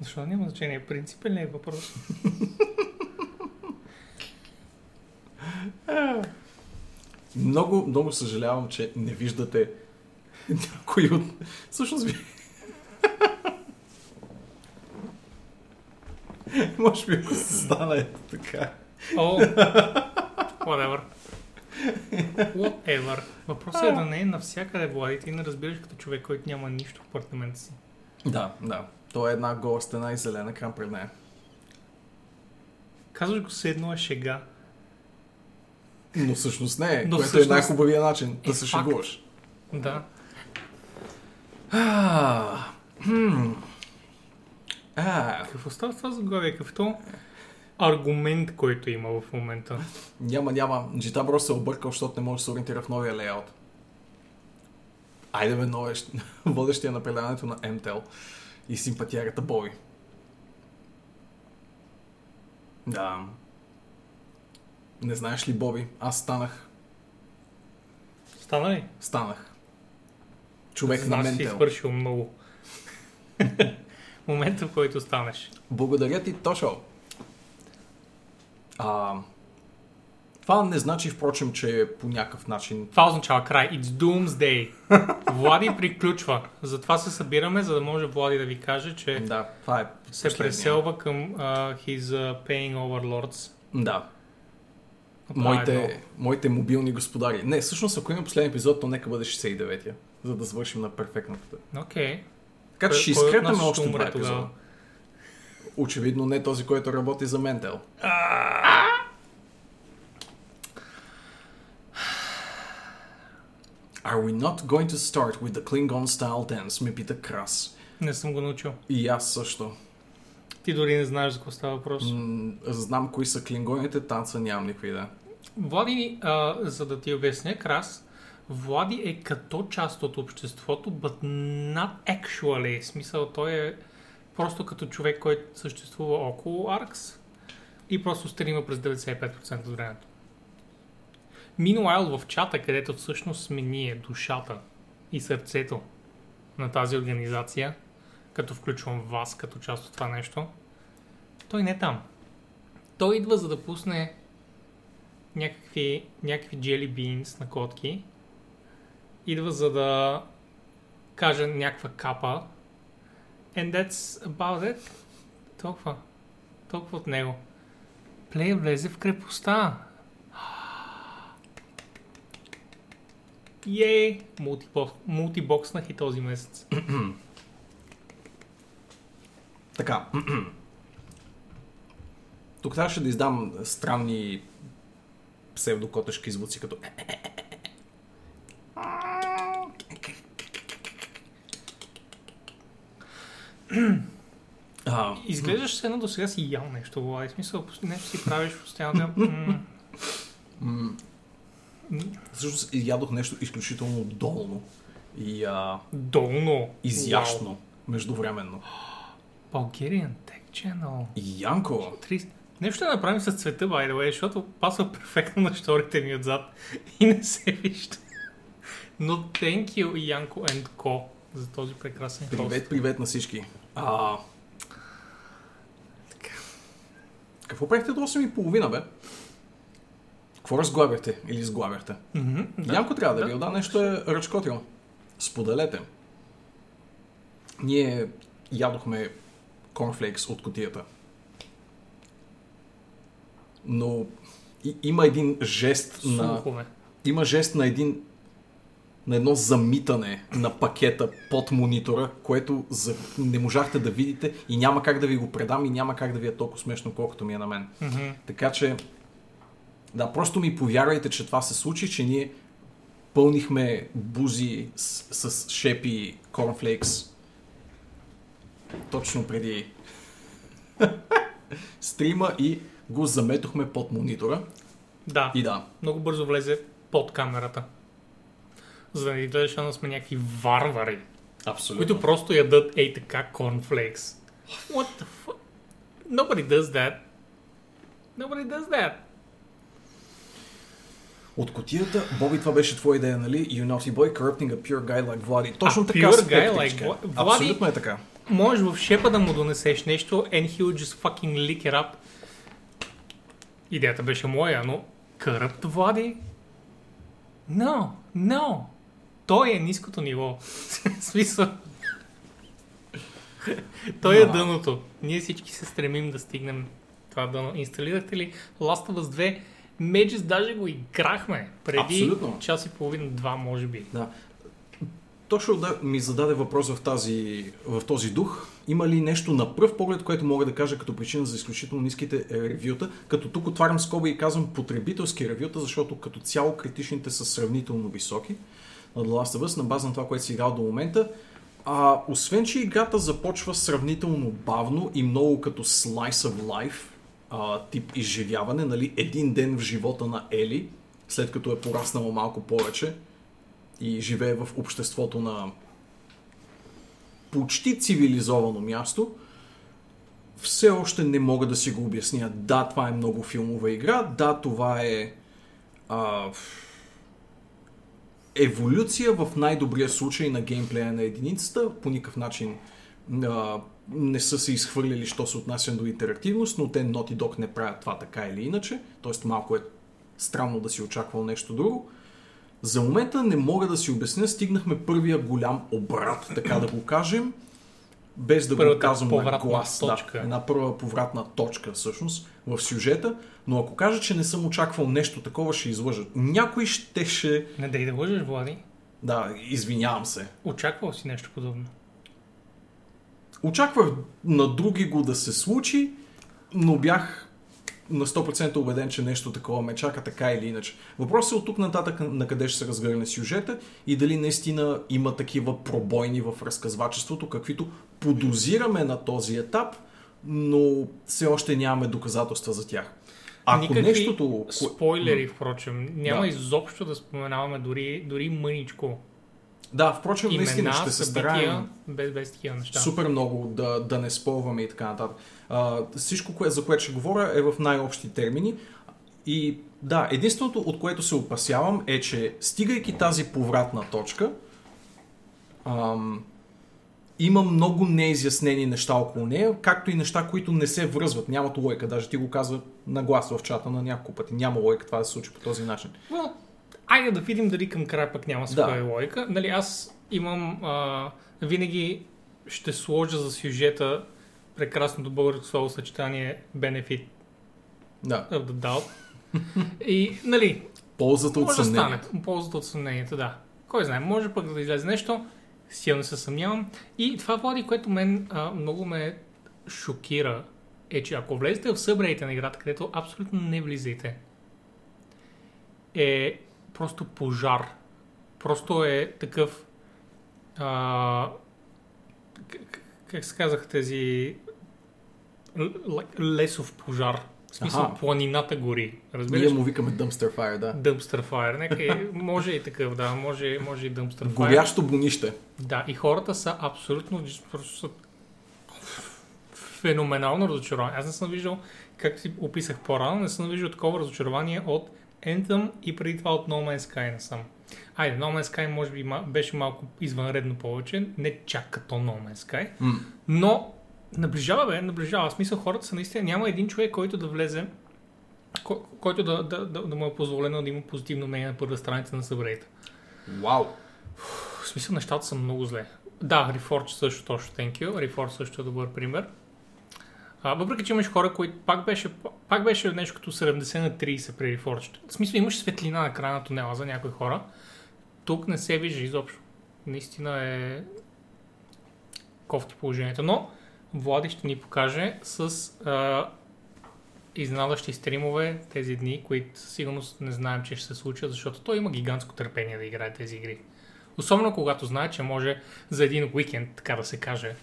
Защо няма значение? Принципен ли е въпрос? Много, много съжалявам, че не виждате някой от... Всъщност ви... Може би ако се стана ето така. О, whatever. Whatever. Въпросът е да не е навсякъде, Влади. Ти не разбираш като човек, който няма нищо в апартамента си. Да, да. То е една гола стена и зелен екран пред нея. Казваш го се едно е шега. Но всъщност не е, Но което всъщност е най-хубавия начин да е се факт. шегуваш. Да. А, хм. А, Какво става това заглавие? Какъвто аргумент, който има в момента. няма, няма. Джитабро се е объркал, защото не може да се ориентира в новия лейаут. Айде бе, новещ, водещия на предаването на MTEL и симпатиарата Боби. Да. Не знаеш ли, Боби? Аз станах. Стана ли? Станах. Човек на Знаеш, си Ментел. свършил много. Момента, в който станеш. Благодаря ти, Тошо. А, това не значи, впрочем, че по някакъв начин... Това означава край. It's doomsday. Влади приключва. Затова се събираме, за да може Влади да ви каже, че Да, това е се преселва към uh, his uh, paying overlords. Да, Това е моите, моите мобилни господари. Не, всъщност, ако има последен епизод, то нека бъде 69-я, за да завършим на перфектната. Окей. Така че ще от изкрепнем още два епизода. Очевидно не този, който работи за Ментел. Are we not going to start with the Klingon style dance? Ме пита Крас. Не съм го научил. И аз също. Ти дори не знаеш за какво става въпрос. М- знам кои са клингоните, танца нямам никаква идея. Влади, а, за да ти обясня, Крас, Влади е като част от обществото, but not actually. В смисъл, той е просто като човек, който съществува около Аркс и просто стрима през 95% от времето. Meanwhile, в чата, където всъщност сме ние, душата и сърцето на тази организация, като включвам вас като част от това нещо, той не е там. Той идва за да пусне някакви, някакви jelly beans на котки. Идва за да каже някаква капа. And that's about it. Толкова. Толкова от него. Плея влезе в крепостта. Ей! Мултибокс, мултибокснах и този месец. Така. Тук трябваше да издам странни псевдокотешки звуци, като... А, Изглеждаш се едно до сега си ял нещо, Влади. В смисъл, нещо си правиш постоянно. Всъщност ядох нещо изключително долно и а, Долно. изящно междувременно. Bulgarian Tech Channel. И Янко, 30. Нещо ще направим с цвета, by the way, защото пасва перфектно на шторите ми отзад и не се вижда. Но thank you, Янко and Co. за този прекрасен хост. привет, привет на всички. А, какво правихте до 8.30, бе? Какво разглабяхте или сглабяхте? Мгм, Да, Янко трябва да, да. ви отда нещо е ръчкотило. Споделете. Ние ядохме корнфлейкс от котията. Но и, има един жест на... Слухове. Има жест на един на едно замитане на пакета под монитора, което за, не можахте да видите и няма как да ви го предам и няма как да ви е толкова смешно, колкото ми е на мен. Мгм. Така че, да, просто ми повярвайте, че това се случи, че ние пълнихме бузи с, с шепи корнфлейкс точно преди стрима и го заметохме под монитора. Да, И да, много бързо влезе под камерата. За да ни гледаш, но сме някакви варвари, абсолютно. които просто ядат ей така cornflakes. What the fuck? Nobody does that. Nobody does that. От котията, Боби, това беше твоя идея, нали? You naughty boy corrupting a pure guy like Влади. Точно A така pure guy like Вла- Влади- Абсолютно е така. можеш в шепа да му донесеш нещо and he would just fucking lick it up. Идеята беше моя, но Corrupt Влади? No, no. Той е ниското ниво. Смисъл. Той е дъното. Ние всички се стремим да стигнем това дъно. Инсталирахте ли Last of Us 2? Меджес даже го играхме преди Абсолютно. час и половина, два може би. Да. Точно да ми зададе въпрос в, тази, в този дух. Има ли нещо на пръв поглед, което мога да кажа като причина за изключително ниските е, ревюта? Като тук отварям скоба и казвам потребителски ревюта, защото като цяло критичните са сравнително високи на The Last of Us, на база на това, което си играл до момента. А, освен, че играта започва сравнително бавно и много като slice of life, а, тип изживяване, нали, един ден в живота на Ели, след като е пораснала малко повече и живее в обществото на почти цивилизовано място, все още не мога да си го обясня. Да, това е много филмова игра, да, това е а, еволюция в най-добрия случай на геймплея на единицата. По никакъв начин а, не са се изхвърлили, що се отнася до интерактивност, но те Naughty Dog не правят това така или иначе. Тоест малко е странно да си очаквал нещо друго. За момента не мога да си обясня, стигнахме първия голям обрат, така да го кажем, без да го Първата казвам на глас. точка. Да, една първа повратна точка всъщност в сюжета, но ако кажа, че не съм очаквал нещо такова, ще излъжа. Някой щеше... Не дай да лъжеш, Влади. Да, извинявам се. Очаквал си нещо подобно. Очаквах на други го да се случи, но бях на 100% убеден, че нещо такова ме чака така или иначе. Въпросът е от тук нататък на къде ще се разгърне сюжета и дали наистина има такива пробойни в разказвачеството, каквито подозираме на този етап, но все още нямаме доказателства за тях. Ако Никакви нещото... Спойлери, впрочем. Няма Да. изобщо да споменаваме дори, дори мъничко. Да, впрочем, наистина Имена, ще се стараем без, без такива неща. супер много да, да не спълваме и така нататък. А, всичко, кое, за което ще говоря, е в най-общи термини. И да, единственото, от което се опасявам, е, че стигайки тази повратна точка, ам, има много неизяснени неща около нея, както и неща, които не се връзват, нямат лойка. Даже ти го казва на глас в чата на няколко пъти. Няма лойка това да се случи по този начин. Айде да видим дали към края пък няма своя Да. логика. Нали, аз имам... А, винаги ще сложа за сюжета прекрасното българско словосъчетание benefit Да, of the doubt. И, нали, ползата от може да. Ползата от съмнението, да. Кой знае, може пък да излезе нещо. Силно се съмнявам. И това, Влади, което мен а, много ме шокира, е, че ако влезете в събрейте на играта, където абсолютно не влизайте, е просто пожар. Просто е такъв а, как се казаха тези лесов пожар. В смисъл, Аха. планината гори. Разбираш? Ние му викаме Dumpster Fire, да. Dumpster Fire. Нека и, може и такъв, да, може, може и Dumpster Fire. Горящо бонище. Да, и хората са абсолютно просто са феноменално разочаровани. Аз не съм виждал, както си описах по-рано, не съм виждал такова разочарование от Anthem и преди това от No Man's Sky не съм. Айде, No Man's Sky може би беше малко извънредно повече, не чак като No Man's Sky, М. но наближава, бе, наближава. В смисъл хората са наистина, няма един човек, който да влезе, кой- който да, да, да, да му е позволено да има позитивно мнение на първа страница на събрейта. Вау. В смисъл нещата са много зле. Да, Reforge също точно, thank you. Reforge също е добър пример. А, въпреки, че имаш хора, които пак беше, пак беше нещо като 70 на 30 при Reforge. В смисъл имаш светлина на края на тунела за някои хора. Тук не се вижда изобщо. Наистина е кофти положението. Но Влади ще ни покаже с а, изненадащи стримове тези дни, които със сигурност не знаем, че ще се случат, защото той има гигантско търпение да играе тези игри. Особено когато знае, че може за един уикенд, така да се каже,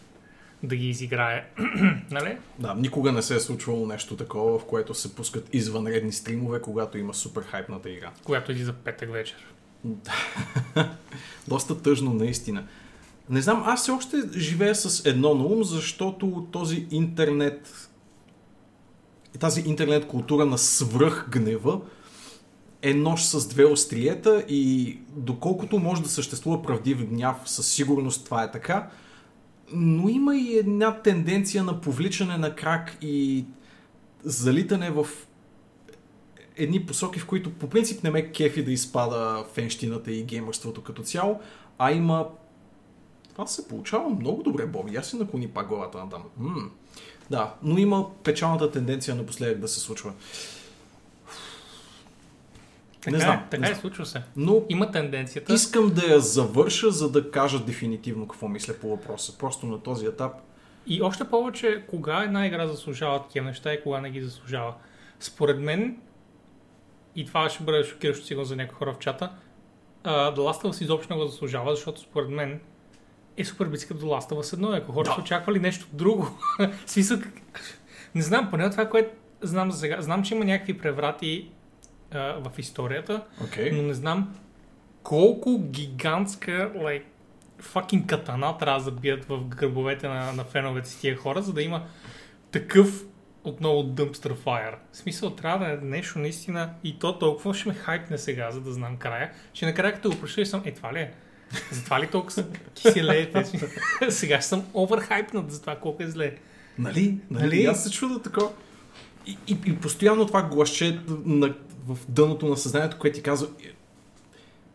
да ги изиграе. нали? Да, никога не се е случвало нещо такова, в което се пускат извънредни стримове, когато има супер хайпната игра. Когато за петък вечер. Доста тъжно, наистина. Не знам, аз все още живея с едно на ум, защото този интернет, тази интернет култура на свръхгнева е нож с две остриета и доколкото може да съществува правдив гняв, със сигурност това е така, но има и една тенденция на повличане на крак и залитане в едни посоки, в които по принцип не ме кефи да изпада фенщината и геймърството като цяло, а има... Това се получава много добре, Боби. Аз си наклони пак главата на там. М- да, но има печалната тенденция напоследък да се случва. Така не знам. е, така не е, знам. случва се. Но Има тенденцията. искам да я завърша, за да кажа дефинитивно какво мисля по въпроса. Просто на този етап. И още повече, кога една игра заслужава такива неща и кога не ги заслужава. Според мен, и това ще бъде шокиращо сигурно за някои хора в чата, uh, The Last of Us изобщо не го заслужава, защото според мен е супер близка до Last of Us 1. Ако хората Да. са очаквали нещо друго, смисъл, не знам, поне това, което знам за сега. Знам, че има някакви преврати в историята, Окей. но не знам колко гигантска like, fucking катана трябва да забият в гърбовете на, на феновете си тия хора, за да има такъв отново dumpster fire. В смисъл, трябва да е нещо наистина и то толкова ще ме хайпне сега, за да знам края, че накрая като го прочета и съм, е това ли е? Затова ли толкова са киселеете? Сега ще съм оверхайпнат за това колко е зле. Нали? нали? Нали? Аз се чуда такова. И, и, и постоянно това гласче на, в дъното на съзнанието, което ти казва е,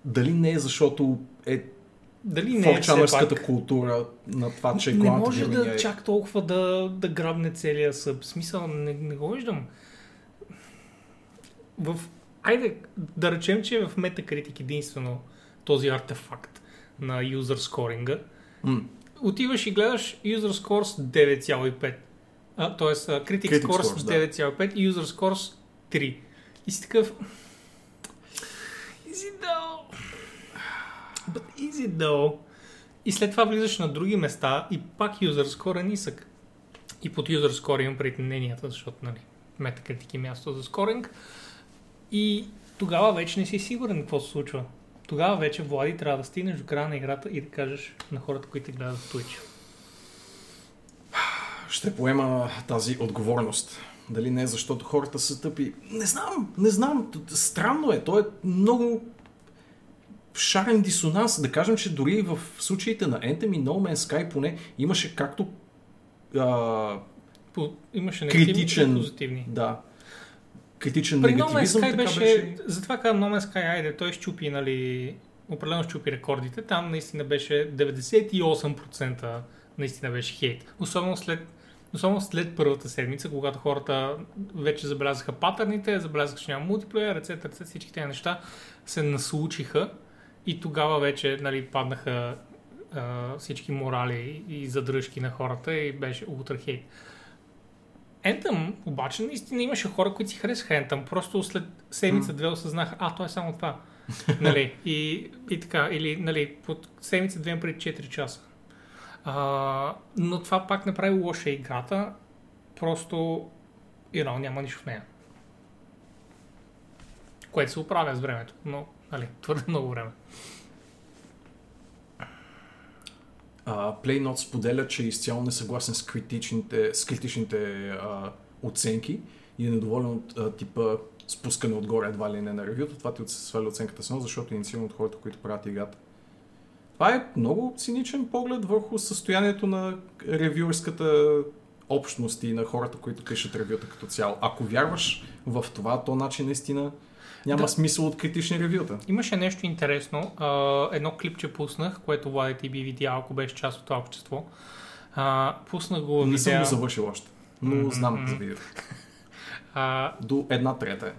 дали не е защото е Дали не е форчанърската пак... култура на това, че Не може да е... чак толкова да, да грабне целия съб. Смисъл, не, не го виждам. В... Айде, да речем, че е в Metacritic единствено този артефакт на user скоринга. М, Отиваш и гледаш user scores 9,5. А, тоест, critic, Critic scores, scores, да. 9,5 и user scores 3. И си такъв... Is it though? But is it though? И след това влизаш на други места и пак user score е нисък. И под user score имам пред мненията, защото нали, Metacritic е място за скоринг. И тогава вече не си сигурен какво се случва. Тогава вече, Влади, трябва да стигнеш до края на играта и да кажеш на хората, които те гледат в Twitch. Ще поема тази отговорност. Дали не защото хората са тъпи? Не знам, не знам. Странно е. То е много шарен дисонанс. Да кажем, че дори в случаите на Anthem и No Man's Sky поне имаше както а, По, имаше Критичен- позитивни. да, критичен При No Man's негативизъм. Sky беше, беше... затова казвам No Man's Sky, айде, той щупи, нали, определено щупи рекордите. Там наистина беше 98% наистина беше хейт. Особено след, особено след първата седмица, когато хората вече забелязаха патърните, забелязаха, че няма мултиплеер, рецет, рецет, всички тези неща се наслучиха и тогава вече нали, паднаха а, всички морали и задръжки на хората и беше ултра хейт. Anthem, обаче, наистина имаше хора, които си харесаха Anthem. Просто след седмица-две осъзнаха, а, то е само това. нали? И, и така, или нали, под седмица-две преди 4 часа. А, но това пак не прави лоша играта. Просто, you know, няма нищо в нея. Което се оправя с времето, но нали, твърде много време. PlayNote споделя, че е изцяло несъгласен с критичните, с критичните а, оценки и е недоволен от а, типа спускане отгоре едва ли не на ревюто. Това ти сваля оценката само, защото е инициирано от хората, които правят играта. Това е много циничен поглед върху състоянието на ревюерската общност и на хората, които пишат ревюта като цяло. Ако вярваш в това, то значи наистина няма Да. смисъл от критични ревюта. Имаше нещо интересно. Едно клипче пуснах, което Влади ти би видял, ако беше част от това общество. Пуснах го Не съм видео. го завършил още, но Мгм. знам за видеото. А, До една трета е.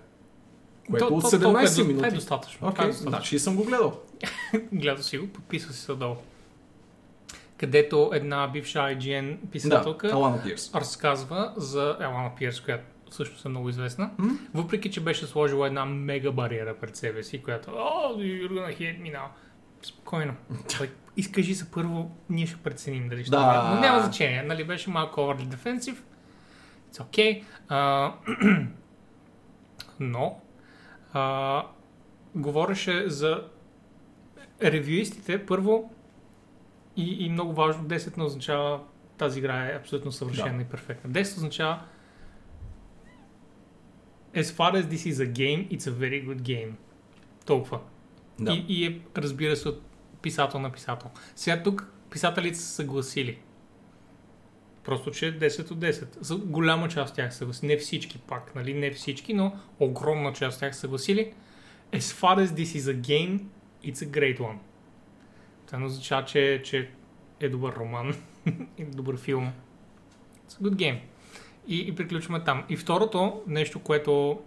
Което то- от то- 17 толкова е до- минути. Това е достатъчно. Това е достатъчно. значи и съм го гледал. Гледа си го, подписва си се долу. Където една бивша IGN Да, писателка Пирс. разказва за Елана Пирс, която също е много известна. М? Въпреки, че беше сложила една мега бариера пред себе си, която О, you're gonna hate me now. Спокойно. Like, изкажи се първо, ние ще преценим дали ще Да. да. Но няма значение. Нали, беше малко overly defensive. It's okay. А, но а, говореше за ревюистите. Първо и, и много важно, 10 не означава тази игра е абсолютно съвършена Да. и перфектна. 10 означава as far as this is a game, it's a very good game. Толкова. Да. И, и е, разбира се, от писател на писател. Сега тук писателите са съгласили. Просто, че е 10 от 10. За голяма част от тях съгласили. Не всички пак, нали? Не всички, но огромна част от тях съгласили. As far as this is a game, it's a great one. Това не означава, че, че е добър роман и добър филм. It's a good game. И, и приключваме там. И второто нещо, което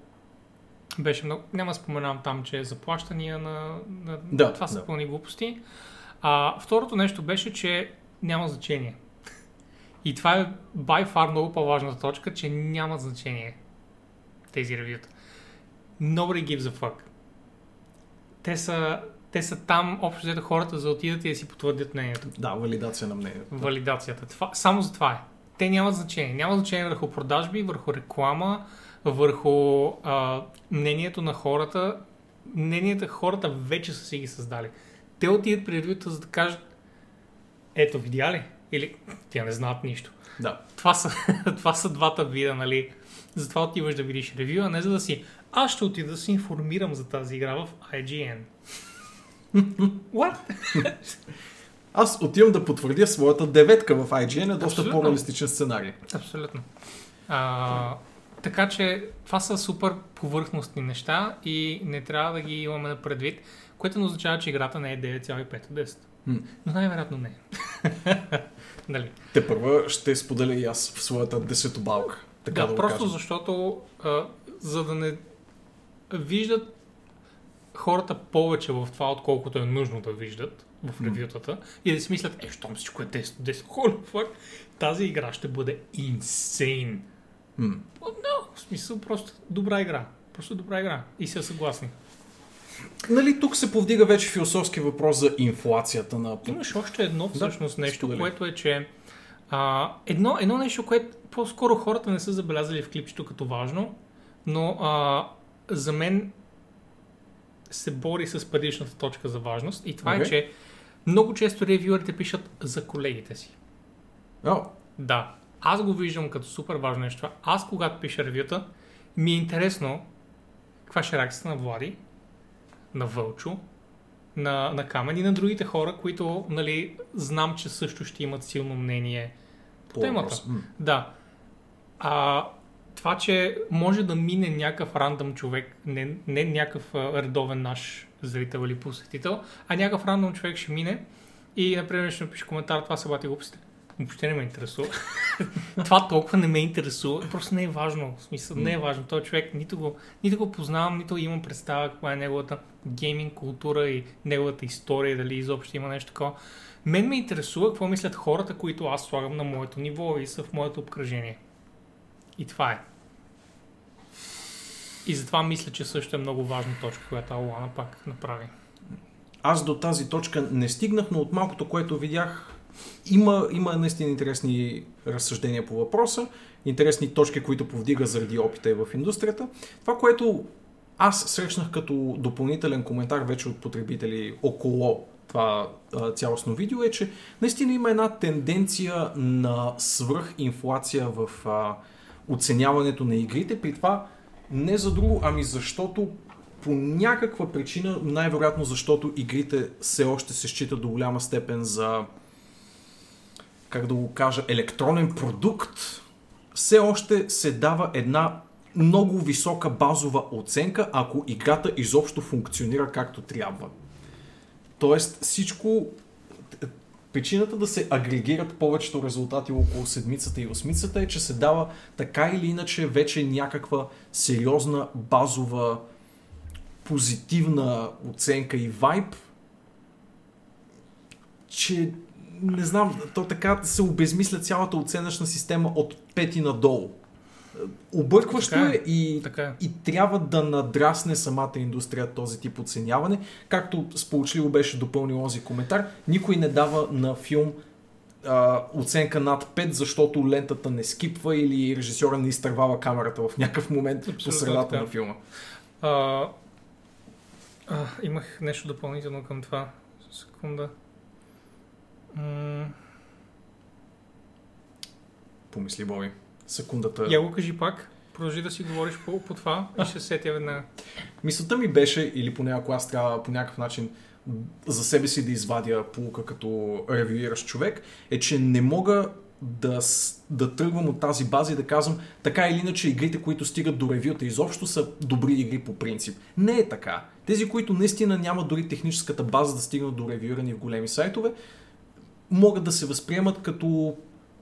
беше много... Няма споменавам там, че е заплащания на... на Да, това са да. пълни глупости. А, второто нещо беше, че няма значение. И това е by far много по-важната точка, че няма значение тези ревюта. Nobody gives a fuck. Те са, те са там, общо взето хората за да отидат и да си потвърдят мнението. Да, валидация на мнението. Валидацията. Това, само за това е. Те нямат значение. Няма значение върху продажби, върху реклама, върху а, мнението на хората. Мненията хората вече са си ги създали. Те отидат при ревюта, за да кажат ето, видя ли? Или тя не знаят нищо. Да. Това са, това са двата вида, нали? Затова отиваш да видиш ревю, а не за да си аз ще отида да се информирам за тази игра в IGN. What? Аз отивам да потвърдя своята деветка в IGN, е доста по-реалистичен сценарий. Абсолютно. А, така че това са супер повърхностни неща и не трябва да ги имаме на предвид, което не означава, че играта не е 9,5 от 10. М. Но най-вероятно не. нали? Те първа ще споделя и аз в своята десетобалка. Така да, да, просто кажа. защото а, за да не виждат хората повече в това, отколкото е нужно да виждат в ревютата и да си мислят, е, щом всичко е 10 от 10, holy fuck, тази игра ще бъде insane. М. О, No, в смисъл просто добра игра. Просто добра игра. И са съгласни. Нали, тук се повдига вече философски въпрос за инфлацията на... Имаш още едно всъщност нещо, сподели. което е, че а, едно, едно нещо, което по-скоро хората не са забелязали в клипчето като важно, но а, за мен се бори с предишната точка за важност и това Окей. е, че много често ревюерите пишат за колегите си. О, Да, аз го виждам като супер важно нещо. Аз, когато пиша ревюта, ми е интересно каква ще е реакцията на Влади, на Вълчо, на, на Камен и на другите хора, които нали, знам, че също ще имат силно мнение по, по темата. М. Да. А, това, че може да мине някакъв рандъм човек, не, не някакъв редовен наш зрител или посетител, а някакъв рандъм човек ще мине и, например, ще напише коментар, това са бати глупости. Въобще не ме интересува. това толкова не ме интересува. Просто не е важно. В смисъл, не е важно. Той човек нито го, нито го познавам, нито имам представа каква е неговата гейминг култура и неговата история, дали изобщо има нещо такова. Мен ме интересува какво мислят хората, които аз слагам на моето ниво и са в моето обкръжение. И това е. И затова мисля, че също е много важна точка, която Алана пак направи. Аз до тази точка не стигнах, но от малкото, което видях, има, има наистина интересни разсъждения по въпроса, интересни точки, които повдига заради опита и в индустрията. Това, което аз срещнах като допълнителен коментар вече от потребители около това а, цялостно видео е, че наистина има една тенденция на свръхинфлация в а, оценяването на игрите, при това не за друго, ами защото по някаква причина, най-вероятно защото игрите все още се считат до голяма степен за как да го кажа, електронен продукт, все още се дава една много висока базова оценка, ако играта изобщо функционира както трябва. Тоест всичко причината да се агрегират повечето резултати около седмицата и осмицата е, че се дава така или иначе вече някаква сериозна базова позитивна оценка и вайб, че не знам, то така се обезмисля цялата оценъчна система от пети надолу. Объркващо Така е. е и, Така е. и трябва да надрасне самата индустрия този тип оценяване. Както сполучливо беше допълнил този коментар, никой не дава на филм а, оценка над 5, защото лентата не скипва или режисьора не изтървава камерата в някакъв момент по средата така. на филма. А, а, имах нещо допълнително към това. Секунда. М- Помисли, Боби. Секундата. Я го кажи пак. Продължи да си говориш по, по това и ще сетя веднага. Мисълта ми беше, или поне ако аз трябва по някакъв начин за себе си да извадя полука като ревюиращ човек, е, че не мога да, да тръгвам от тази база и да казвам така или иначе игрите, които стигат до ревюта изобщо са добри игри по принцип. Не е така. Тези, които наистина нямат дори техническата база да стигнат до ревюирани в големи сайтове, могат да се възприемат като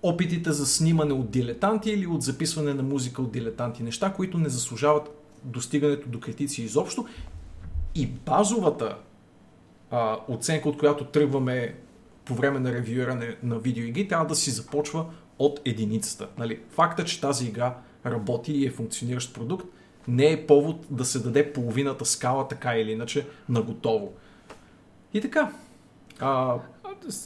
опитите за снимане от дилетанти или от записване на музика от дилетанти. Неща, които не заслужават достигането до критици изобщо. И базовата а, оценка, от която тръгваме по време на ревюиране на видеоигри, трябва да си започва от единицата. Нали? Факта, че тази игра работи и е функциониращ продукт, не е повод да се даде половината скала така или иначе на готово. И така. А,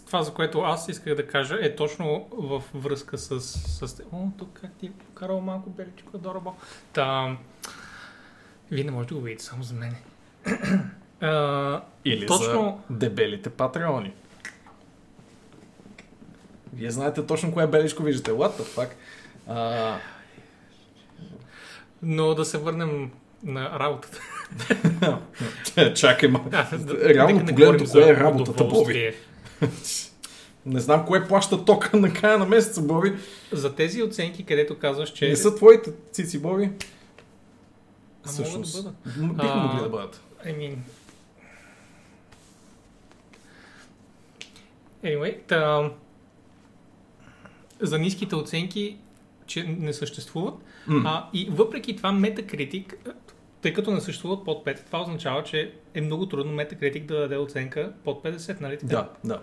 Това, за което аз исках да кажа, е точно в връзка с... с... О, тук как ти е покарал малко беличко, адорабо. Та... Вие не можете да го видите, само за мен. А, или Точно- за дебелите патреони. Вие знаете точно кое беличко виждате. What the fuck? А, но да се върнем на работата. чакай, ма. Да, Реално погледнато, кое е работата, Боби? Не знам кое плаща тока на края на месеца, Боби. За тези оценки, където казваш, че... Не са твоите цици, Боби. А, могат да бъдат. Биха А, могли да бъдат. I mean... Anyway, та... За ниските оценки, че не съществуват. М. А, и въпреки това Metacritic, тъй като не съществуват под 5, това означава, че е много трудно Metacritic да даде оценка под 50, нали така? Да, да.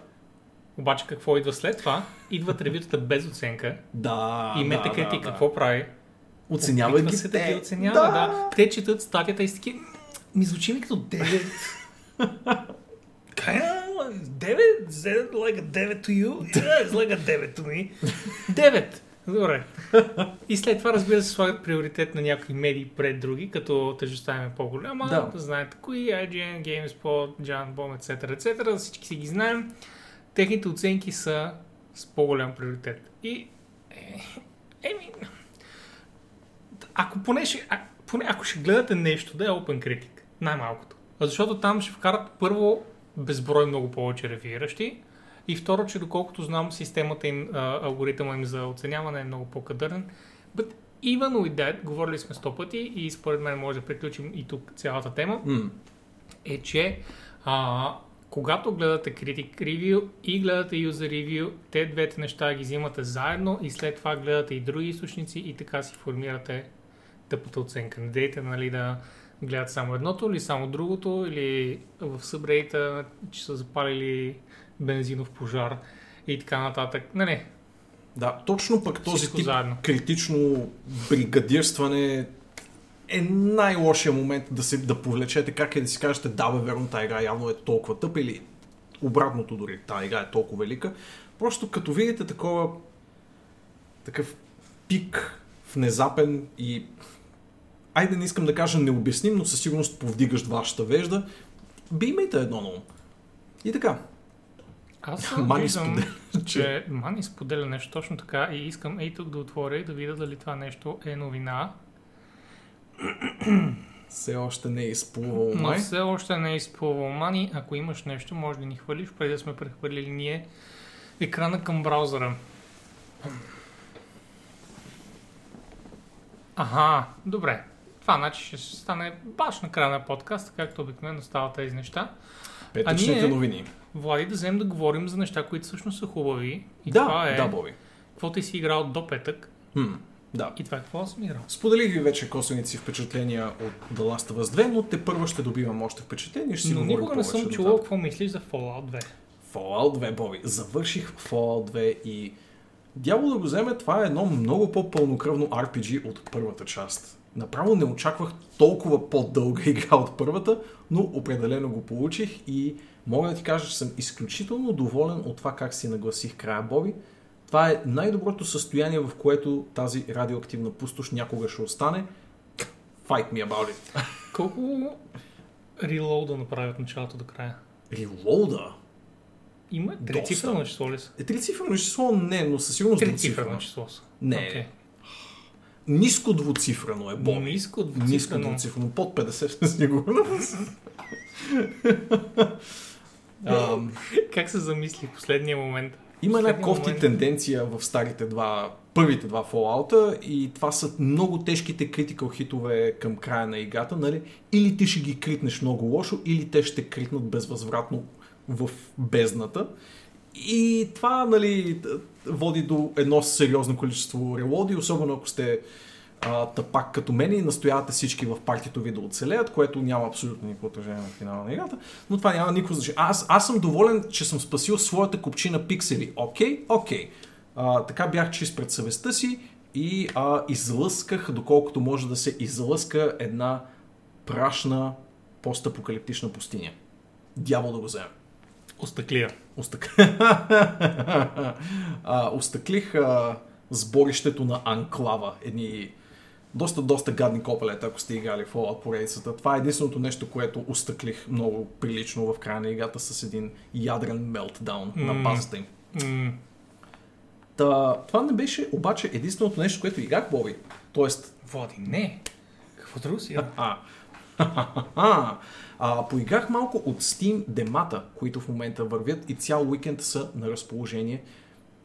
Обаче какво идва след това? Идват ревютата без оценка. Да, и да, Metacritic да, да. какво прави? Оценява ги се да те. ги оценява, да. да. Те четат статията и си таки, ми звучи ми като 9. Kinda like 9? Is that like a 9 to you? Yeah, it's like a 9 to me. 9! Добре. И след това, разбира се, слагат приоритет на някои медии пред други, като тежестта им е по-голяма. Да. Знаете кои, IGN, GameSpot, John Bomb, etc., etc. Всички си ги знаем. Техните оценки са с по-голям приоритет. И, е, еми, ако поне ще, а, поне ако ще гледате нещо, да е Open Critic, най-малкото. Защото там ще вкарат първо безброй много повече ревюиращи и второ, че доколкото знам системата им, а, алгоритъма им за оценяване е много по-кадърен. But even with that, говорили сме сто пъти и според мен може да приключим и тук цялата тема, М. е, че а, когато гледате Critic Review и гледате User Review, те двете неща ги взимате заедно и след това гледате и други източници и така си формирате тъпата оценка. Не дейте нали, да гледат само едното или само другото или в събрейта, че са запалили бензинов пожар и така нататък. Не, не. Да, точно пък този тип заедно. критично бригадирстване е най-лошия момент да, се, да повлечете как е да си кажете да бе, верно, тази игра явно е толкова тъпа или обратното дори, тази игра е толкова велика. Просто като видите такова такъв пик внезапен и айде не искам да кажа необясним, но със сигурност повдигащ вашата вежда, би имайте едно на ум. И така, Аз Мани виждам, споделя, че Мани споделя нещо точно така и искам ей тук да отворя и да видя дали това нещо е новина. все още не е изплувал Но май. все още не е изплувал Мани. Ако имаш нещо, може да ни хвалиш, преди да сме прехвърлили ние екрана към браузъра. Ага, добре. Това значи ще стане баш на края на подкаста, както обикновено стават тези неща. Петъчните А ние- новини. Влади, да вземем да говорим за неща, които всъщност са хубави. И да, това е да, Боби. какво ти си играл до петък. Хм, да. И това е какво съм играл. Споделих ви вече косвените си впечатления от The Last of Us 2, но те първо ще добивам още впечатления ще си Но никога не съм чувал какво мислиш за Fallout 2. Fallout 2, Боби. Завърших Fallout 2 и дявол да го вземе, това е едно много по-пълнокръвно RPG от първата част. Направо не очаквах толкова по-дълга игра от първата, но определено го получих и мога да ти кажа, че съм изключително доволен от това как си нагласих края, Боби. Това е най-доброто състояние, в което тази радиоактивна пустош някога ще остане. Fight me about it. Колко релоуда направи от началото до края? Релоуда? Има трицифрено число ли са? Е, трицифрено число не, но със сигурност Трицифрено двуцифрено. число са. Не. Окей. Ниско двуцифрено е, Боби. Ниско Ниско двуцифрено. двуцифрено. Под 50 сме сигурност. Ам, Как се замисли последния момент? Има една кофти момент- тенденция в старите два, първите два Fallout и това са много тежките критикал хитове към края на играта, нали? Или ти ще ги критнеш много лошо, или те ще критнат безвъзвратно в бездната. И това, нали, води до едно сериозно количество релоди, особено ако сте а, тъпак като мен и настоявате всички в партито ви да оцелеят, което няма абсолютно никакво отражение на финала на играта, но това няма никакво значение. Аз, аз съм доволен, че съм спасил своята купчина пиксели. Окей, окей. А, така бях чист пред съвестта си и а, излъсках, доколкото може да се излъска една прашна постапокалиптична пустиня. Дявол да го вземе. Остъклия. Остък... а, остъклих а, сборището на Анклава. Едни доста, доста гадни копелета, ако сте играли в Fallout поредицата. Това е единственото нещо, което остъклих много прилично в края на играта с един ядрен мелтдаун на М. базата им. М- Та, това не беше обаче единственото нещо, което играх, Боби. Тоест, Води, не. Какво друго си? А, а, а, поиграх малко от Steam демата, които в момента вървят и цял уикенд са на разположение,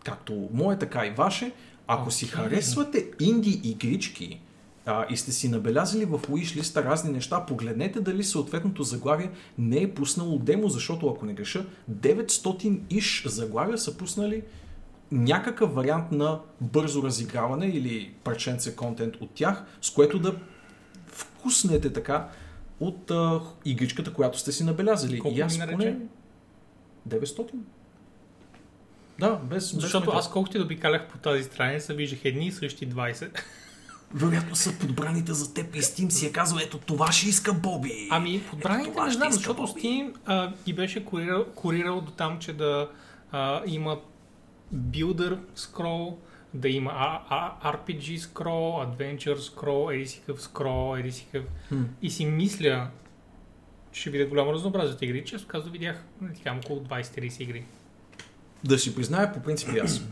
както мое, така и ваше. Ако си Окей. харесвате инди игрички а, и сте си набелязали в wishlist разни неща, погледнете дали съответното заглавие не е пуснало демо, защото ако не греша, 900 иш заглавия са пуснали някакъв вариант на бързо разиграване или парченце контент от тях, с което да вкуснете така от а, игричката, която сте си набелязали. Колко и аз поне 900. Да, без, без Защото метал. аз колкото и да обикалях по тази страница, виждах едни и същи 20. Вероятно са подбраните за теб и Steam си е казал, ето това ще иска Боби. Ами, подбраните не знам, защото Боби. Steam а, ги беше курирал, курирал до там, че да а, има Builder scroll, да има а, а, RPG scroll, Adventure scroll, еди си къв scroll, еди си къв... Хм. И си мисля, че ще видя голямо разнообразие от игри. Често казвам, видях ти казвам, около 20-30 игри. Да си призная, по принцип и аз.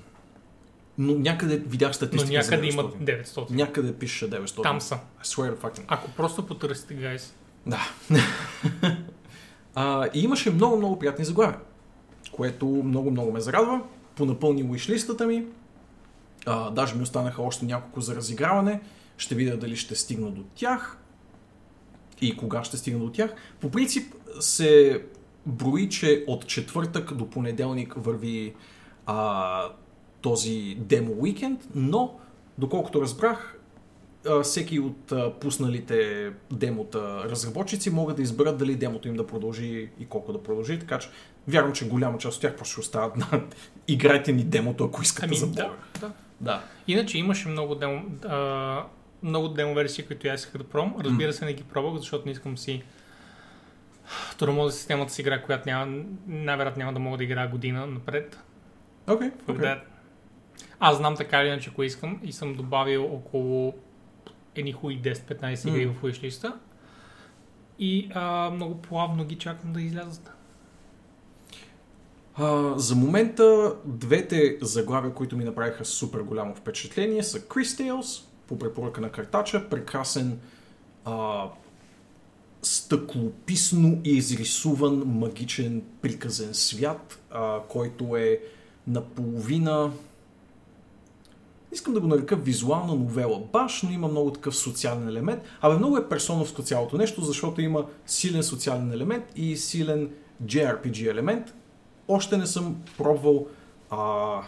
Но някъде видях Но статистика някъде за има 900. 900. Някъде пише 900. Там са. I swear to fucking. Ако просто потърсите, гайс. Да. а, и имаше много, много приятни заглавия, което много, много ме зарадва. Понапълни уишлистата ми. А, даже ми останаха още няколко за разиграване. Ще видя дали ще стигна до тях и кога ще стигна до тях. По принцип се брои, че от четвъртък до понеделник върви а, този демо уикенд, но доколкото разбрах, всеки от пусналите демота разработчици могат да изберат дали демото им да продължи и колко да продължи, така че вярвам, че голяма част от тях просто ще остават на играйте ни демото, ако искате Ами, за да, да. да. Иначе имаше много демо, а, много демо версии, които аз исках да пробвам. Разбира се, не ги пробвах, защото не искам си тормоза системата с игра, която няма, най-вероятно няма да мога да играя година напред. Окей, For окей. Аз знам така или иначе, ако искам и съм добавил около едни хуи 10-15 игри М. в wishlist и а, много плавно ги чакам да излязат. А, за момента двете заглавия, които ми направиха супер голямо впечатление са Chris Tales, по препоръка на картача, прекрасен а, стъклописно изрисуван магичен приказен свят, а, който е наполовина искам да го нарека визуална новела баш, но има много такъв социален елемент. Абе много е персоновско цялото нещо, защото има силен социален елемент и силен JRPG елемент. Още не съм пробвал а,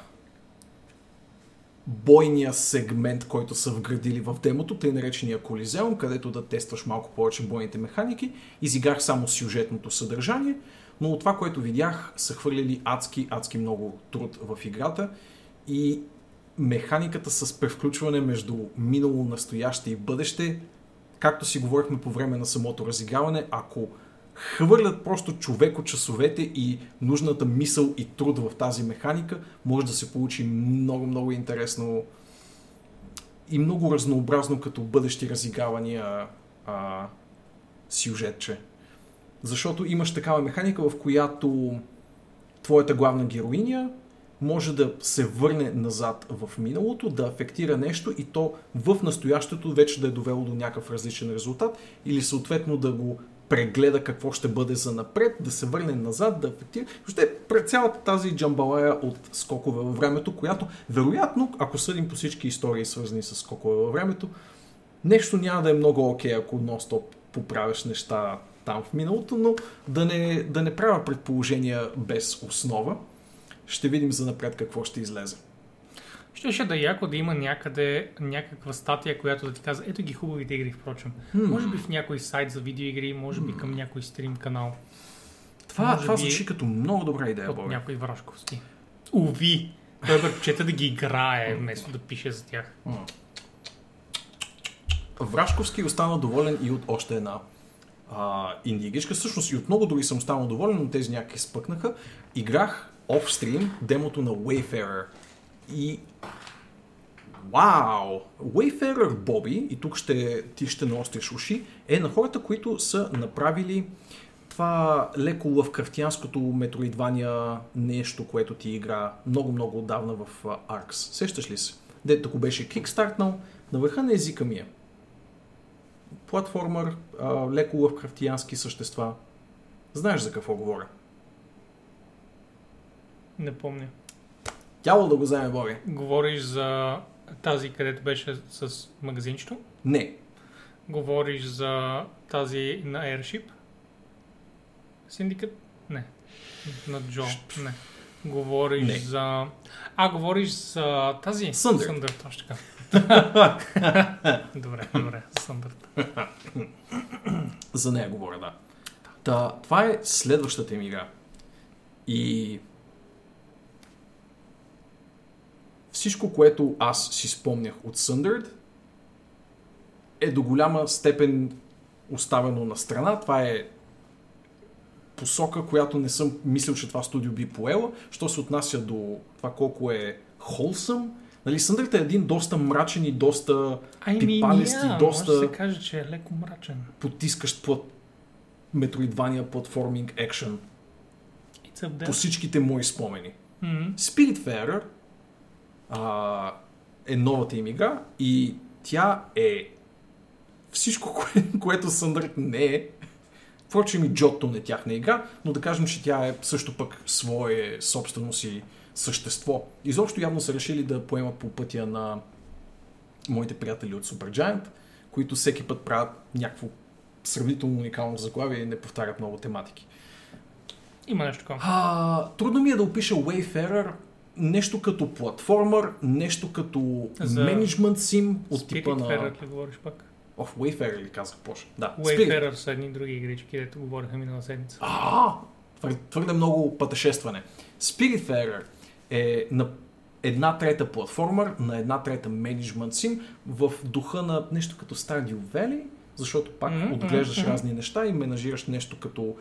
бойния сегмент, който са вградили в демото, тъй наречения Колизеум, където да тестваш малко повече бойните механики. Изиграх само сюжетното съдържание, но от това, което видях, са хвърлили адски, адски много труд в играта и механиката с превключване между минало, настояще и бъдеще, както си говорихме по време на самото разиграване, ако хвърлят просто човеко часовете и нужната мисъл и труд в тази механика, може да се получи много, много интересно и много разнообразно като бъдещи разигравания а, сюжетче. Защото имаш такава механика, в която твоята главна героиня може да се върне назад в миналото, да афектира нещо и то в настоящето вече да е довело до някакъв различен резултат или съответно да го прегледа какво ще бъде за напред, да се върне назад, да ефектира. Въобще, пред цялата тази джамбалая от скокове във времето, която, вероятно, ако съдим по всички истории, свързани с скокове във времето, нещо няма да е много окей, ако нон-стоп поправяш неща там в миналото, но да не, да не правя предположения без основа. Ще видим за напред какво ще излезе. Щеше да е яко да има някъде някаква статия, която да ти казва, ето ги хубавите игри, впрочем. Hmm. Може би в някой сайт за видеоигри, може би към някой стрим канал. Това, Може това би звучи като много добра идея, от Боби. някой Врашковски. Уви! Той предпочита да ги играе, вместо да пише за тях. Врашковски остана доволен и от още една а, инди игричка. Всъщност и от много други съм останал доволен, но тези някакви спъкнаха. Играх офстрим демото на Wayfarer. И Вау! Wayfarer Bobby, и тук ще, ти ще наостриш уши, е на хората, които са направили това леко лъвкрафтянското метроидвания нещо, което ти игра много-много отдавна в Arx. Сещаш ли се? Дето го беше кикстартнал, на върха на езика ми е. Платформер, а, леко лъвкрафтиянски същества. Знаеш за какво говоря? Не помня. Тяло да го вземе, Боби. Говориш за тази, където беше с магазинчето? Не. Говориш за тази на Airship? Синдикат? Не. На Джо? Не. Говориш Не. за... А, говориш за тази? Съндърт. Съндърт, точно така. добре, добре. Съндърт. За нея говоря, да. Та, това е следващата им игра. И всичко, което аз си спомнях от Sundered, е до голяма степен оставено на страна. Това е посока, която не съм мислил, че това студио би поела. Що се отнася до това колко е холсъм, Нали, Sundered е един доста мрачен и доста Ай, ми, пипалести, няма. доста Може да се каже, че е леко мрачен. потискащ плат метроидвания платформинг екшен по всичките мои спомени. Мгм. Spiritfarer а, е новата им игра и тя е всичко, кое, което Sundered не е. Впрочем и Джотто не е тяхна игра, но да кажем, че тя е също пък свое собствено си същество. Изобщо явно са решили да поемат по пътя на моите приятели от Supergiant, които всеки път правят някакво сравнително уникално заглавие и не повтарят много тематики. Има нещо такова. А, трудно ми е да опиша Wayfarer нещо като платформер, нещо като За менеджмент сим от типа на... Spiritfarer ли говориш пак? Оф, Wayfarer ли казах Пош? Да, Spirit. Wayfarer са едни други игрички, където говориха минала седмица. А, твърде, много пътешестване. Spiritfarer е на една трета платформер, на една трета менеджмент сим в духа на нещо като Stardew Valley, защото пак Мгм, отглеждаш мгм, разни неща и менажираш нещо като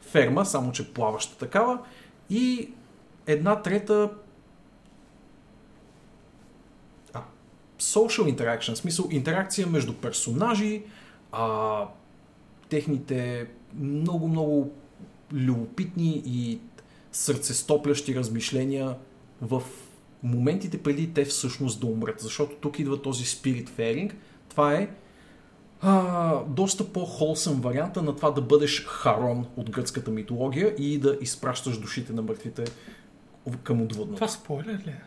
ферма, само че плаваща такава. И една трета social interaction, смисъл интеракция между персонажи, а, техните много-много любопитни и сърцестоплящи размишления в моментите преди те всъщност да умрат. Защото тук идва този spirit faring. Това е а, доста по-холсъм варианта на това да бъдеш Харон от гръцката митология и да изпращаш душите на мъртвите към отвъдното. Това спойлер ли е?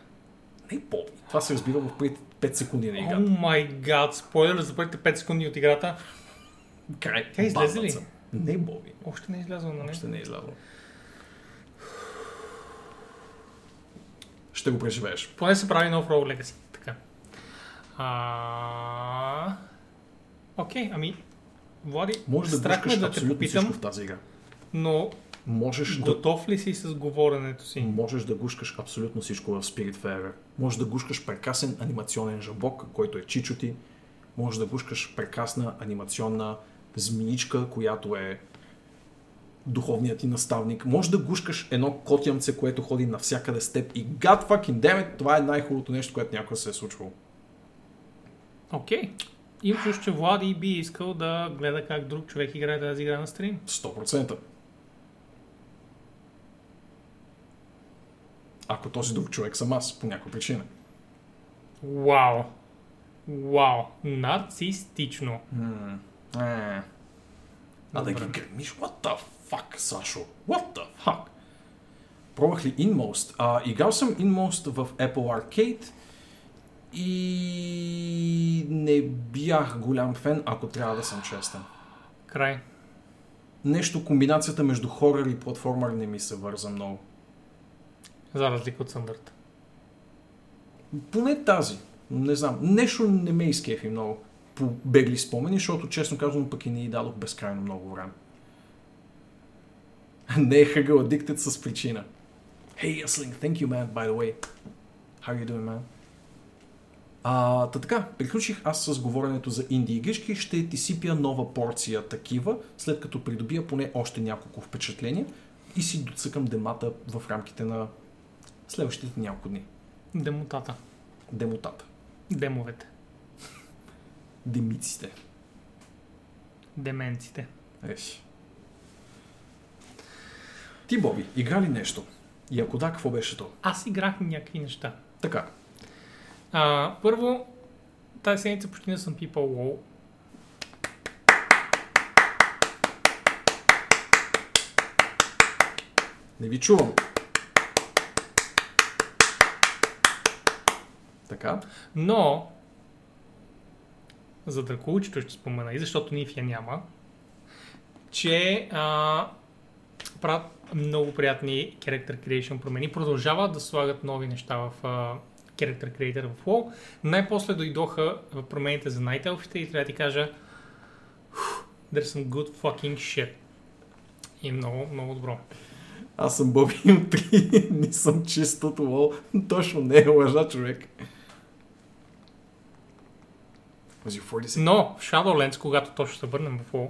Не по. Това се разбира в преди 5 секунди на О играта. май гад, спойлер за първите 5 секунди от играта. Край. Тя излезе ли? Не, Боби. Още не е излязъл на Още не е излязъл. Ще го преживееш. Поне се прави нов Rogue Legacy. Така. А... Окей, ами... Влади, Може да гушкаш да те попитам, всичко в тази игра. но Можеш да, готов ли си с говоренето си? можеш да гушкаш абсолютно всичко в Spiritfarer. Можеш да гушкаш прекрасен анимационен жабок, който е чичоти. Можеш да гушкаш прекрасна анимационна змиичка, която е духовният ти наставник. Може да гушкаш едно котямце, което ходи навсякъде с теб и God fucking damn it, това е най-хубавото нещо, което някога се е случвало. Окей. Им чуш, че Влади би искал да гледа как друг човек играе тази игра на стрим. 100%. Ако този друг човек съм аз, по някаква причина. Вау. Вау. Нацистично. Е. А да ги гремиш? What the fuck, Сашо? What the fuck? Пробвах ли Inmost? А, играл съм Inmost в Apple Arcade и не бях голям фен, ако трябва да съм честен. Край. Нещо, комбинацията между хорър и платформер не ми се върза много. За разлика от Съндърт. Поне тази. Не знам. Нещо не ме изкефи много по бегли спомени, защото честно казвам пък и не й дадох безкрайно много време. не е хъгъл Addicted с причина. Hey, Yesling, thank you, man, by the way. How you doing, man? А, та така, приключих аз с говоренето за инди игришки. Ще ти сипя нова порция такива, след като придобия поне още няколко впечатления и си доцъкам демата в рамките на следващите няколко дни. Демотата. Демотата. Демовете. Демиците. Деменците. Еш. Ти, Боби, игра ли нещо? И ако да, какво беше то? Аз играх някакви неща. Така. А, първо, тази седмица почти не съм пипал WoW. Не ви чувам. Така. Но, за Дракулчето ще спомена и защото Ниф я няма, че а, правят много приятни character creation промени. Продължават да слагат нови неща в а, character creator в WoW. Най-после дойдоха промените за Night и трябва да ти кажа there's some good fucking shit. И много, много добро. Аз съм Боби от 3. не съм чистото лол. Точно не е лъжа, човек. 40 Но в Shadowlands, когато точно се върнем в WoW,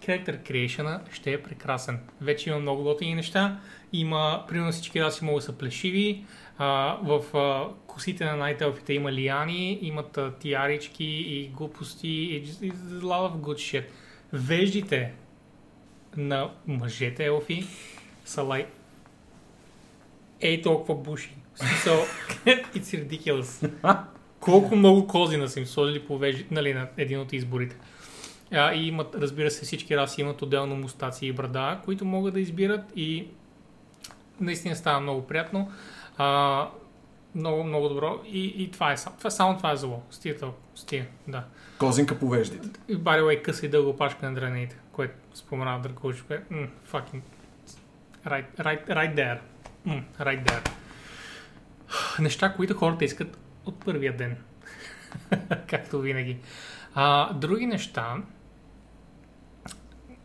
character creation ще е прекрасен. Вече има много готини неща. Има, примерно всички раси могат да са плешиви. А, в а, косите на най-телфите има лиани, имат а, тиарички и глупости и just- of good shit. Веждите на мъжете елфи са лай ей толкова буши. Смисъл, it's ridiculous колко много козина са им сложили по вежи, нали, на един от изборите. А, и имат, разбира се, всички раси имат отделно мустаци и брада, които могат да избират и наистина става много приятно. А, много, много добро. И, и това е само. Това, само това е зло. Стига. Стига, да. Козинка по веждите. И by the way, къса и дълго пашка на драните, което споменава Дракоч, което mm, fucking right, right, right there. Mm, right there. Неща, които хората искат от първия ден. Както винаги. А, други неща,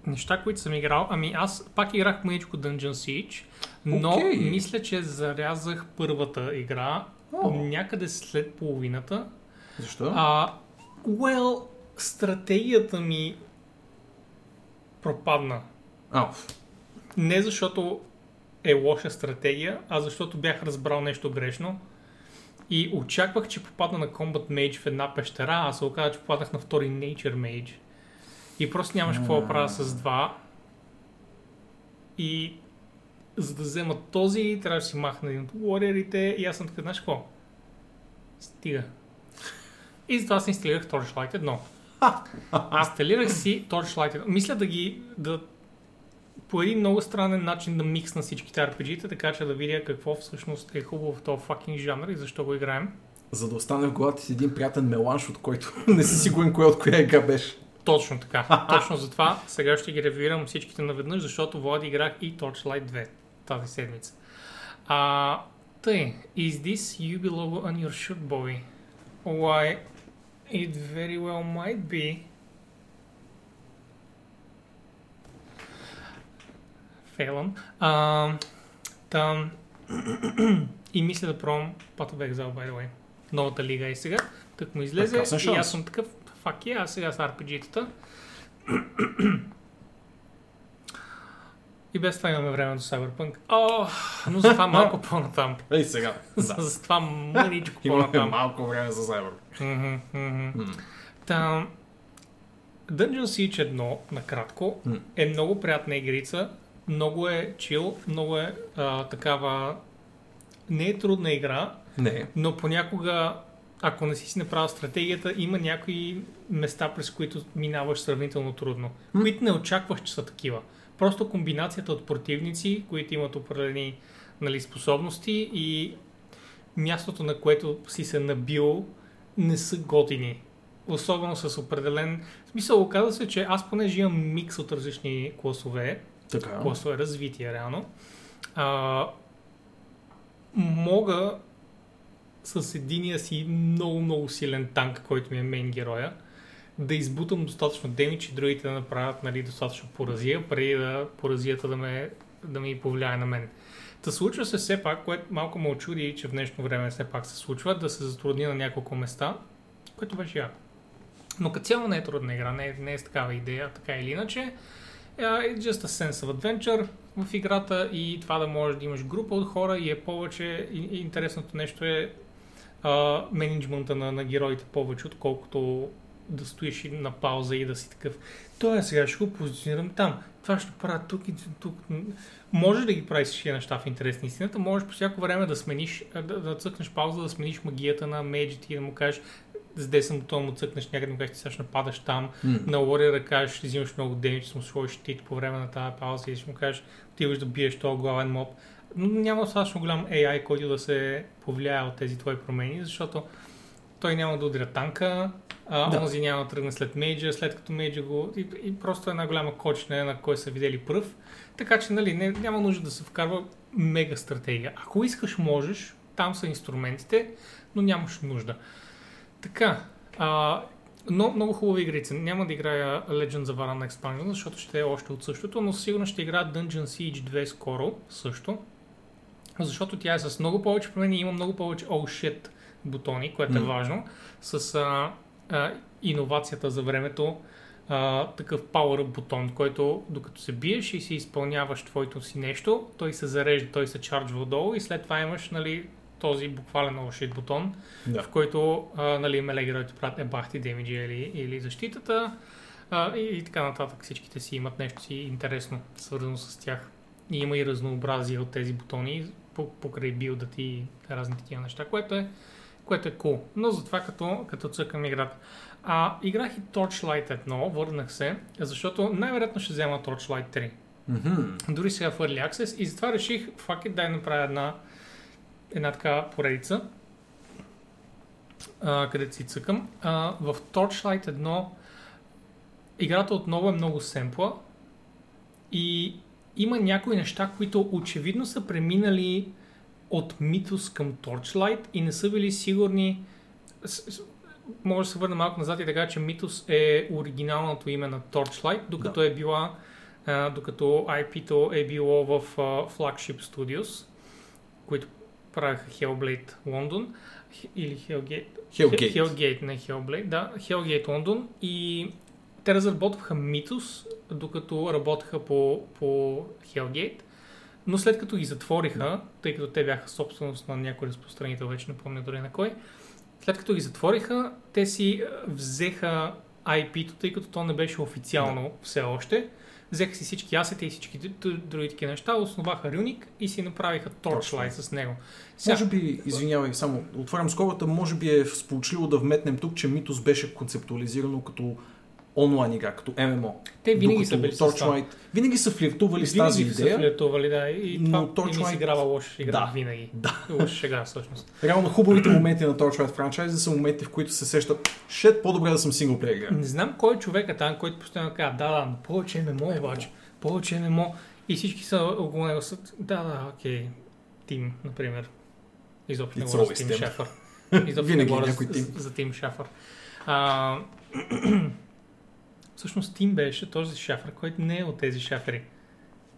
неща, които съм играл, ами аз пак играх мъничко Dungeon Siege, но Окей. мисля, че зарязах първата игра О. някъде след половината. Защо? А, well, стратегията ми пропадна. А, Не защото е лоша стратегия, а защото бях разбрал нещо грешно. И очаквах, че попадна на Combat Mage в една пещера, а се оказа, че попаднах на втори Nature Mage. И просто нямаш какво да правя с два. И за да взема този, трябва да си махна един от warriorите и аз съм така, знаеш какво? Стига. И затова си инсталирах Torchlight 1. Инсталирах си Torchlight 1. Мисля да ги, да по един много странен начин да миксна всичките RPG-та, така че да видя какво всъщност е хубаво в този fucking жанр и защо го играем. за да остане в главата си един приятен меланж, от който не си сигурен кое от коя игра беше. Точно така. Точно затова сега ще ги ревюирам всичките наведнъж, защото Влади играх и Torchlight 2 тази седмица. А, тъй, is this UB logo on your shirt, boy? Why, it very well might be. Фейлън. А, там, и мисля да пробвам Path of Exile, by the way. Новата лига е сега. Тък му излезе и аз съм такъв, фак е, а сега с RPG-тата. И без това имаме време до Cyberpunk. О, но за това малко по-натам. Ей сега. За, за това мъничко Имаме по-натам. малко време за Cyber. Мгм, мгм. М. Та, Dungeon Siege 1, накратко, М. е много приятна игрица, много е чил, много е а, такава... Не е трудна игра, Не. но понякога ако не си си направил стратегията, има някои места, през които минаваш сравнително трудно, М. които не очакваш, че са такива. Просто комбинацията от противници, които имат определени нали, способности и мястото, на което си се набил, не са готини. Особено с определен... В смисъл, оказва се, че аз понеже имам микс от различни класове, Така. класове развитие реално, а, мога с единия си много, много силен танк, който ми е мейн героя, да избутам достатъчно демидж и другите да направят нали, достатъчно поразия, преди да поразията да, ме, да ми повлияе на мен. Та случва се все пак, което малко ме очуди, че в днешно време все пак се случва, да се затрудни на няколко места, което беше яко. Но като цяло не е трудна игра, не е, не е с такава идея, така или иначе. It's just a sense of adventure в играта и това да можеш да имаш група от хора и е повече, и, интересното нещо е uh, менеджмента на, на героите повече, отколкото да стоиш и на пауза и да си такъв. Той сега ще го позиционирам там. Това ще правя тук и тук. Можеш да ги правиш всички неща в интерес на истината. Можеш по всяко време да смениш, да, да цъкнеш пауза, да смениш магията на мейджите и да му кажеш с десен бутон му цъкнеш някъде, му кажеш, ти сега нападаш там, М. на Warrior кажеш, взимаш много демидж, ще му сложиш тит по време на тази пауза и ще му кажеш, отиваш да биеш този главен моб. Но няма достатъчно голям AI, който да се повлияе от тези твои промени, защото той няма да удря танка, а Да. онзи няма да тръгне след мейджа, след като мейджа го... И, и просто една голяма кочна, на кой са видели пръв. Така че, нали, не, няма нужда да се вкарва мега стратегия. Ако искаш, можеш, там са инструментите, но нямаш нужда. Така, а, но много хубави игрици. Няма да играя Legends of Arana Expansion, защото ще е още от същото, но сигурно ще играя Dungeon Siege 2 скоро също. Защото тя е с много повече промени и има много повече oh shit бутони, което е М. важно. С а, а, иновацията за времето, а, такъв power up бутон, който докато се биеш и си изпълняваш твоето си нещо, той се зарежда, той се чарджва отдолу и след това имаш нали, този буквален shit бутон, Да. в който а, нали, меле героите правят ебахти демиджи или, или защитата а, и, и така нататък. Всичките си имат нещо си интересно, свързано с тях. И има и разнообразие от тези бутони по- покрай билдът и разни такива неща, което е, което е cool. Но затова като, като цъкам играта. А, играх и Torchlight 1, върнах се, защото най-вероятно ще взема Torchlight 3 Мгм. дори сега в Early Access и затова реших, fuck it, дай направя една, една така поредица, а, където си цъкам. А, в Torchlight 1 играта отново е много семпла и има някои неща, които очевидно са преминали от Mythos към Torchlight и не са били сигурни. Може да се върна малко назад и така, че Mythos е оригиналното име на Torchlight, докато е била докато IP-то е било в Flagship Studios, които правиха Hellblade Лондон или Hellgate. Hellgate. Не Hellblade, да, Hellgate Лондон и те разработваха Mythos, докато работеха по, по Hellgate, но след като ги затвориха, тъй като те бяха собственост на някой разпространител, вече не помня дори на кой, след като ги затвориха, те си взеха IP-то, тъй като то не беше официално все още. Взеха си всички асети и всички други такива неща, основаха Рюник и си направиха Torchlight с него. Може би, извинявай, само отварям скобата, може би е сполучливо да вметнем тук, че Митос беше концептуализирано като онлайн игра, като ММО. Те винаги Докато са били. Torchlight, винаги са флиртували с Винаги тази са идея. флиртували, да, и но това ми Torchlight- си играва лоша игра Да. винаги. Да. Лоша игра всъщност. Реално хубавите моменти на Torchlight франчайза са моменти, в които се сещат, шет, по-добре да съм синглплеер игра. Не знам кой е човека там, който постоянно казва, да, да, но повече ММО е обаче, повече ММО. И всички са около него са, да, да, окей, Тим, например. Изобщо не говоря за always Тим Tim. Шефър. Изобщо не Винаги говоря за, Тим. за. А, всъщност Тим беше този шефър, който не е от тези шефери.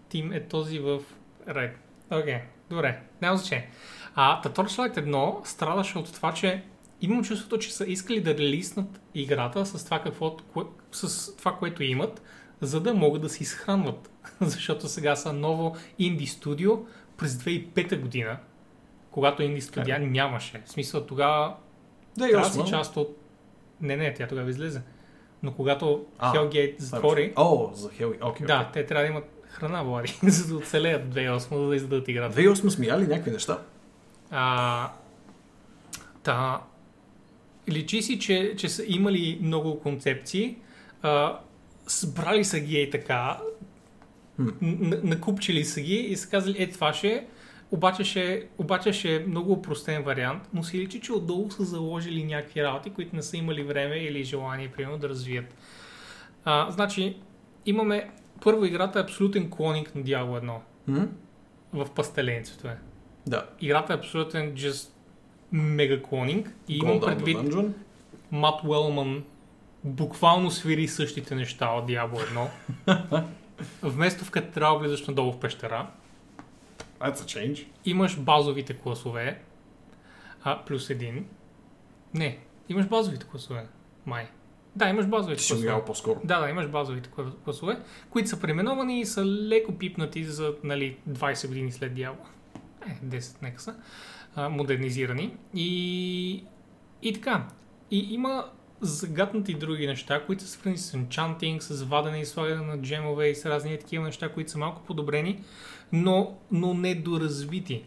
Тим е този в Red. Окей, добре, няма значение. А та Torchlight 1 страдаше от това, че имам чувството, че са искали да релиснат играта с това, какво, кое, с това което имат, за да могат да се изхранват. Защото сега са ново инди студио през 2005 година, когато инди студия нямаше. В смисъл тогава Да, трябва си част от... Не, не, тя тогава излезе. Но когато А, Hellgate затвори, О, за Хелги, окей. да, те трябва да имат храна, Влади, за да оцелеят в 2008, за да издадат играта. 2008 сме яли някакви неща. А, та, личи си, че, че са имали много концепции, а, сбрали са ги и така, н- накупчили са ги и са казали, е това ще е, обаче ще, обаче ще е много упростен вариант, но си личи, че отдолу са заложили някакви работи, които не са имали време или желание, примерно, да развият. А, значи, имаме първо играта е абсолютен клонинг на Diablo 1 М? в пастелени цветове. Да. Играта е абсолютен just мега клонинг и имам Go the предвид. Мат Уелман буквално свири същите неща от Diablo 1. Вместо в катедрал влизаш надолу в пещера, That's a change. имаш базовите класове, а, плюс един. Не, имаш базовите класове, май. Да, имаш базовите Ти класове. ял по-скоро. Да, да, имаш базовите кла- класове, които са преименовани и са леко пипнати за нали, 20 години след дявола. Е, 10 нека са. А, модернизирани. И, и така. И има загатнати други неща, които са свързани с енчантинг, с вадене и слагане на джемове и с разни такива неща, които са малко подобрени, но, но недоразвити.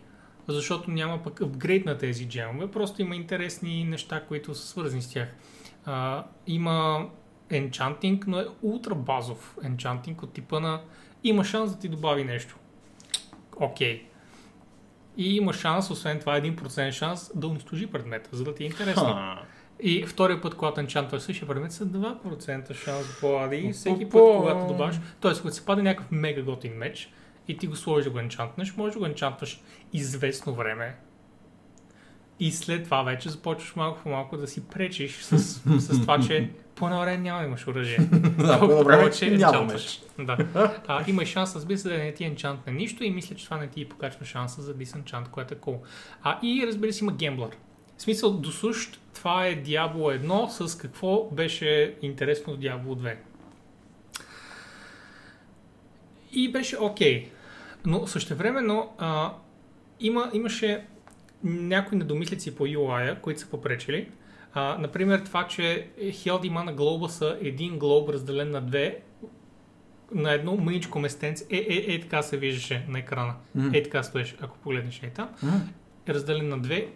Защото няма пък апгрейд на тези джемове, просто има интересни неща, които са свързани с тях. А, има енчантинг, но е ултра базов енчантинг от типа на има шанс да ти добави нещо. Окей. И има шанс, освен това 1% шанс да унищожи предмета, за да ти е интересно. Ха. И втория път, когато енчантваш същия предмет, са 2% шанс Влади. И всеки път, когато добавиш, т.е. когато се паде някакъв мега готин меч и ти го сложиш да го енчантнеш, можеш да го енчантваш известно време. И след това вече започваш малко по малко да си пречиш с, с това, че по едно време няма да имаш оръжие. Да, по Колкото време повече няма енчантваш. меч. Да. А, има и шанс, разбира се, да не ти енчантне нищо и мисля, че това не ти покачва шанса за дисенчант, което е cool. А, и разбира се има гемблър. В смисъл, до сущ, това е Diablo 1 с какво беше интересно Diablo 2. И беше окей. Но същевременно а, има, имаше някои недомислици по UI, които са попречили. А, например, това, че Health има на глоба са един глоб разделен на две, на едно мъничко местенце. Е, е, е, така се виждаше на екрана. Мгм. Е, така стоеш, ако погледнеш е там. Е разделен на две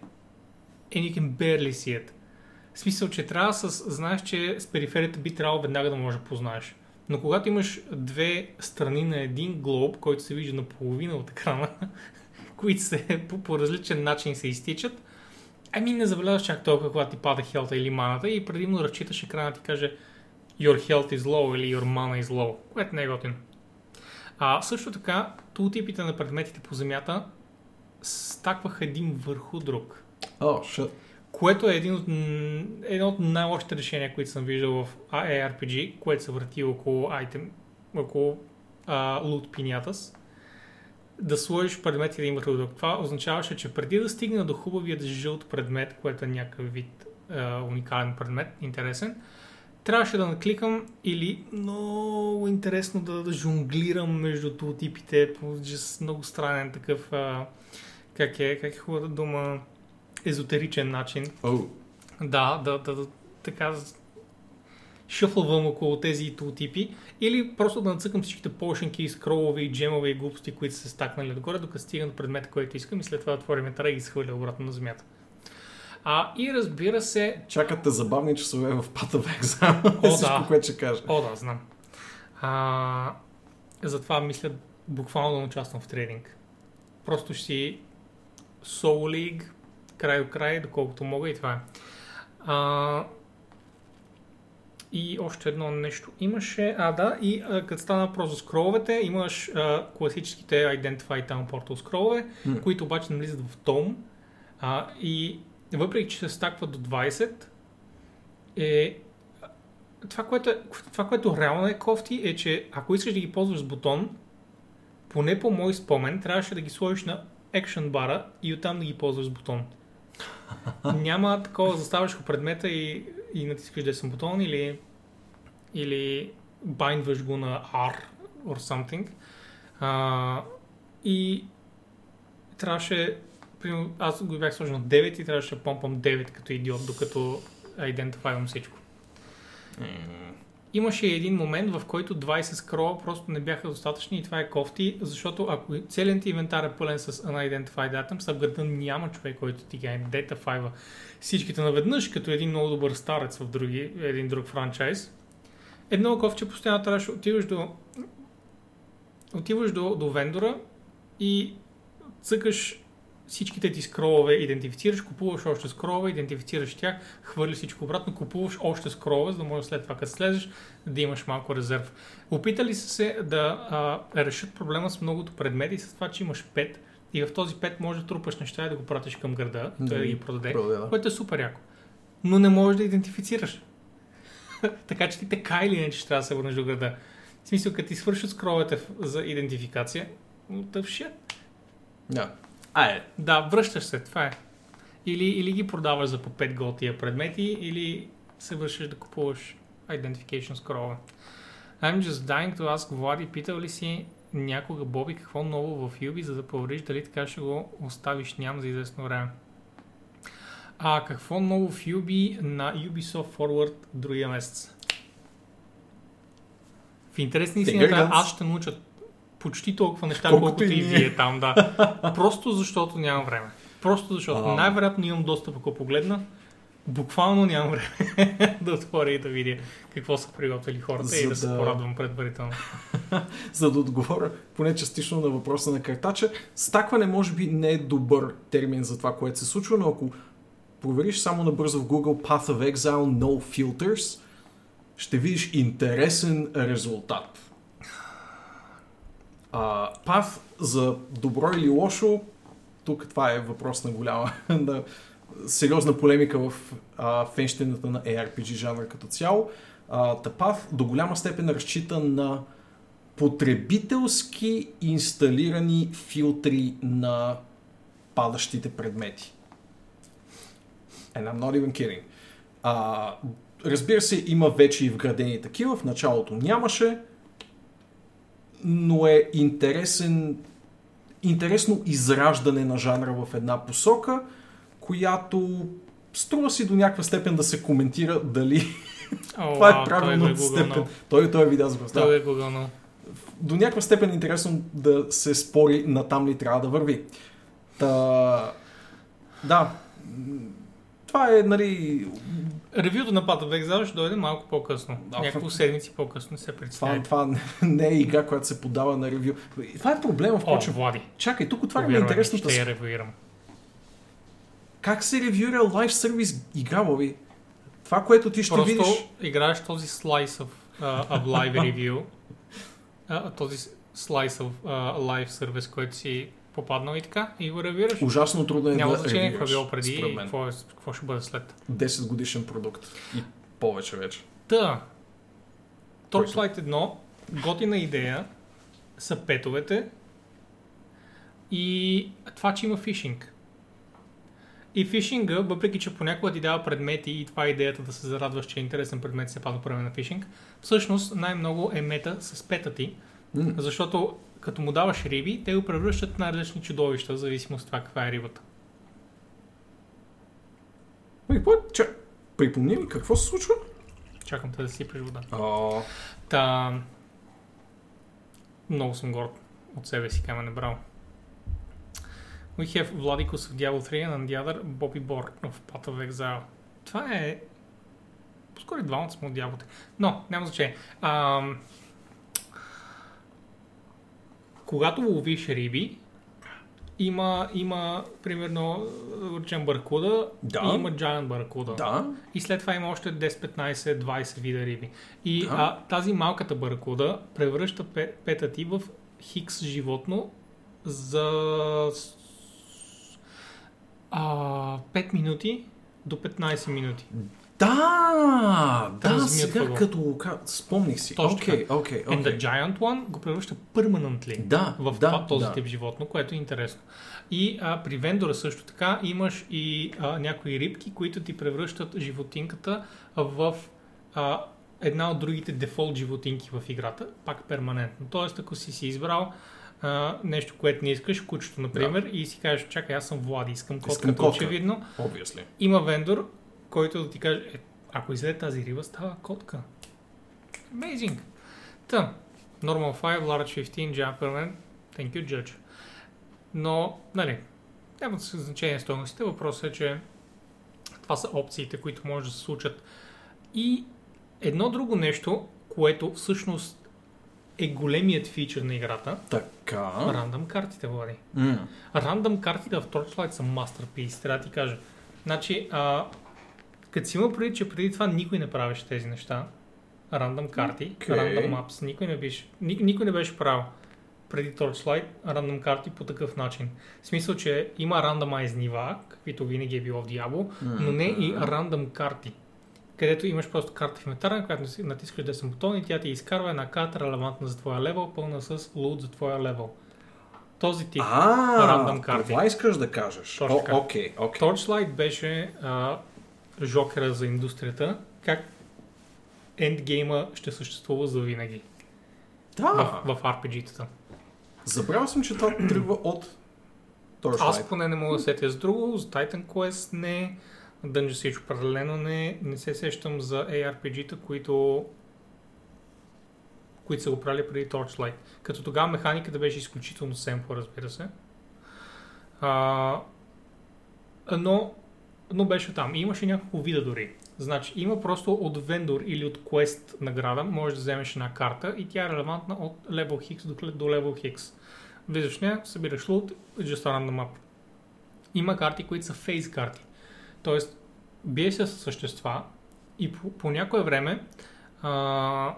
and you can barely see it. В смисъл, че трябва с... Знаеш, че с периферията би трябвало веднага да можеш да познаеш. Но когато имаш две страни на един глоб, който се вижда наполовина от екрана, които се по, по различен начин се изтичат, ами не забелязваш чак толкова, когато ти пада хелта или маната и предимно разчиташ екрана ти каже Your health is low или Your mana is low, което не е готино. А, също така, тултипите на предметите по земята стакваха един върху друг. О, shit. Което е един от, едно от най-лошите решения, които съм виждал в ARPG, което се върти около айтем, около а, лут пинятас. Да сложиш предмети да има друг. Това означаваше, че преди да стигна до хубавият жълт предмет, което е някакъв вид а, уникален предмет, интересен, трябваше да накликам или много интересно да, жонглирам между тултипите по много странен такъв а, как е, как е хубава дума езотеричен начин. О, Да, да, да, да така шъфълвам около тези тултипи или просто да нацъкам всичките пошенки, скролове и джемове и глупости, които са стакнали отгоре, докато стигна до предмета, който искам и след това отворя метара и ги изхвърля обратно на земята. А, и разбира се, чакате забавни часове в Path of Exile. О, Всичко, да. което ще кажа. О, да, знам. А, затова мисля буквално да участвам в трейдинг. Просто ще си Soul League, край до край, доколкото мога и това е. А, и още едно нещо имаше. А, да, и а, като стана въпрос за скроловете, имаш а, класическите Identify Town Portal скролове, М. които обаче не влизат в том. А, и въпреки, че се стакват до 20, е това което, е, това, което реално е кофти, е, че ако искаш да ги ползваш с бутон, поне по мой спомен, трябваше да ги сложиш на Action бара и оттам да ги ползваш с бутон. Няма такова, заставаш го предмета и, и натискаш десен бутон или, или байндваш го на R or something. А, и трябваше, примерно, аз го бях сложил на 9 и трябваше да помпам 9 като идиот, докато идентифайвам всичко. Имаше един момент, в който 20 скрола просто не бяха достатъчни и това е кофти, защото ако целият ти инвентар е пълен с unidentified items, а няма човек, който ти ги дата файва всичките наведнъж, като един много добър старец в други, един друг франчайз, едно кофче постоянно трябваше отиваш до отиваш до, до вендора и цъкаш всичките ти скролове, идентифицираш, купуваш още скролове, идентифицираш тях, хвърли всичко обратно, купуваш още скролове, за да може след това, като слезеш, да имаш малко резерв. Опитали са се да а, решат проблема с многото предмети, с това, че имаш 5 и в този 5 може да трупаш неща и да го пратиш към града, и той да ги продаде, да. което е супер яко. Но не можеш да идентифицираш. така че ти така или иначе ще трябва да се върнеш до града. В смисъл, като ти свършат скроловете в- за идентификация, тъвше. Да. А, е. Да, връщаш се, това е. Или, или ги продаваш за по 5 гол тия предмети, или се вършиш да купуваш Identification скролове. I'm just dying to ask, Влади, питал ли си някога Боби какво ново в Юби, за да провериш дали така ще го оставиш ням за известно време? А какво ново в Юби на Ubisoft Forward другия месец? В интерес на истината, аз ще науча почти толкова неща, Колкото колкото, и и вие там, да. Просто защото нямам време. Просто защото А. най-вероятно имам достъп, ако погледна. Буквално нямам време да отворя и да видя какво са приготвили хората и За да се да- порадвам предварително. За да отговоря поне частично на въпроса на картача, стакване може би не е добър термин за това, което се случва, но ако провериш само набързо в Google Path of Exile No Filters, ще видиш интересен резултат. А, Path за добро или лошо, тук това е въпрос на голяма, на сериозна полемика в фенщината на ARPG жанра като цяло. А, та Path до голяма степен разчита на потребителски инсталирани филтри на падащите предмети. And I'm not even kidding. А, разбира се, има вече и вградени такива, в началото нямаше, но е интересен, интересно израждане на жанра в една посока, която струва си до някаква степен да се коментира дали О, това е правилната е степен. Той, той е видео за да. Той е гугълнал. До някаква степен е интересно да се спори на там ли трябва да върви. Та... Да. Това е, нали... Ревюто на of Exile ще дойде малко по-късно. Да, Няколко седмици по-късно се Това, представя. това не е игра, която се подава на ревю. Това е проблема, О, впрочем. Влади, Чакай, тук повярвай ми, интересната... ще я ревюирам. Как се ревюира лайв сервис игра, Боби? Това, което ти ще Просто видиш... играеш този slice of, uh, of live review, uh, този slice of uh, live сервис, който си попаднал и така, и го ревюираш. Ужасно трудно е Няма да значение какво е било преди и какво, е, какво ще бъде след. 10 годишен продукт. И повече вече. Та, Който? Torchlight 1, готина идея са петовете и това, че има фишинг. И фишинга, въпреки че понякога ти дава предмети и това е идеята да се зарадваш, че е интересен предмет се пада по време на фишинг, всъщност най-много е мета с пета ти, М. защото като му даваш риби, те го превръщат в най-различни чудовища, в зависимост от това каква е рибата. Ой, какво? Ча... Припомни ми, какво се случва? Чакам те да си сипеш вода. О, Та... Много съм горд от себе си, каме набрал. We have Vladikos of Diablo 3 and the other Bobby Borg of Path of Exile. Това е... По-скоро двамата сме от 3. Но, няма значение. Ам... Когато ловиш риби, има, има примерно, речем, баркуда Да. и има giant баркуда. да. И след това има още 10, 15, 20 вида риби. И Да. а, тази малката баркуда превръща пе, пета ти в хикс животно за а, 5 минути до 15 минути. Да, да, Размият сега въгъл. като спомних си. Точно Окей, окей, And the giant one го превръща permanently Да, в да, това, този да. тип животно, което е интересно. И а, при вендора също така имаш и а, някои рибки, които ти превръщат животинката в а, една от другите дефолт животинки в играта, пак перманентно. Тоест, ако си си избрал а, нещо, което не искаш, кучето, например, и си кажеш, чакай, аз съм Влади, искам котката, очевидно, Obviously. има вендор, който да ти каже, е, ако излезе тази риба, става котка. Amazing. Та, Normal 5, Large 15, Jumperman, thank you, Judge. Но, нали, няма значение стоеностите. Въпросът е, че това са опциите, които може да се случат. И едно друго нещо, което всъщност е големият фичър на играта, Така. рандъм картите, Влади. Рандъм картите в Torchlight са masterpiece, трябва да ти кажа. Значи, а, като си има преди, че преди това никой не правеше тези неща, рандъм карти, Окей. рандъм мапс, никой не беше, ник, никой не беше правил преди Torchlight рандъм карти по такъв начин. В смисъл, че има рандомайз нива, каквито винаги е било в Diablo, но не и рандъм карти. Където имаш просто карта в инвентара, която натискаш 10 бутона и тя ти изкарва една карта релевантна за твоя левел, пълна с лут за твоя левел. Този тип. Рандъм карти. това искаш да кажеш. Окей, окей. Torchlight беше а, жокера за индустрията, как ендгейма ще съществува за винаги Да, в, в RPG-тата. забравял съм, че това тръгва от Torchlight. Аз поне не мога да сетя с друго, за Titan Quest не, Dungeon Siege определено не, не се сещам за ARPG-та, които които са го правили преди Torchlight. Като тогава механиката беше изключително семпла, разбира се. А, но, но беше там. И имаше няколко вида дори. Значи има просто от вендор или от квест награда, можеш да вземеш една карта и тя е релевантна от level X до, до level X. Влизаш нея, събираш лут, just random map. Има карти, които са фейз карти. Тоест, бие се с същества и по, по някое време а,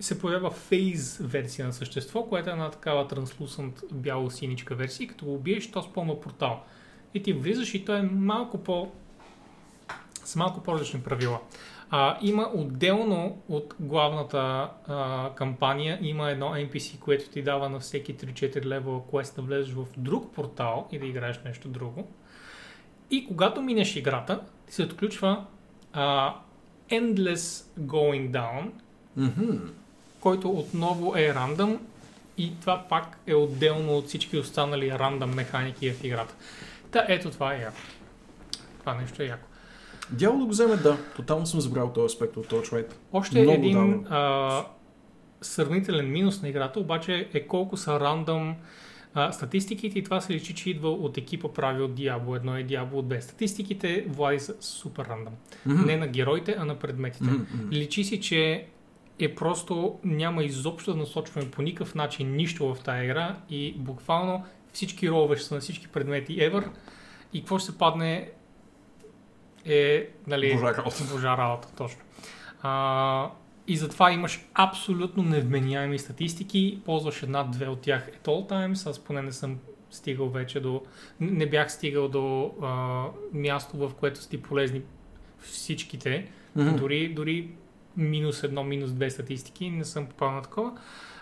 се появява фейз версия на същество, което е една такава транслусант бяло-синичка версия и като го убиеш, то спомня портал. И ти влизаш и той е малко по... с малко по-различни правила. А, има отделно от главната а, кампания, има едно NPC, което ти дава на всеки 3-4 левела квест да влезеш в друг портал и да играеш нещо друго. И когато минеш играта, ти се отключва а, Endless Going Down, Мгм. който отново е рандъм и това пак е отделно от всички останали рандъм механики в играта. Та ето това е яко. Това нещо е яко. Дявол да го вземе, да. Тотално съм забрал този аспект от Torchlight. Още Много един а, сравнителен минус на играта, обаче е колко са рандъм а, статистиките и това се личи, че идва от екипа прави от Diablo 1 и Diablo 2. Статистиките, Влади, са супер рандъм. Мгм. Не на героите, а на предметите. Мгм. Личи си, че е просто няма изобщо да насочваме по никакъв начин нищо в тази игра и буквално всички ролове ще са на всички предмети ever и какво ще се падне е нали, Божа работа. Божа работа, точно. А, и затова имаш абсолютно невменяеми статистики, ползваш една-две от тях at all times, аз поне не съм стигал вече до... Не бях стигал до а, място, в което са ти полезни всичките, Мгм. дори, дори минус едно, минус две статистики, не съм попал на такова.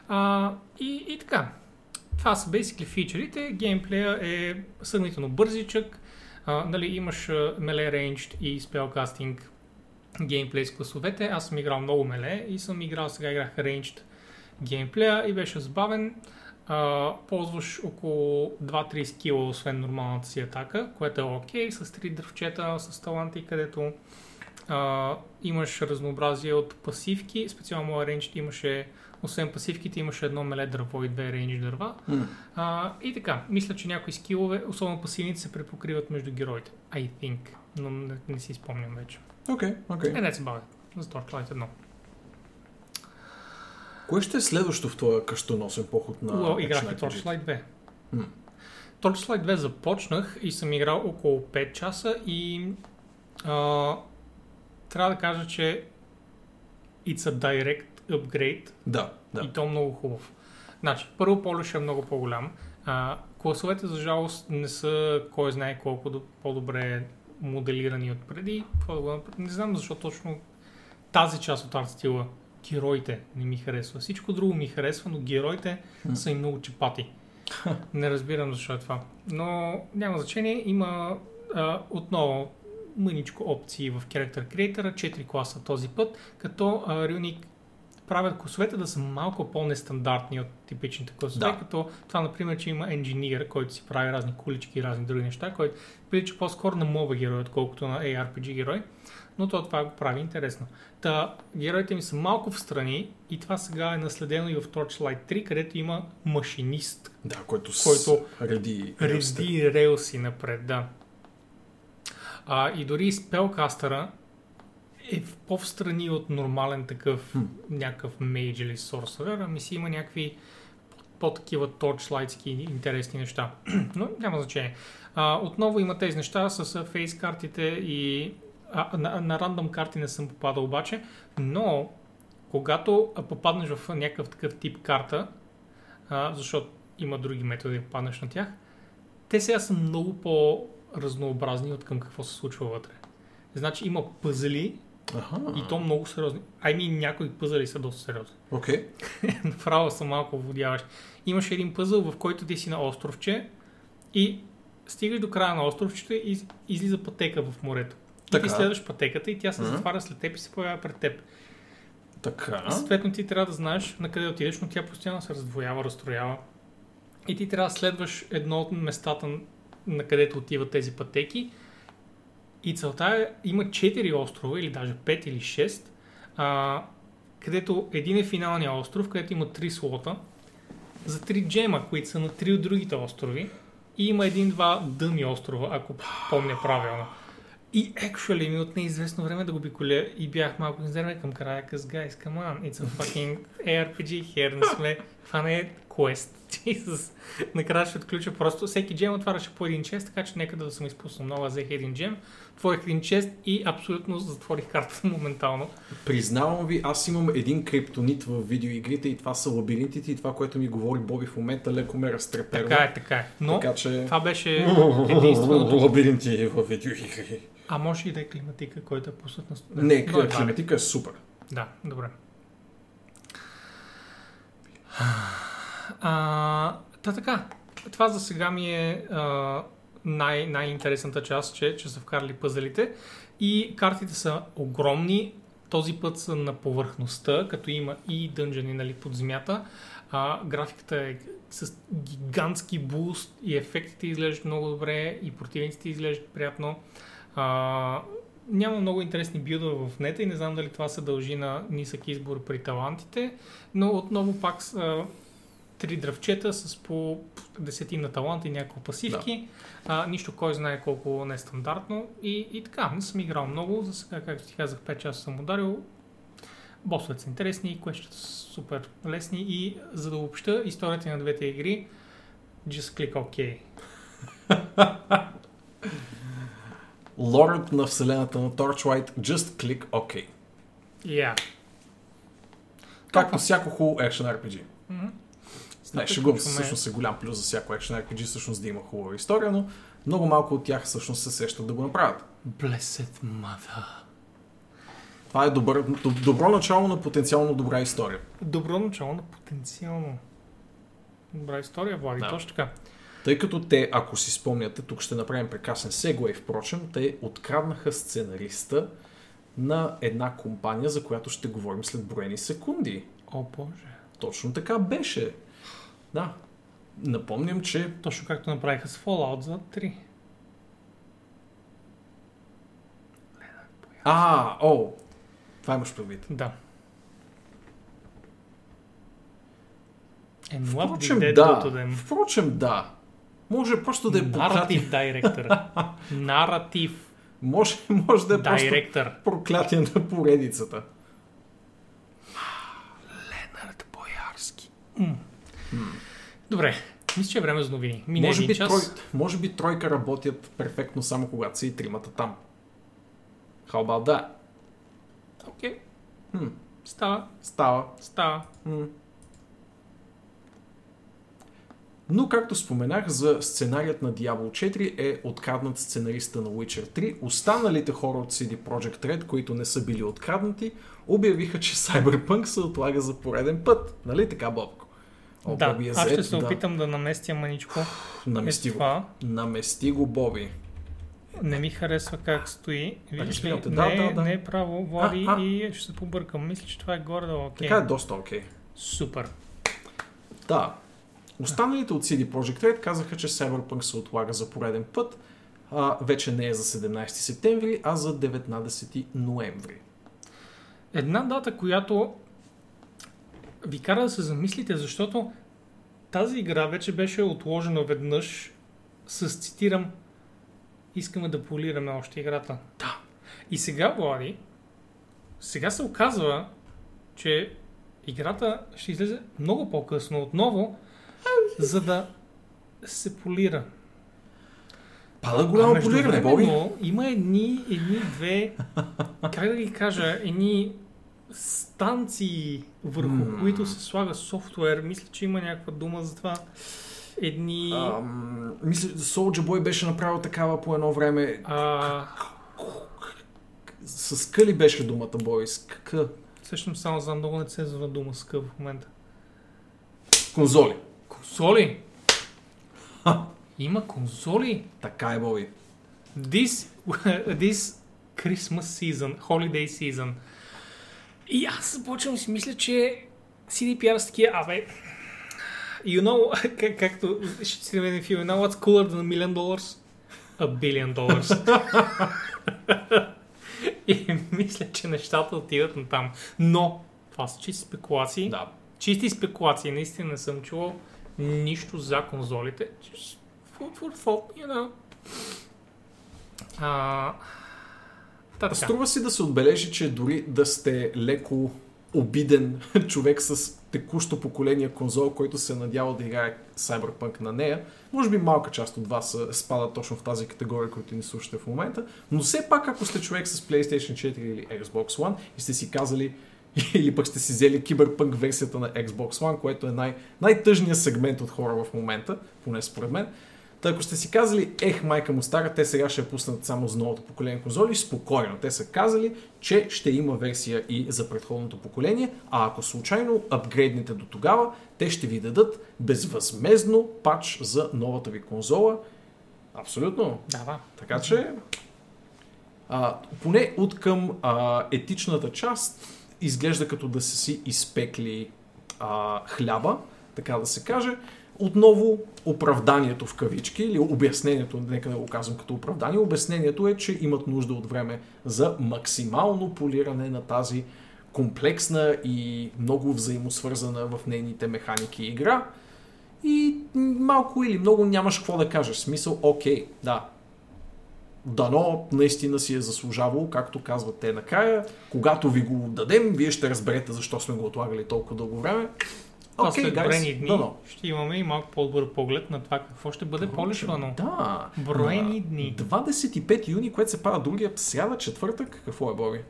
А, и, и така. Това са basically фичерите. Геймплея е сравнително бързичък. А, нали, имаш melee ranged и spellcasting геймплей с класовете. Аз съм играл много меле и съм играл, сега играх ranged геймплея и беше забавен. А, ползваш около 2-3 скила, освен нормалната си атака, което е окей, с 3 дръвчета, с таланти, където а, имаш разнообразие от пасивки. Специално моя рейндж имаше, освен пасивките, имаше едно меле дърво и две рейндж дърва. М. А, и така, мисля, че някои скилове, особено пасивните, се препокриват между героите. I think, но не, не си спомням вече. Окей, окей. Е, не се бавя. За Torchlight 1. Кое ще е следващо в този къщоносен поход на Уау, играх и? Torchlight 2. М. Torchlight 2 започнах и съм играл около 5 часа и а, трябва да кажа, че it's a direct upgrade Да, и да. то много хубав. Значи, първо полюш е много по-голям. А, класовете, за жалост, не са кой знае колко до- по-добре моделирани от преди. Не знам защо точно тази част от арт стила, героите не ми харесва. Всичко друго ми харесва, но героите М. са и много чепати. Не разбирам защо е това. Но няма значение. Има а, отново мъничко опции в Character Creator, 4 класа този път, като а, Runic правят класовете да са малко по-нестандартни от типичните класове, Да. като това, например, че има енжинир, който си прави разни кулички и разни други неща, който прилича по-скоро на моба герой, отколкото на ARPG герой, но то това го прави интересно. Та, героите ми са малко в страни и това сега е наследено и в Torchlight 3, където има машинист, Да, който. Който реди... Реди релси напред, да. А, и дори спелкастъра е в по-встрани от нормален такъв Хм. някакъв мейдж или сорсърър, ами си има някакви по-такива торчлайтски интересни неща. Но няма значение. А, отново има тези неща с фейс картите и а, на, на рандъм карти не съм попадал обаче, но когато попаднеш в някакъв такъв тип карта, а, защото има други методи да попаднеш на тях, те сега са много по-разнообразни от към какво се случва вътре. Значи има пъзели Аха. и то много сериозни. Ай ми някои пъзели са доста сериозни. Окей. Направо са малко водяващи. Имаш един пъзъл, в който ти си на островче и стигаш до края на островчето и из- излиза пътека в морето. И Така. ти следваш пътеката и тя се Мгм. затваря след теб и се появява пред теб. Така. И съответно ти трябва да знаеш на къде отидеш, но тя постоянно се раздвоява, разстроява. И ти трябва да следваш едно от местата, на където отиват тези пътеки. И целта е, има 4 острова, или даже 5 или 6, а, където един е финалния остров, където има 3 слота, за 3 джема, които са на 3 от другите острови. И има един-два дъми острова, ако помня правилно. И actually ми от неизвестно време да го биколя и бях малко изнервен към края, къс guys, come on, it's a fucking ARPG here, не сме, това не е quest, Jesus. Накрая ще отключа просто, всеки джем отваряше по един чест, така че нека да съм изпуснал много, взех един джем, отворих един чест и абсолютно затворих картата моментално. Признавам ви, аз имам един криптонит в видеоигрите и това са лабиринтите и това, което ми говори Боби в момента, леко ме разтреперва. Така е, така е. Но Така че... това беше единственото. Лабиринти в видеоигри. А може и да е климатика, който е пуснат на студент. Не, Но ли. климатика е супер. Да, добре. А, та така, това за сега ми е а, най- най-интересната част, че, че са вкарали пъзелите. И картите са огромни. Този път са на повърхността, като има и дънжени нали, под земята. А, графиката е с гигантски буст и ефектите изглеждат много добре и противниците изглеждат приятно. А, няма много интересни билдове в нета и не знам дали това се дължи на нисък избор при талантите, но отново пак са три дръвчета с по десетина таланта и няколко пасивки. А, нищо кой знае колко нестандартно. И, и така, не съм играл много. За сега, както ти казах, 5 часа съм ударил. Босовете са интересни, квестчета са супер лесни и за да обща историята на двете игри, just click OK. Лорът на вселената на Torchlight, just click OK. Yeah. Както всяко хубаво екшен RPG. Мгм. Не, шегувам се, всъщност е голям плюс за всяко екшен RPG, всъщност да има хубава история, но много малко от тях всъщност се сещат да го направят. Blessed Mother. Това е добър, доб- добро начало на потенциално добра история. Добро начало на потенциално. Добра история, Влади, Да. точно така. Тъй като те, ако си спомняте, тук ще направим прекрасен сегуей, впрочем, те откраднаха сценариста на една компания, за която ще говорим след броени секунди. О, Боже. Точно така беше. Да. Напомням, че Точно както направиха с Fallout за 3. А, о, това имаш предвид. Да. And what Впрочем, да. them? Впрочем, да. Може просто да е. Наратив директор. Наратив Може, може да е просто директор. проклятие на поредицата. Ленард Боярски. Добре, мисля, че е време за новини. Мине Може би, час. трой, може би тройка работят перфектно само когато са и тримата там. How about that? Окей, Хм, става, става. става. М. Но, както споменах, за сценарият на Diablo 4 е откраднат сценариста на Witcher 3. Останалите хора от CD Projekt Red, които не са били откраднати, обявиха, че Cyberpunk се отлага за пореден път. Нали така, Бобко? О, да, Боби е аз ще се опитам да наместя маничко. Намести Е го. това. Намести го, Боби. Не ми харесва как стои. Виждаш ли? разбирам те. Не, Да, е- да, да. не е право, Влади, А, а. и ще се побъркам. Мисля, че това е горе-долу окей. Така е доста окей. Супер. Да. Останалите от CD Projekt Red казаха, че Cyberpunk се отлага за пореден път. А, вече не е за 17 септември, а за 19 ноември. Една дата, която ви кара да се замислите, защото тази игра вече беше отложена веднъж с цитирам искаме да полираме още играта. Да. И сега, Влади, сега се оказва, че играта ще излезе много по-късно отново, за да се полира. Пада голямо полиране, Боби. има едни, едни две, как да ги кажа, едни станции, върху М. които се слага софтуер. Мисля, че има някаква дума за това. Едни... Ам, мисля, Soulja Boy беше направил такава по едно време. А, С къли беше думата, Бой? С к. всъщност само знам много нецензурна дума с къв в момента. Конзоли. Консоли! Ха. Има конзоли! Така е, Боби. This, this Christmas season, holiday season. И аз започвам си мисля, че CDPR са такива, абе, you know, как, както ще си един филм, you know what's cooler than a million dollars? A billion dollars. И мисля, че нещата отиват на там. Но, това са чисти спекулации. Да. Чисти спекулации, наистина не съм чувал нищо за конзолите. Just food for thought, you know. А, та, така. Струва си да се отбележи, че дори да сте леко обиден човек с текущо поколение конзол, който се надява да играе Cyberpunk на нея, може би малка част от вас а, спадат точно в тази категория, които ни слушате в момента, но все пак ако сте човек с PlayStation 4 или Xbox One и сте си казали или пък сте си взели киберпънк версията на Xbox One, което е най- най-тъжният сегмент от хора в момента, поне според мен. Та ако сте си казали, ех, майка му стара, те сега ще пуснат само за новото поколение конзоли, спокойно. Те са казали, че ще има версия и за предходното поколение, а ако случайно апгрейднете до тогава, те ще ви дадат безвъзмезно пач за новата ви конзола. Абсолютно. Да. Така че, а, поне от към а, етичната част, изглежда като да са си изпекли а, хляба, така да се каже. Отново оправданието в кавички, или обяснението, нека да го казвам като оправдание, обяснението е, че имат нужда от време за максимално полиране на тази комплексна и много взаимосвързана в нейните механики игра. И малко или много нямаш какво да кажеш. Смисъл, окей, да, дано наистина си е заслужавало, както казват те накрая. Когато ви го дадем, вие ще разберете защо сме го отлагали толкова дълго време. А Окей, след броени дни дано. ще имаме и малко по-добър поглед на това какво ще бъде полишвано. Да. Броени дни. 25 юни, което се пада другия сряда, четвъртък. Какво е, Боби?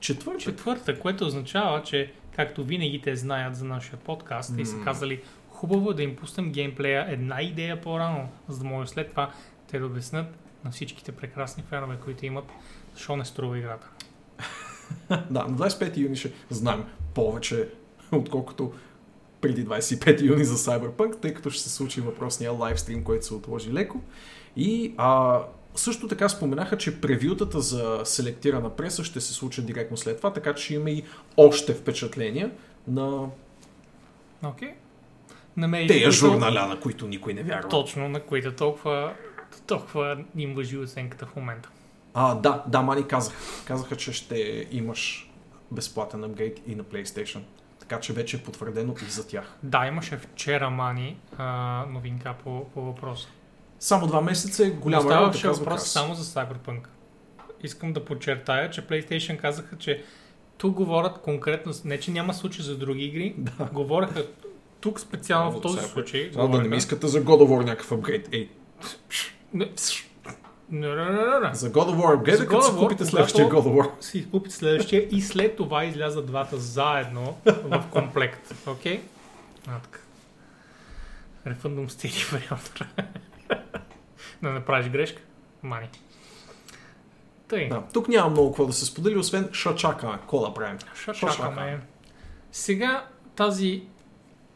Четвъртък. Четвърта, което означава, че както винаги те знаят за нашия подкаст и са казали хубаво е да им пуснем геймплея една идея по-рано, за да може след това те да обяснат на всичките прекрасни фенове, които имат, защо не струва играта. Да, на 25 юни ще знаем повече, отколкото преди 25 юни за Cyberpunk, тъй като ще се случи въпросния лайвстрим, който се отложи леко. И а, също така споменаха, че превютата за селектирана преса ще се случи директно след това, така че има и още впечатления на медиите, тея които- журналя, на които никой не вярва. Точно, на които толкова, толкова им въжи оценката в момента. А, да, да, Мани казаха. Казаха, че ще имаш безплатен апгрейд и на PlayStation. Така че вече е потвърдено и за тях. Да, имаше вчера мани а, новинка по, по въпроса. Само два месеца е голяма работа, Оставаше казва въпрос Крас. само за Cyberpunk. Искам да подчертая, че PlayStation казаха, че тук говорят конкретно, не че няма случай за други игри, Да. говореха тук специално в този случай. Само да не ми искате за God of War някакъв апгрейд. Ей, Не, не, не, не, не. за God of War За като си купите следващия God of War. Си купите следващия и след това излязат двата заедно в комплект. Окей? А, така. Рефъндум стили вариант. да не правиш грешка. Мани. Тъй. Да, тук няма много какво да се сподели, освен ще чакаме. Какво да правим? Ще Що ще чакаме. чакаме? Сега тази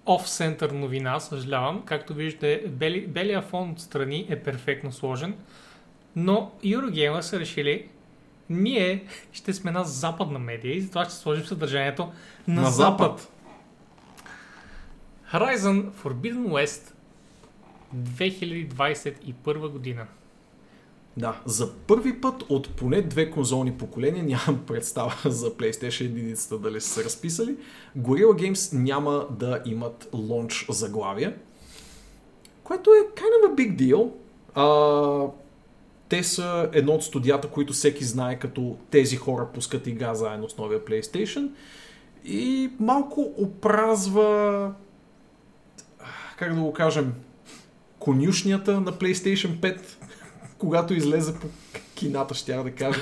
оф-център новина, съжалявам. Както виждате, бели, белия фон отстрани е перфектно сложен. Но Eurogamer са решили, ние ще сме една западна медия и затова ще сложим съдържанието на, На запад. запад. Horizon Forbidden West 2021 година. Да, за първи път от поне две конзолни поколения, нямам представа за PlayStation единицата дали са се разписали, Gorilla Games няма да имат лонч заглавия, което е kind of a big deal. А, те са едно от студията, които всеки знае като тези хора пускат игра заедно с новия PlayStation и малко опразва как да го кажем конюшнята на PlayStation 5 когато излезе по кината, ще да кажа.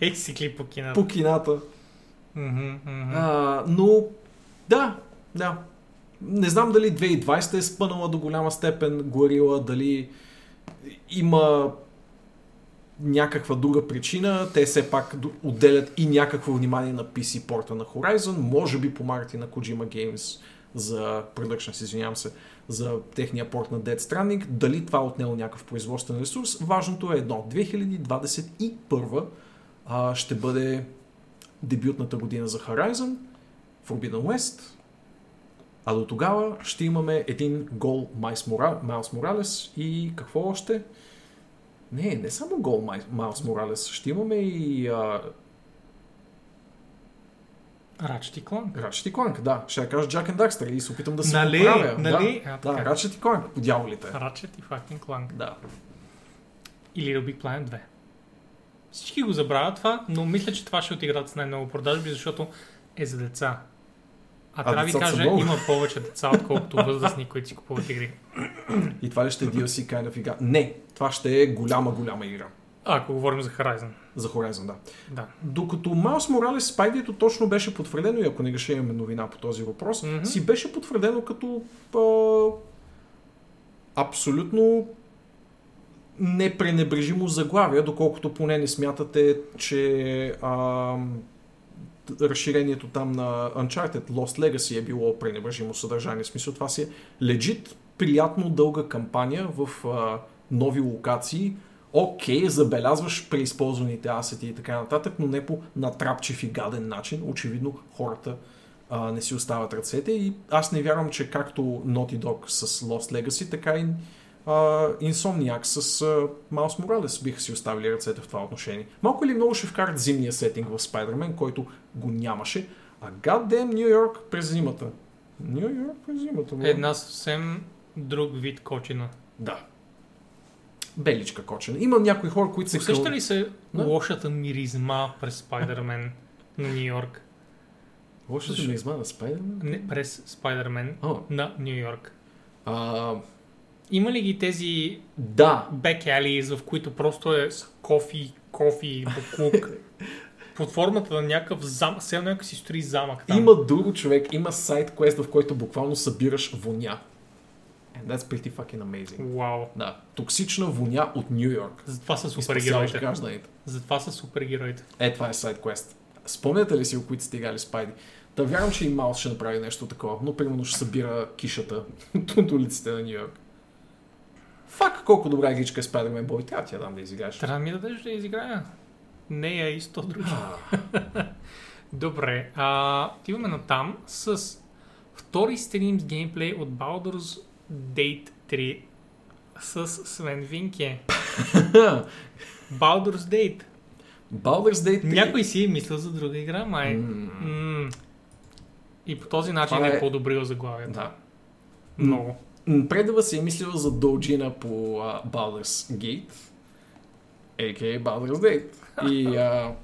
Basically по кината. По кината. Мгм. А, но, да, да. Не знам дали 2020 е спънала до голяма степен горила, дали има някаква друга причина. Те все пак отделят и някакво внимание на PC порта на Horizon. Може би помагат и на Kojima Games за Production, се извинявам се, за техния порт на Dead Stranding. Дали това е отнело някакъв производствен ресурс? Важното е едно. 2021 а, ще бъде дебютната година за Horizon, Forbidden West, а до тогава ще имаме един гол. Майлс Моралес и какво още? Не, не само гол Май... Майлс Моралес, ще имаме и а, Ratchet и Clank. Ratchet и Clank, да. Ще я кажа Jack and Daxter и се опитам да се Нали? поправя. Нали? Да, А, да. Ratchet и Clank, по дяволите. Ratchet и fucking Clank. Да. И Little Big Planet 2. Всички го забравят това, но мисля, че това ще отиграят с най-много продажби, защото е за деца. А, А трябва да ви кажа, много. има повече деца, отколкото възрастни, които си купуват игри. И това ли ще е DLC kind of игра? Не, това ще е голяма, голяма игра. А, ако говорим за Horizon. За Horizon, да. Да. Докато Маус Моралес Спайдито точно беше потвърдено, и ако не греша имаме новина по този въпрос, Мгм. си беше потвърдено като а, абсолютно непренебрежимо заглавие, доколкото поне не смятате, че а, разширението там на Uncharted Lost Legacy е било пренебрежимо съдържание. В смисъл това си е legit, приятно дълга кампания в а, нови локации. Окей, забелязваш преизползваните асети и така нататък, но не по натрапчив и гаден начин. Очевидно хората а, не си остават ръцете и аз не вярвам, че както Naughty Dog с Lost Legacy, така и Insomniac с Miles Morales биха си оставили ръцете в това отношение. Малко или много ще вкарат зимния сетинг в Spider-Man, който го нямаше, а goddamn Нью Йорк през зимата. Нью Йорк през зимата. бе. Една съвсем друг вид кочина. Да. Беличка кочена. Има някои хора, които се... Усеща ли се Да. лошата миризма през Spider-Man на Нью Йорк? Лошата Защо? ми изма на Spider-Man? Не, през Spider-Man на Нью Йорк. а, Има ли ги тези да, back alleys, в които просто е кофи, кофи, буклук, под формата на някакъв замък, все някак си строи замък там. има друго човек, има сайт квест, в който буквално събираш воня. And that's pretty fucking amazing. Вау. Да, токсична воня от Нью Йорк. Затова са супергероите. гражданите. Затова са супергероите. Е, това е сайт квест. Спомняте ли си, които сте играли Спайди? Да вярвам, че и Маус ще направи нещо такова, но примерно ще събира кишата от улиците на Нью Йорк. Фак, колко добра игричка е Spider-Man Boy, трябва ти я дам да изиграеш. Трябва да ми дадеш да изиграя. Нея и сто други. Добре, а, отиваме на там с втори стрим с геймплей от Baldur's Date 3 с Свен Винке. Baldur's Date. Baldur's Gate 3. Някой си е мислил за друга игра, май. М, М. И по този начин Това е е- подобрил заглавието. Да. Много. Предава си е мислил за Долджина по uh, Baldur's Gate, a.k.a. Baldur's Gate. И а,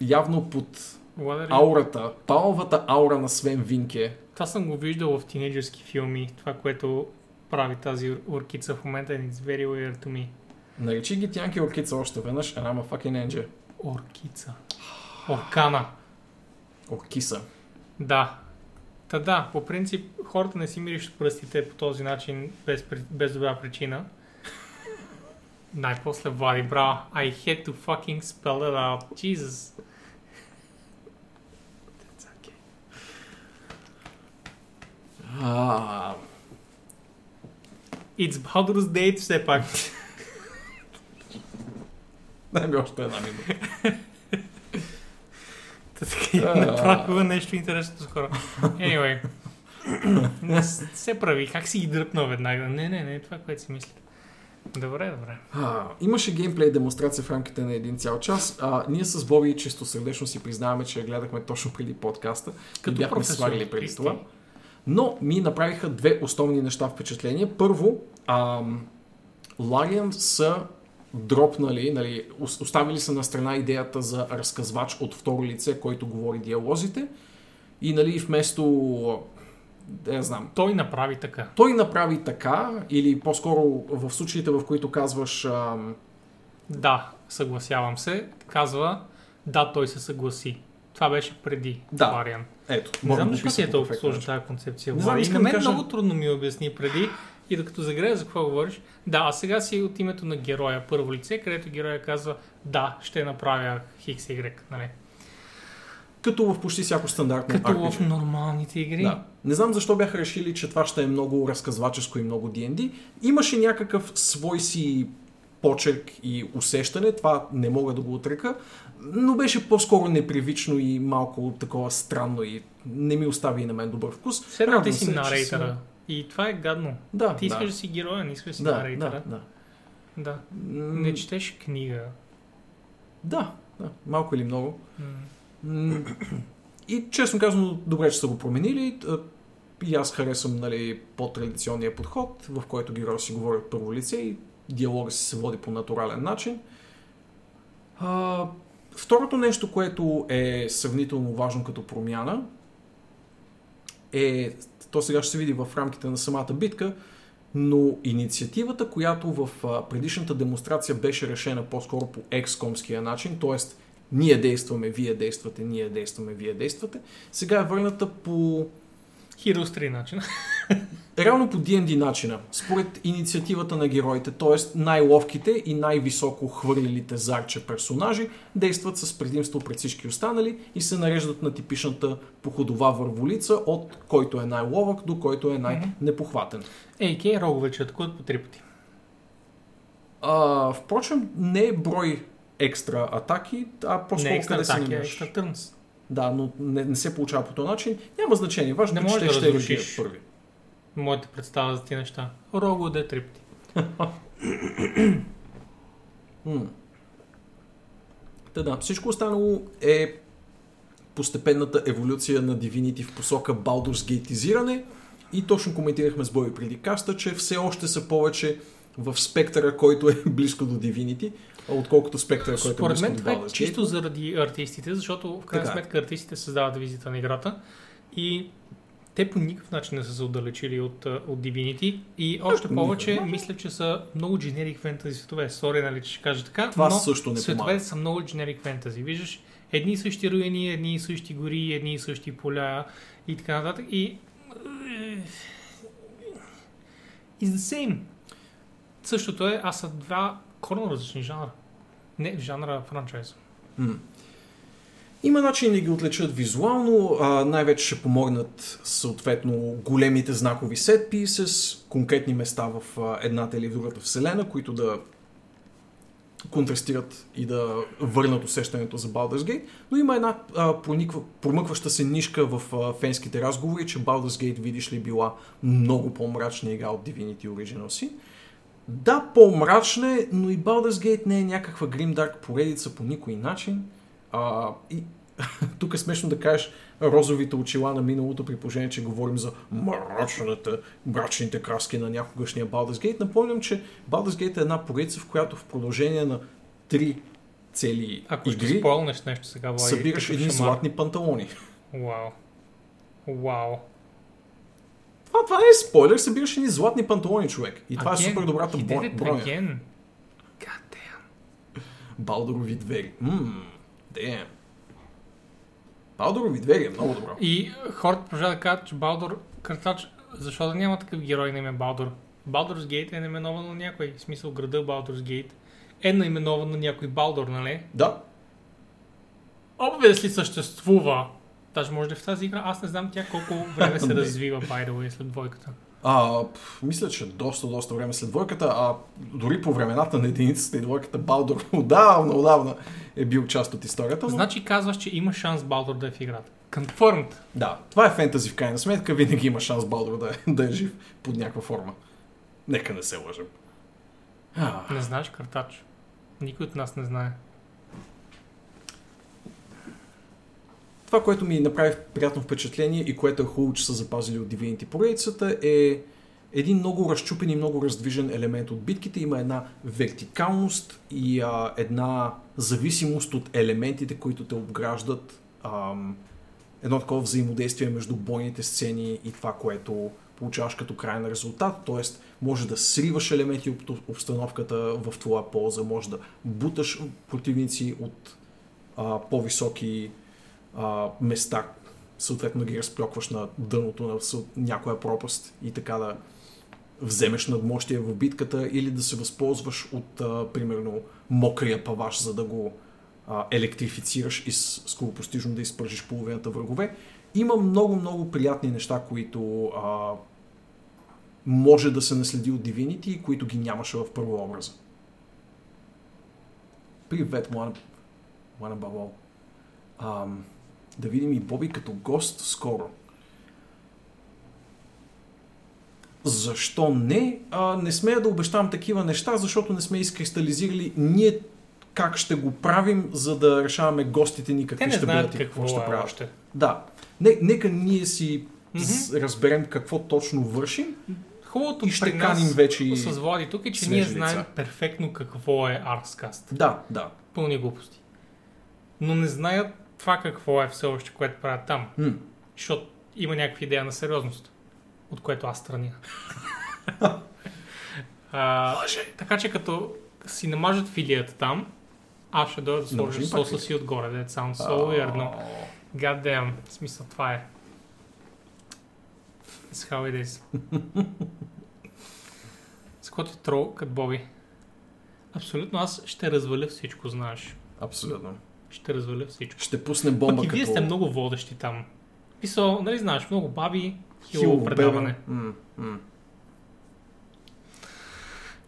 явно под аурата, паловата аура на Свен Винке, Това съм го виждал в тинейджърски филми. Това, което прави тази ор- оркица в момента. and It's very weird to me. наречи ги тянки оркица още веднъж, and I'm a fucking angel. Оркица. Оркана. Оркиса. Да. Та да, по принцип хората не си миришат пръстите по този начин без, без добра причина. Най-после Влади, браво. I had to fucking spell it out. Jesus. That's okay. А, It's Baldur's Date все пак. Дай ми още една минута. Направила нещо интересно с хора. Anyway. Не се прави. Как си ги дръпна веднага? Не, не, не, това, което си мислите. Добре, добре. А, имаше геймплей демонстрация в рамките на един цял час. А, ние с Боби чисто сърдечно си признаваме, че я гледахме точно преди подкаста. Като бяхме сваляли преди това. Но ми направиха две основни неща впечатление. Първо, ам, Larian са дропнали, нали, ос- оставили са на страна идеята за разказвач от второ лице, който говори диалозите. И нали, вместо, я знам, Той направи така. той направи така, или по-скоро в случаите, в които казваш ам, Да, съгласявам се. Казва, да, той се съгласи. Това беше преди Да. Лариан. ето, Не знам защо ти е толкова сложна тази концепция. Не знам, искам на мен кажа- много трудно ми обясни преди и докато загрея за какво говориш. Да, а сега си от името на героя първо лице, където героя казва да, ще направя Хикс Y. Нали? Като в почти всяко стандартно Като RPG. в нормалните игри. Да. Не знам защо бяха решили, че това ще е много разказваческо и много D&D. Имаше някакъв свой си почерк и усещане, това не мога да го отрека, но беше по-скоро непривично и малко такова странно и не ми остави и на мен добър вкус. Все ти си са- И това е гадно. Да, Ти искаш да. да си героя, не искаш да си Да, да, нарейтъра. да. Да. М, Не четеш книга. Да, да, малко или много. М, И честно казано, добре, че са го променили. И аз харесвам нали, по-традиционния подход, в който героя си говори от първо лице и диалога си се води по натурален начин. А, второто нещо, което е сравнително важно като промяна, е, то сега ще се види в рамките на самата битка, но инициативата, която в предишната демонстрация беше решена по-скоро по екскомския начин, т.е. ние действаме, вие действате, ние действаме, вие действате, сега е върната по Heroes 3 начин. реално по D&D начина, според инициативата на героите, т.е. най-ловките и най-високо хвърлилите зарче персонажи действат с предимство пред всички останали и се нареждат на типичната походова върволица от който е най-ловък до който е най-непохватен. Ей, кей, рогове, атакуват по три пъти. А, впрочем, не е брой екстра атаки, а Не по-скоро екстра атаки, а намираш. екстра търнс. Да, но не, не се получава по този начин. Няма значение. Важно, Не че те да ще разрушиш. първи. Моята представа за тези неща. Рогове да е три пъти. М. Та да, всичко останало е постепенната еволюция на Divinity в посока Baldur's Gateизиране и точно коментирахме с Бой преди каста, че все още са повече в спектъра, който е близко до Divinity, отколкото спектъра, който е Според близко мен до това е Baldur's Gate. чисто заради артистите, защото в крайна Така е. сметка артистите създават визита на играта и те по никакъв начин не са се отдалечили от, от Divinity и още повече мисля, че са много generic фентази светове. Сори, нали, че ще кажа така, Това но също не помага. световете са много generic фентази. Виждаш едни и същи руини, едни и същи гори, едни и същи поля и така нататък и is the same. Същото е, аз са два коренно различни жанра. Не жанра, а франчайз. М. Има начин да ги отличат визуално, а, най-вече ще помогнат съответно големите знакови сетпи с конкретни места в едната или другата вселена, които да контрастират и да върнат усещането за Baldur's Gate, но има една а, прониква, промъкваща се нишка в а, фенските разговори, че Baldur's Gate, видиш ли, била много по-мрачна игра от Divinity Original Sin. Да, по-мрачна е, но и Baldur's Gate не е някаква гримдарк поредица по никой начин. А, и тук е смешно да кажеш розовите очила на миналото, при положение, че говорим за мрачната, мрачните краски на някогашния Baldur's Gate. Напомням, че Baldur's Gate е една поредица, в която в продължение на три цели Ако ще игри спойлнеш нещо сега, Влади, събираш едни шамар. златни панталони. Вау. Вау. Това, това не е спойлер, събираш едни златни панталони, човек. И това е Again. супер добрата броня. Балдорови двери. Ммм, damn. Балдорови двери е много добро. И хората продължават да кажат, че Балдор картач, защо да няма такъв герой на име Балдор? Baldur's Gate е наименован на някой. В смисъл града Baldur's Gate е наименован на някой Балдор, нали? Да, Obviously съществува. Даже може да е в тази игра. Аз не знам тя колко време се развива, by the way, след двойката. А, мисля, че доста, доста време след двойката, а дори по времената на единицата и двойката Балдор отдавна, отдавна е бил част от историята. Но... Значи казваш, че има шанс Балдор да е в играта. Confirmed. Да, това е фентази в крайна сметка, винаги има шанс Балдор да е, да е жив под някаква форма. Нека не се лъжем. А, Не знаеш картач. Никой от нас не знае. Това, което ми направи приятно впечатление и което е хубаво, че са запазили от Divinity поредицата е един много разчупен и много раздвижен елемент от битките. Има една вертикалност и а, една зависимост от елементите, които те обграждат. Ам, едно такова взаимодействие между бойните сцени и това, което получаваш като крайен резултат. Тоест, може да сриваш елементи от обстановката в твоя полза, може да буташ противници от а, по-високи а, места, съответно ги разплюкваш на дъното на някоя пропаст и така да вземеш надмощие в битката или да се възползваш от, а, примерно, мокрия паваш, за да го а, електрифицираш и скоропостижно да изпържиш половината врагове. Има много, много приятни неща, които а, може да се наследи от Divinity и които ги нямаше в първообраза. Привет, Млана, Бавол. Ам, да видим и Боби като гост скоро. Защо не? А, не смея да обещавам такива неща, защото не сме изкристализирали ние как ще го правим, за да решаваме гостите ни какви ще бъдат и какво ще е правят. още. Да. Не, нека ние си с- разберем какво точно вършим. Хубавото И ще каним вече с Влади тук е, че ние лица. знаем перфектно какво е Arxcast. Да, да. Пълни глупости. Но не знаят това какво е все още, което правят там. М. Защото има някаква идея на сериозност, от което аз страня. а, така че като си намажат филията там, аз ще дойда да сложа соса си отгоре. That sounds so weird, но god damn, в смисъл това е. It's how it is. С който е трол, като Боби. Абсолютно, аз ще разваля всичко, знаеш. Абсолютно. Ще разваля всичко. Ще пусне бомба Пък и като... вие сте много водещи там. Писал, нали знаеш, много баби, хило Хило предаване. М, м.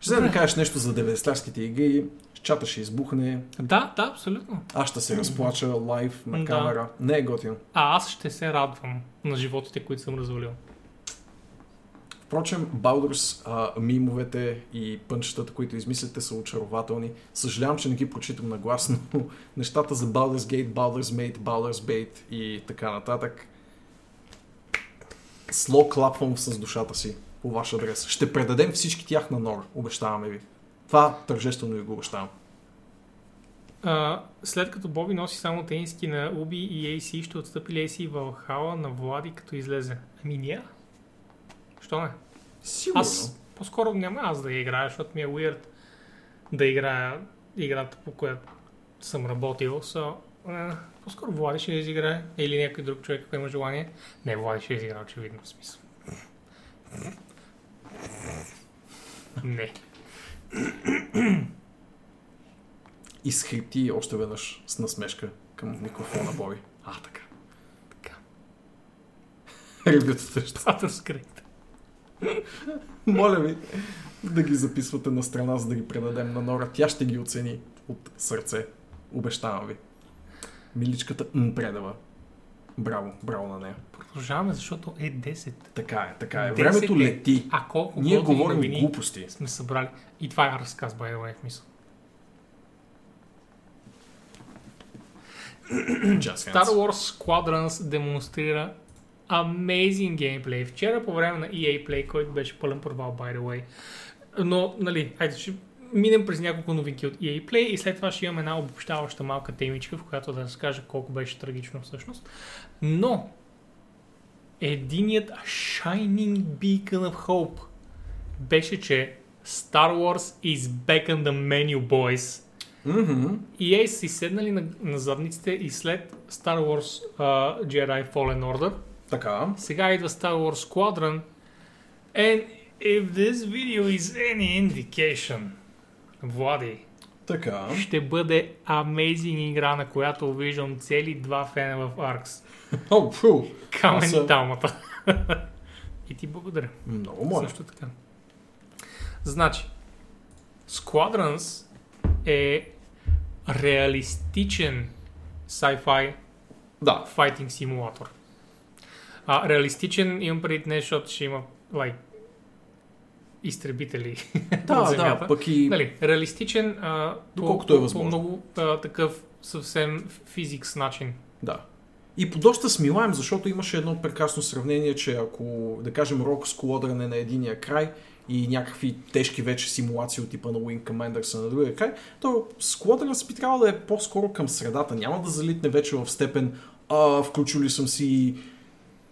Ще вземем да кажеш нещо за 90-тарските игри, чата ще избухне, Да, да, абсолютно. аз ще се разплача лайв на Да. камера. Не е готино. А аз ще се радвам на животите, които съм развалил. Впрочем, Baldur's а, мимовете и пънчетата, които измисляте, са очарователни. Съжалявам, че не ги прочитам на глас, но нещата за Baldur's Gate, Baldur's Mate, Baldur's Bait и така нататък сло клапвам с душата си по ваш адрес. Ще предадем всички тях на Нор, обещаваме ви. Това тържествено ви го обещавам. А, след като Боби носи само тениски на Уби и AC, ще отстъпи ли AC Валхала на Влади, като излезе? Ами ние. Що не? Сигурно. Аз по-скоро няма аз да я играя, защото ми е weird да играя играта, по която съм работил. So, е, по-скоро Влади ще изиграе или някой друг човек, ако има желание. Не, Влади ще изиграе, очевидно в смисъл. Не. Изхрипти още веднъж с насмешка към микрофона Боби. А, така. Така. Ревютата ще скрит. Моля ви да ги записвате на страна, за да ги предадем на Нора. Тя ще ги оцени от сърце. Обещавам ви. Миличката м, предава. Браво, браво на нея. Продължаваме, защото е 10. Така е, така е. 10 Времето е. лети. А колко Ние говорим новини глупости. сме събрали. И това е разказ, by the way, в мисъл. Star. Wars Squadrons демонстрира amazing геймплей. Вчера по време на EA Play, който беше пълен провал, by the way. Но, нали, хайде, ще минем през няколко новинки от EA Play и след това ще имаме една обобщаваща малка темичка, в която да разкажа колко беше трагично всъщност. Но, единият Shining Beacon of Hope беше, че Star Wars is back on the menu, boys. Мгм. EA си седнали на, на задниците и след Star Wars uh, Jedi Fallen Order, Така. сега идва Star Wars Squadron and if this video is any indication, Влади, Така. ще бъде amazing игра, на която виждам цели два фена в Arx. О, фу. Камен и талмата. И ти благодаря. Много моля. Също така. Значи, Squadrons е реалистичен sci-fi Да. файтинг симулатор. А, реалистичен имам преди днес, защото ще има like, изтребители Да, да, Земята. пък и... Нали, реалистичен, а, Доколкото по, е по- възможно. По много а, такъв съвсем физикс начин. Да. И по доста смилаем, защото имаше едно прекрасно сравнение, че ако, да кажем, Рок Squadron е на единия край и някакви тежки вече симулации от типа на Wing Commander са на другия край, то Squadron би трябвало да е по-скоро към средата. Няма да залитне вече в степен а, включил ли съм си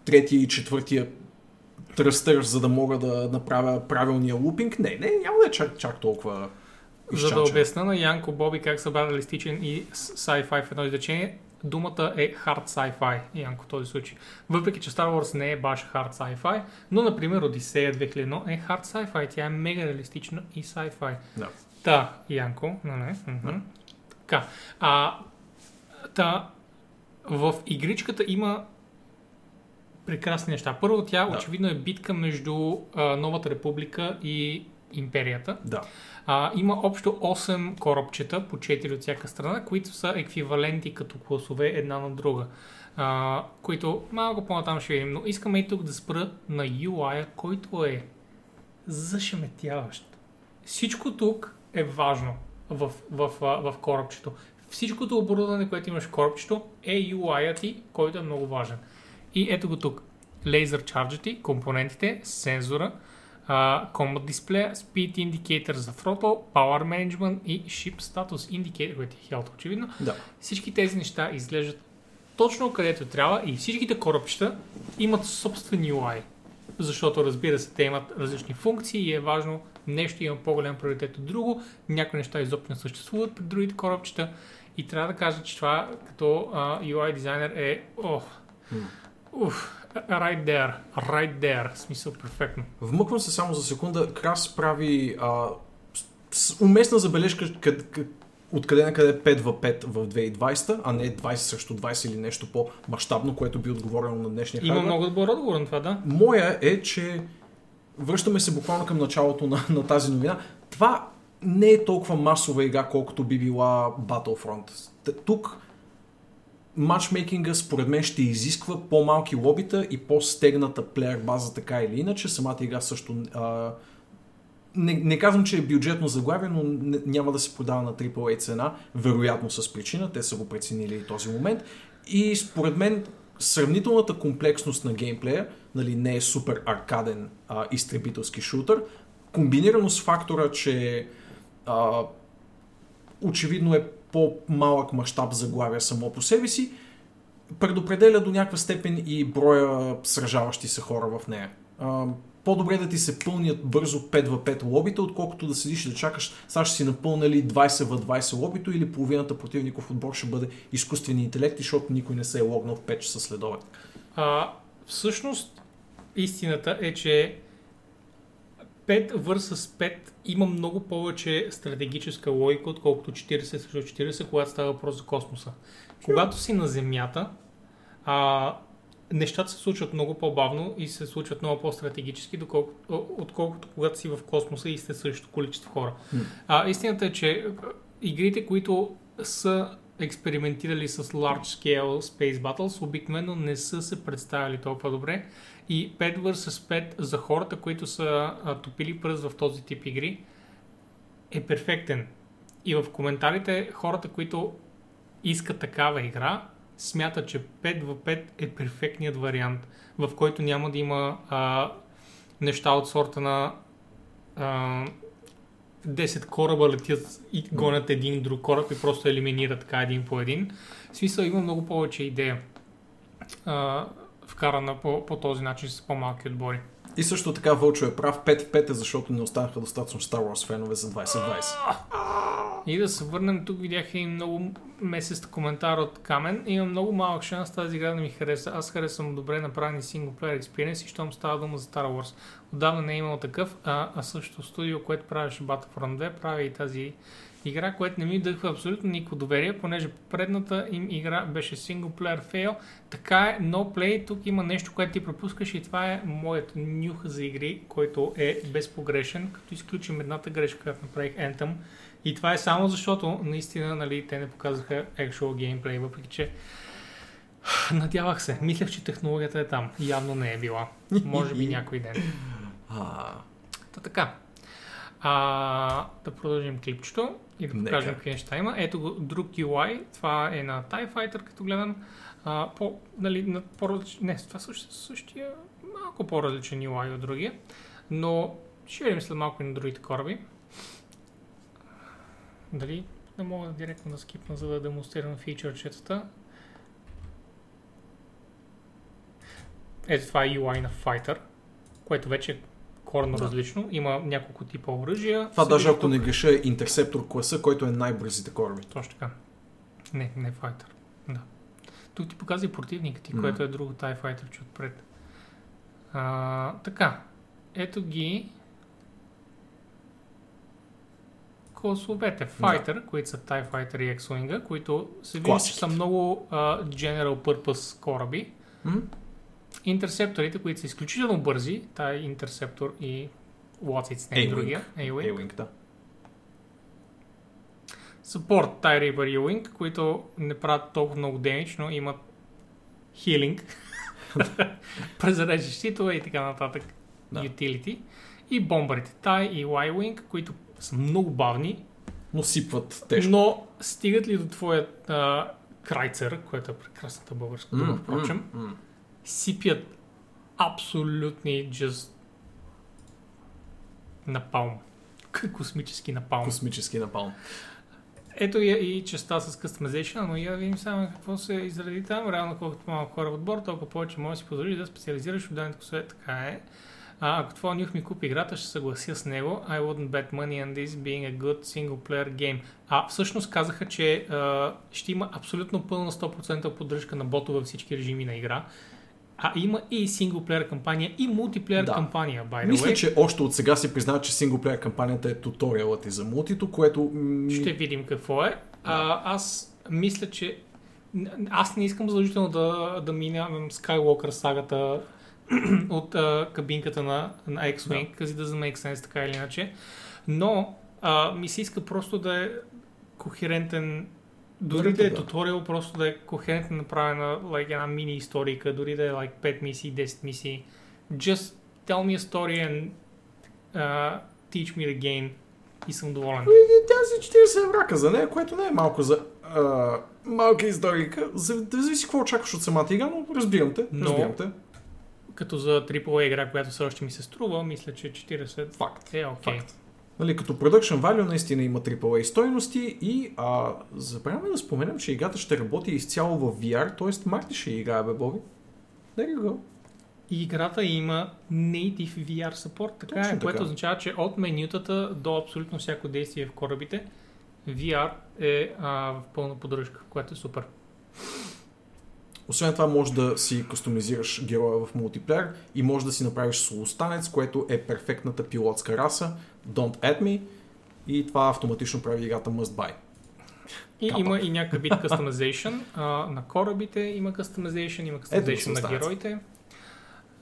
третия и четвъртия тръстър, за да мога да направя правилния лупинг. Не, не, няма да е чак, чак толкова За да обясна на Янко Боби как са реалистичен и sci-fi в едно изречение, думата е hard sci-fi, Янко, в този случай. Въпреки, че Star Wars не е баш hard sci-fi, но, например, Одисея 2001 е hard sci-fi. Тя е мега реалистична и sci-fi. Да. Та, Янко, нали? мгм. Така. А, та, в игричката има прекрасни неща. Първо, тя Да. очевидно е битка между а, Новата република и империята. Да. А, има общо 8 корабчета, по 4 от всяка страна, които са еквиваленти като класове една на друга. А, които малко по-натам ще видим, но искаме и тук да спра на UI, който е зашеметяващ. Всичко тук е важно в, в, в, в корабчето. Всичкото оборудване, което имаш в корабчето е UI-ът ти, който е много важен. И ето го тук. Laser charge ти, компонентите, сензора, uh, Combat Display, Speed Indicator за Throttle, Power Management и Ship Status Indicator, който е Health очевидно. Да. Всички тези неща изглеждат точно където трябва и всичките корабчета имат собствен UI. Защото, разбира се, те имат различни функции и е важно нещо има по-голям приоритет от друго, някои неща изобщо не съществуват при другите корабчета и трябва да кажа, че това като а, UI дизайнер е ох, уф, right there, right there, в смисъл перфектно. Вмъквам се само за секунда. Крас прави а, с, уместна забележка къд, къд, откъде на къде 5 в 5 в 2020, а не 20 срещу 20 или нещо по-масштабно, което би отговорено на днешния Има много добър отговор на това, да. Моя е, че връщаме се буквално към началото на, на тази новина. Това не е толкова масова игра, колкото би била Battlefront. Тук матчмейкинга според мен ще изисква по-малки лобита и по-стегната плеер база така или иначе. Самата игра също... А, не, не казвам, че е бюджетно заглавие, но не, няма да се продава на AAA цена, вероятно с причина, те са го преценили и този момент. И според мен сравнителната комплексност на геймплея, нали, не е супер аркаден а, изтребителски шутър, комбинирано с фактора, че а, очевидно е по-малък мащаб заглавия само по себе си, предопределя до някаква степен и броя сражаващи се хора в нея. А, по-добре да ти се пълнят бързо 5 в 5 лобита, отколкото да седиш да чакаш, сега ще си напълнали 20 в 20 лобито или половината противников отбор ще бъде изкуствени интелекти, защото никой не се е логнал в 5 часа следове. А, всъщност, истината е, че 5 vs 5 има много повече стратегическа логика, отколкото 40 срещу 40, когато става въпрос за космоса. Когато си на Земята, а, нещата се случват много по-бавно и се случват много по-стратегически, отколкото когато си в космоса и сте същото количество хора. А, истината е, че игрите, които са експериментирали с large scale space battles, обикновено не са се представили толкова добре. И 5 vs 5 за хората, които са топили пръст в този тип игри, е перфектен. И в коментарите хората, които искат такава игра, смятат, че 5 в 5 е перфектният вариант, в който няма да има а, неща от сорта на а, 10 кораба летят и гонят един друг кораб и просто елиминират така един по един. В смисъл има много повече идея а, вкарана по, по този начин с по-малки отбори. И също така Вълчо е прав, 5 в 5 е защото не останаха достатъчно Star Wars фенове за 2020. И да се върнем, тук видях и много месест коментар от Камен. Има много малък шанс тази игра да ми хареса. Аз харесвам добре направени синглплеер experience и щом става дума за Star Wars. Отдавна не е имал такъв, а, а също студио, което правеше Battlefront 2, прави и тази Игра, която не ми дъхва абсолютно никакво доверие, понеже предната им игра беше синглплеер фейл. Така е, no play, тук има нещо, което ти пропускаш и това е моят нюх за игри, който е безпогрешен, като изключим едната грешка, която направих Anthem. И това е само защото наистина нали, те не показаха actual геймплей, въпреки че надявах се. Мислех, че технологията е там. Явно не е била. Може би някой ден. Та така. А, да продължим клипчето и да покажем Нека. какви неща има. Ето го друг UI. Това е на TIE Fighter, като гледам. А, по, нали, на по Не, това също, същия, малко по-различен UI от другия. Но ще видим след малко и на другите кораби. Дали не мога директно да скипна, за да демонстрирам фичърчетата. Ето това е UI на Fighter, което вече е коренно Да. различно. Има няколко типа оръжия. това даже вижда ако не тук. греша е интерсептор класа, който е най-бързите кораби. Точно така. Не, не Fighter. Да. Тук ти показва и противника ти, М. което е друго TIE Fighter, че отпред. А, така. Ето ги класовете Fighter, които са TIE Fighter и X-Wing, които се вижда, че са много а, General Purpose кораби. М? Интерсепторите, които са изключително бързи, тая интерсептор и What's its name, A-Wing. другия, A-Wing. A-Wing, да. Support TIE Reaper и Wing, които не правят толкова много демидж, но имат healing, презареждащ щитове и така нататък, Да. utility. И бомбарите TIE и Y-Wing, които са много бавни, Но сипват тежко. но стигат ли до твоят а, крайцер, което е прекрасната българска дума, впрочем, м, м. Сипят абсолютни just напалм. Космически напалм. Космически напалм. Ето и, и частта с customization, но я видим само какво се изради там. Реално колкото малко хора в отбор, толкова повече може да си позволиш да специализираш отделните косове. Така е. А, ако това нюх ми купи играта, ще съглася с него. I wouldn't bet money on this being a good single player game. А всъщност казаха, че а, ще има абсолютно пълна 100% поддръжка на ботове във всички режими на игра. А има и синглплеер кампания, и мултиплеер Да. кампания, by the Мисля, way. че още от сега си признава, че синглплеер кампанията е туториалът ти за мултито, което... Ще видим какво е. А, аз мисля, че аз не искам задължително да, да минавам Skywalker сагата от а, кабинката на, на X-Wing, да. да make sense така или иначе. Но а, ми се иска просто да е кохерентен дори Дори да е туториал, просто да е кохерентно направена like, една мини историка, дори да е like, 5 мисии, 10 мисии. Just tell me a story and uh, teach me the game и съм доволен. Ами, Тя си 40 врака за нея, което не е малко за а, малка историка. Да зависи какво очакваш от самата игра, но разбирам те. Но- Разбирам те. Като за AAA игра, която все още ми се струва, мисля, че 40 Факт. е окей. Факт. Нали, като production value наистина има AAA стойности и а, забравяме да споменем, че играта ще работи изцяло в VR, т.е. Марти ще играе, бе, Боби. There you go. И играта има native VR support, така Точно е, което така. означава, че от менютата до абсолютно всяко действие в корабите, VR е а, в пълна поддръжка, което е супер. Освен това, може да си кастомизираш героя в мултиплеер и може да си направиш солостанец, което е перфектната пилотска раса. Don't add me. И това автоматично прави играта must buy. И Капа. има и някакъв вид customization а, на корабите, има customization, има Ето customization на солостанеца. героите.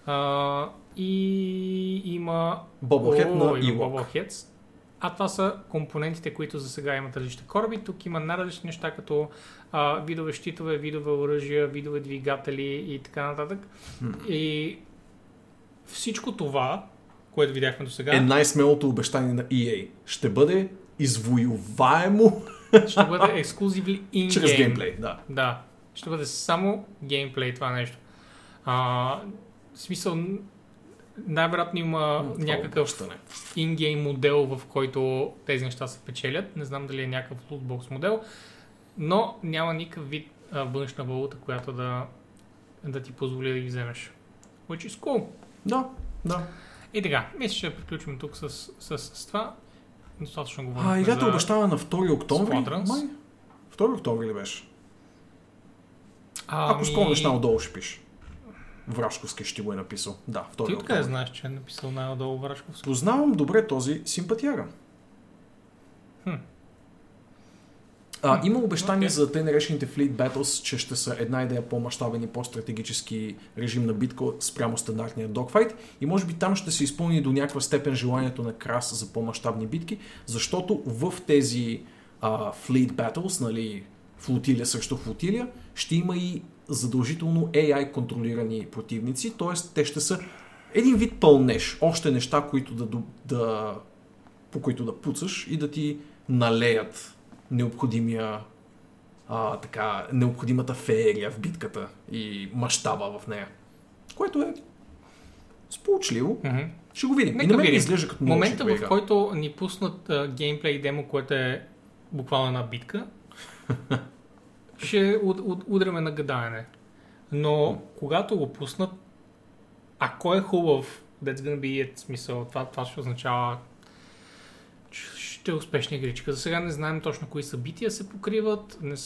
А, и има О, на Ewok. А това са компонентите, които за сега имат различни кораби. Тук има най-различни неща, като а, видове щитове, видове оръжия, видове двигатели и така нататък. М. И всичко това, което видяхме до сега, Е най-смелото обещание на EA. Ще бъде извоюваемо ще бъде ексклюзивли in чрез геймплей. Да. Да, ще бъде само геймплей това нещо. А, в смисъл, най-вероятно има Това някакъв обещане. ингейм модел, в който тези неща се печелят. Не знам дали е някакъв лутбокс модел, но няма никакъв вид а, външна валута, която да, да ти позволи да ги вземеш. Which is cool. Да, да. И така, мисля, че приключим тук с, с, с това. Достатъчно говорим. А, играта обещава на 2 октомври. Squadrons. Май? 2 октомври ли беше? Ами... Ако скомнеш най-отдолу ще пише. Врашковски ще го е написал. Да, 2 Ти откъде знаеш, че е написал най-отдолу Врашковски? Познавам добре този симпатиара. А, има обещания Окей. за те наречените Fleet Battles, че ще са една идея по-масштабен и по-стратегически режим на битка спрямо стандартния догфайт. И може би там ще се изпълни до някаква степен желанието на Крас за по-масштабни битки, защото в тези а, Fleet Battles, нали, флотилия срещу флотилия, ще има и задължително AI контролирани противници, т.е. те ще са един вид пълнеш, още неща, които да, да, по които да пуцаш и да ти налеят необходимия а, така, необходимата феерия в битката и мащаба в нея. Което е сполучливо. Мгм. Ще го видим. Нека и на мен видим. изглежда като Момента, в който ни пуснат а, геймплей демо, което е буквално една битка, ще уд, уд, удряме на гадаене. Но когато го пуснат, ако е хубав, that's gonna be it, смисъл, това, това ще означава ще е успешна игричка. За сега не знаем точно кои събития се покриват, не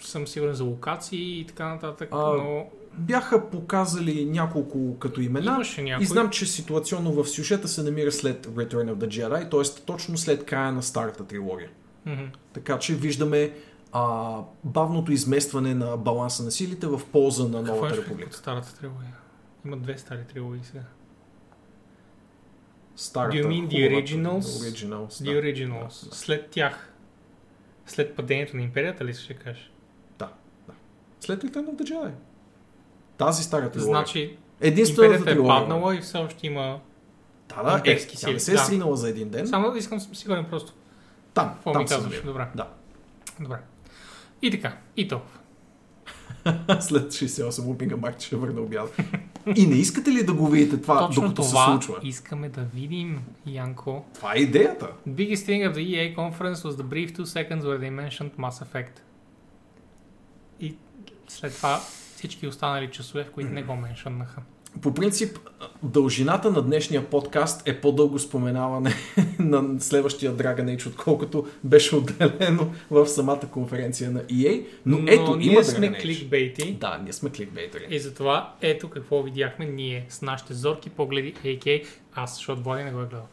съм сигурен за локации и така нататък, А, но Бяха показали няколко като имена. имаше някой. И знам, че ситуационно в сюжета се намира след Return of the Jedi, т.е. точно след края на старата трилогия. Мгм. Така че виждаме а, бавното изместване на баланса на силите в полза на Какво новата е република. от старата трилогия? Има две стари трилогии сега. Старата, Do you mean the originals? originals The да. Originals. Да, да. След тях. След падението на империята ли ще кажеш? След Return of the Jedi. Тази стара трилогия. Значи Единствената империята е трилогия. паднала и все още има... Да, да, е, тя не се е Да. сринала за един ден. Само да искам да сигурен просто. Там, Какво там ми казваш? Добре. Да. Добре. И така. И то. След 68 лупинга мак ще върна обяда. И не искате ли да го видите това, Точно докато това се случва? искаме да видим, Янко. Това е идеята. Biggest thing of the EA conference was the brief two seconds where they mentioned Mass Effect. И след това всички останали часове, в които не го меншаннаха. По принцип, дължината на днешния подкаст е по-дълго споменаване на следващия Dragon Age, отколкото беше отделено в самата конференция на EA. Но, ето, ние има сме Dragon Age. кликбейти. Да, ние сме кликбейтери. И затова ето какво видяхме ние с нашите зорки погледи, AK, аз, защото Влади не го е гледал.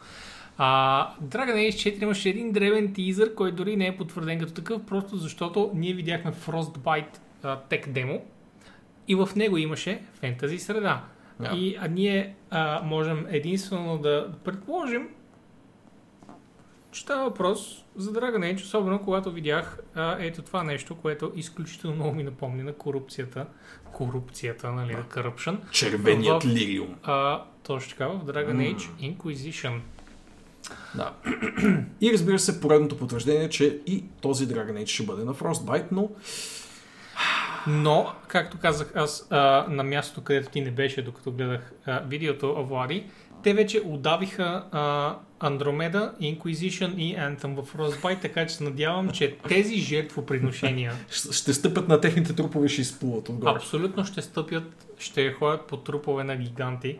А, Dragon Age 4 имаше един древен тизър, който дори не е потвърден като такъв, просто защото ние видяхме Frostbite а, тек демо и в него имаше фентази среда. Да. И а ние а, можем единствено да предположим, че става въпрос за Dragon Age, особено когато видях а, ето това нещо, което изключително много ми напомни на корупцията. Корупцията, нали, на corruption. Червеният В- лириум. А, точно така, в Dragon Age Inquisition. Да. И разбира се, поредното потвърждение, че и този Dragon Age ще бъде на Frostbite, но Но, както казах аз а, на мястото, където ти не беше, докато гледах а, видеото, Влади, те вече удавиха а, Andromeda, Inquisition и Anthem в Frostbite, така че се надявам, че тези жертвоприношения ще стъпят на техните трупове и ще изплуват отгоре. абсолютно ще стъпят, ще ходят по трупове на гиганти,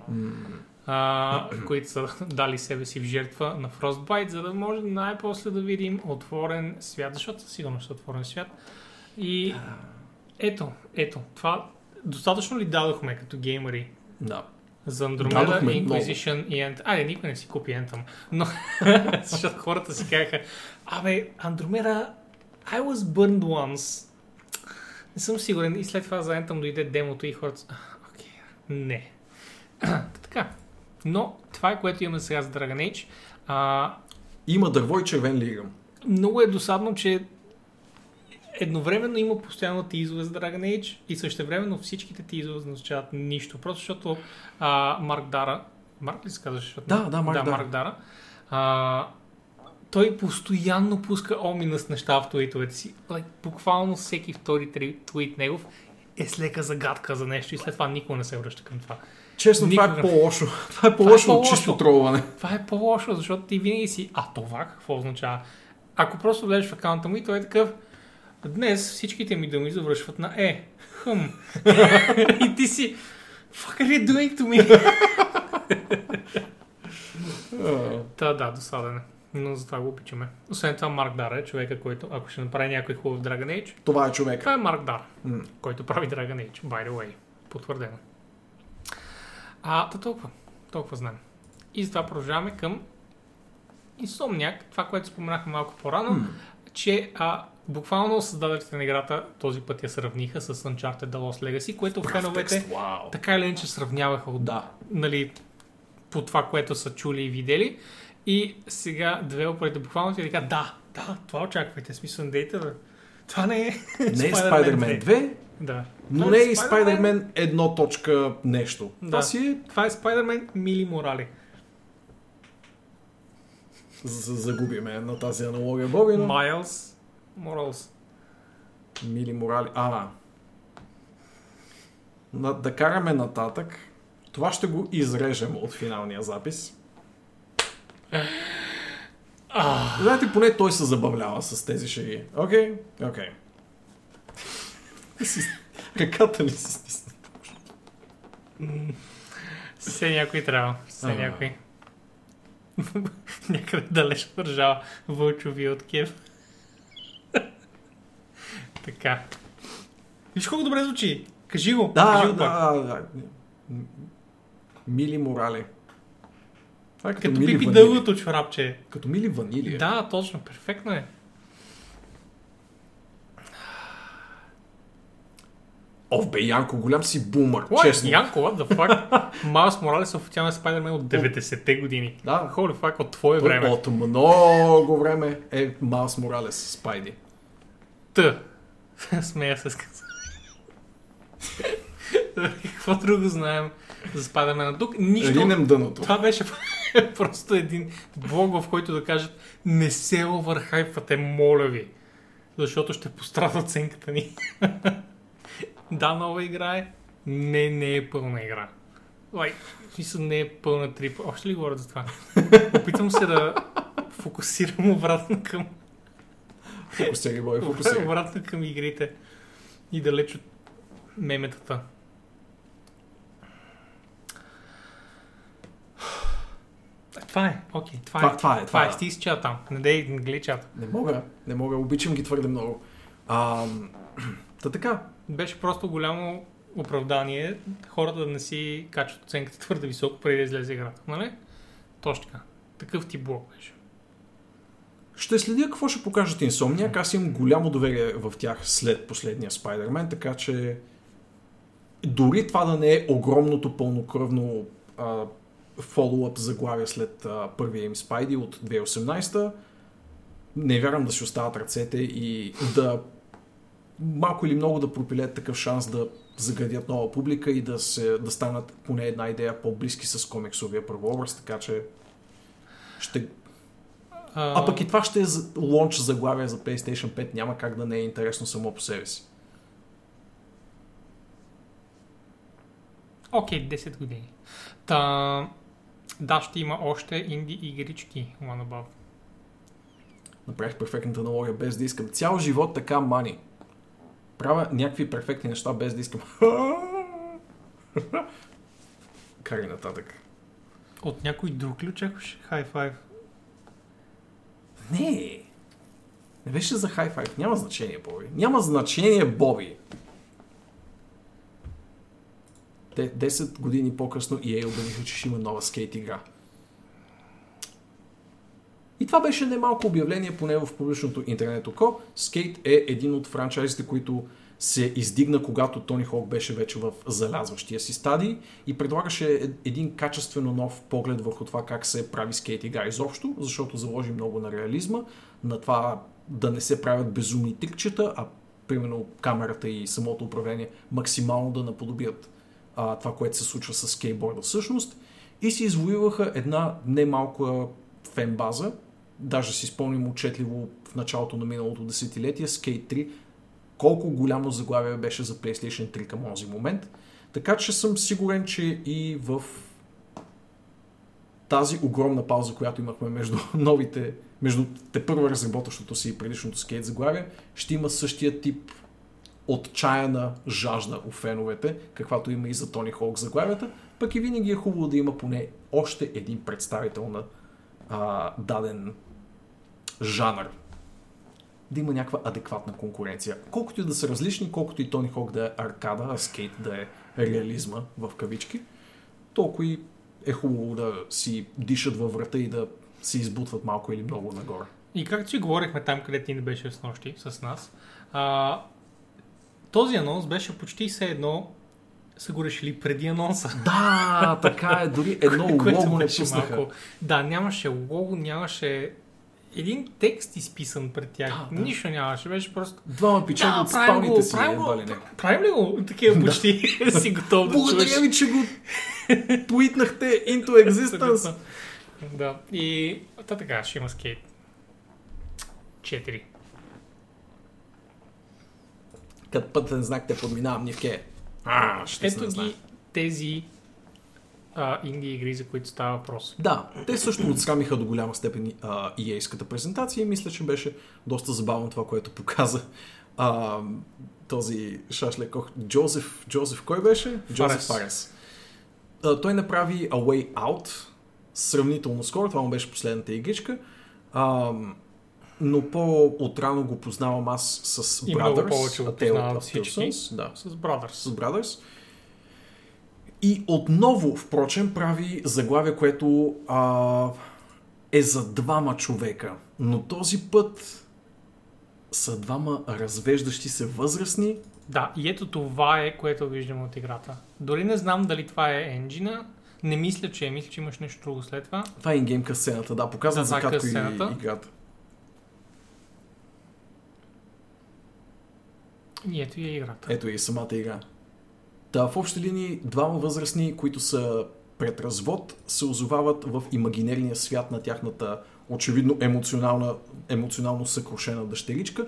а, които са дали себе си в жертва на Frostbite, за да може най-после да видим отворен свят, защото със сигурност е отворен свят. И ето, ето, това достатъчно ли дадохме като геймери Да. за Andromeda, Дадохме много. Inquisition и Anthem? Айде, никой не си купи Anthem, но защото хората си казаха, абе, Andromeda, I was burned once. Не съм сигурен и след това за Anthem дойде демото и хората са, «А, окей, не. така, но това е което имаме сега за Dragon Age. А, Има дърво и червен лириум. много е досадно, че едновременно има постоянно тизове за Dragon Age и същевременно всичките тизове означават нищо. Просто защото а, Марк Дара, Марк ли се казваш? Защото- Да, да, Марк да, Дара. Марк Дара. А, той постоянно пуска оминъс неща в твитовете си. Like, буквално всеки втори твит негов е с лека загадка за нещо и след това никой не се връща към това. Честно, това е Никога. по-лошо. Това е по-лошо от чисто тролване. Това е по-лошо, защото ти винаги си, а това какво означава? Ако просто влезеш в акаунта му и той е такъв, днес всичките ми думи завършват на Е. Хъм. и ти си, fuck are you doing to me? Та, да, досаден е. Но затова го обичаме. Освен това, Марк Дара е човека, който, ако ще направи някой хубав Dragon Age, Това е човек. това е Марк Дара, М. който прави Dragon Age, by the way. Потвърдено. А, та толкова. Толкова знаем. И затова продължаваме към Insomniac, това, което споменахме малко по-рано, М. че а, Буквално създателите на играта този път я сравниха с Uncharted The Lost Legacy, което феновете Вау. така или иначе сравняваха от, Да. нали, по това, което са чули и видели. И сега девелоперите буквално ти така, да, да, това очаквайте, смисъл, дейте да. Това не е Не е Spider-Man 2, Да. но Това не е е и Spider-Man 1 точка нещо. Да. Това си е... Това е Spider-Man Мили Морали. Загубиме на тази аналогия, Боби, но... Майлз Моралс. Мили морали. А. На, да караме нататък. Това ще го изрежем от финалния запис. Знаете, поне той се забавлява с тези шеги. Окей? Окей. Си- Ръката ли си стисна? Все някой трябва. Все някой. Някъде далеч държава Вълчови от Киев. Така. Виж колко добре звучи. Кажи го. Да, кажи да, го пак. да, да. Мили морали. Това е като, Като мили пипи дългото чорапче. Като мили ванили. Да, точно. Перфектно е. Ов бе, Янко, голям си бумър, What? честно. Янко, what the fuck? Майлз Моралес е официален Спайдермен от 90-те години. Да, Holy fuck, от твое Той време. От много време е Малс Моралес Спайди. Т. Смея се с. Какво друго знаем за Спайдермена тук? Нищо. Ринем дъното. Това беше просто един блог, в който да кажат не се овърхайпвате, моля ви. Защото ще пострада оценката ни. да, нова игра е. Не, не е пълна игра. Лайк, смисъл не е пълна трип. Още ли говоря за това? Опитвам се да фокусирам обратно към Фокусири, бой, фокусири. обратно към игрите и далеч от меметата. Това е, окей, това, Това- е. това е, това е. е. Стиги с чата там. Не дей, не гледай чата. Не мога, не мога, обичам ги твърде много. А, та така, Беше просто голямо оправдание хората да не си качват оценката твърде високо преди да излезе играта, нали? Точно така. Такъв ти блок беше. Ще следя какво ще покажат Insomniac. Аз имам голямо доверие в тях след последния Spider-Man, така че дори това да не е огромното пълнокръвно а, фоллоуъп заглавие след а, първия им Спайди от 2018, не вярвам да си остават ръцете и да малко или много да пропилеят такъв шанс да заградят нова публика и да, се, да станат поне една идея по-близки с комиксовия първообраз, така че ще... А пък и това ще е лонч заглавие за PlayStation 5, няма как да не е интересно само по себе си. Окей, 10 години. Та, да, ще има още инди игрички. One above. Направих перфектната аналогия без да искам. Цял живот така мани. Правя някакви перфектни неща без да искам. Кари нататък. От някой друг ли очакваш High Five? Не. Не беше за хай файв. Няма значение, Боби. Няма значение, Боби. Те 10 години по-късно EA обявиха, че ще има нова скейт игра. И това беше немалко обявление, поне в публичното интернет око. Скейт е един от франчайзите, които се издигна, когато Тони Хок беше вече в залязващия си стадий и предлагаше е- един качествено нов поглед върху това как се прави скейт игра изобщо, защото заложи много на реализма, на това да не се правят безумни тикчета, а примерно камерата и самото управление максимално да наподобят а, това, което се случва с скейтборда всъщност. И си извоюваха една немалка фен база. Даже си спомням отчетливо в началото на миналото десетилетие Skate 3 колко голямо заглавие беше за PlayStation 3 към този момент. Така че съм сигурен, че и в тази огромна пауза, която имахме между новите, между те първо разработващото си и предишното скейт заглавие, ще има същия тип отчаяна жажда у феновете, каквато има и за Тони Холк заглавията, пък и винаги е хубаво да има поне още един представител на а, даден жанр. Да има някаква адекватна конкуренция. Колкото и да са различни, колкото и Тони Хок да е аркада, а скейт да е реализма в кавички, толкова и е хубаво да си дишат във врата и да се избутват малко или много нагоре. И както си говорихме там, където ти не беше с нощи с нас, а, този анонс беше почти все едно са го решили преди анонса. Да, така е. Дори едно лого не пуснаха. малко- Да, нямаше лого, нямаше един текст изписан пред тях. Да, да. Нищо нямаше. Беше просто... Двама пичага от правим спалните го, си, правим едва го, ли не. правим ли го? Такива почти си готов да Благодаря чуеш. ви, че го твитнахте into existence. Да. И та така, ще има скейт. 4. Като пътен знак те подминавам Нивке. А, ще Ето ги тези а, инди игри, за които става въпрос. Да, те също отсрамиха до голяма степен а, EA-ската презентация и мисля, че беше доста забавно това, което показа а, този шашлек. Джозеф, Джозеф кой беше? Джозеф Фарес. А, той направи A Way Out сравнително скоро, това му беше последната игричка. А, но по-отрано го познавам аз с И много Brothers, повече го Two всички. Да, С Brothers. с Brothers. И отново, впрочем, прави заглавие, което а, е за двама човека. Но този път са двама развеждащи се възрастни. Да, и ето това е, което виждам от играта. Дори не знам дали това е енджина. Не мисля, че е. Мисля, че имаш нещо друго след това. Това е ингейм сцената, да, показват Да, за е кратко и играта. И ето и е играта. Ето и самата игра. Та в общи линии двама възрастни, които са пред развод, се озовават в имагинерния свят на тяхната очевидно емоционална, емоционално съкрушена дъщеричка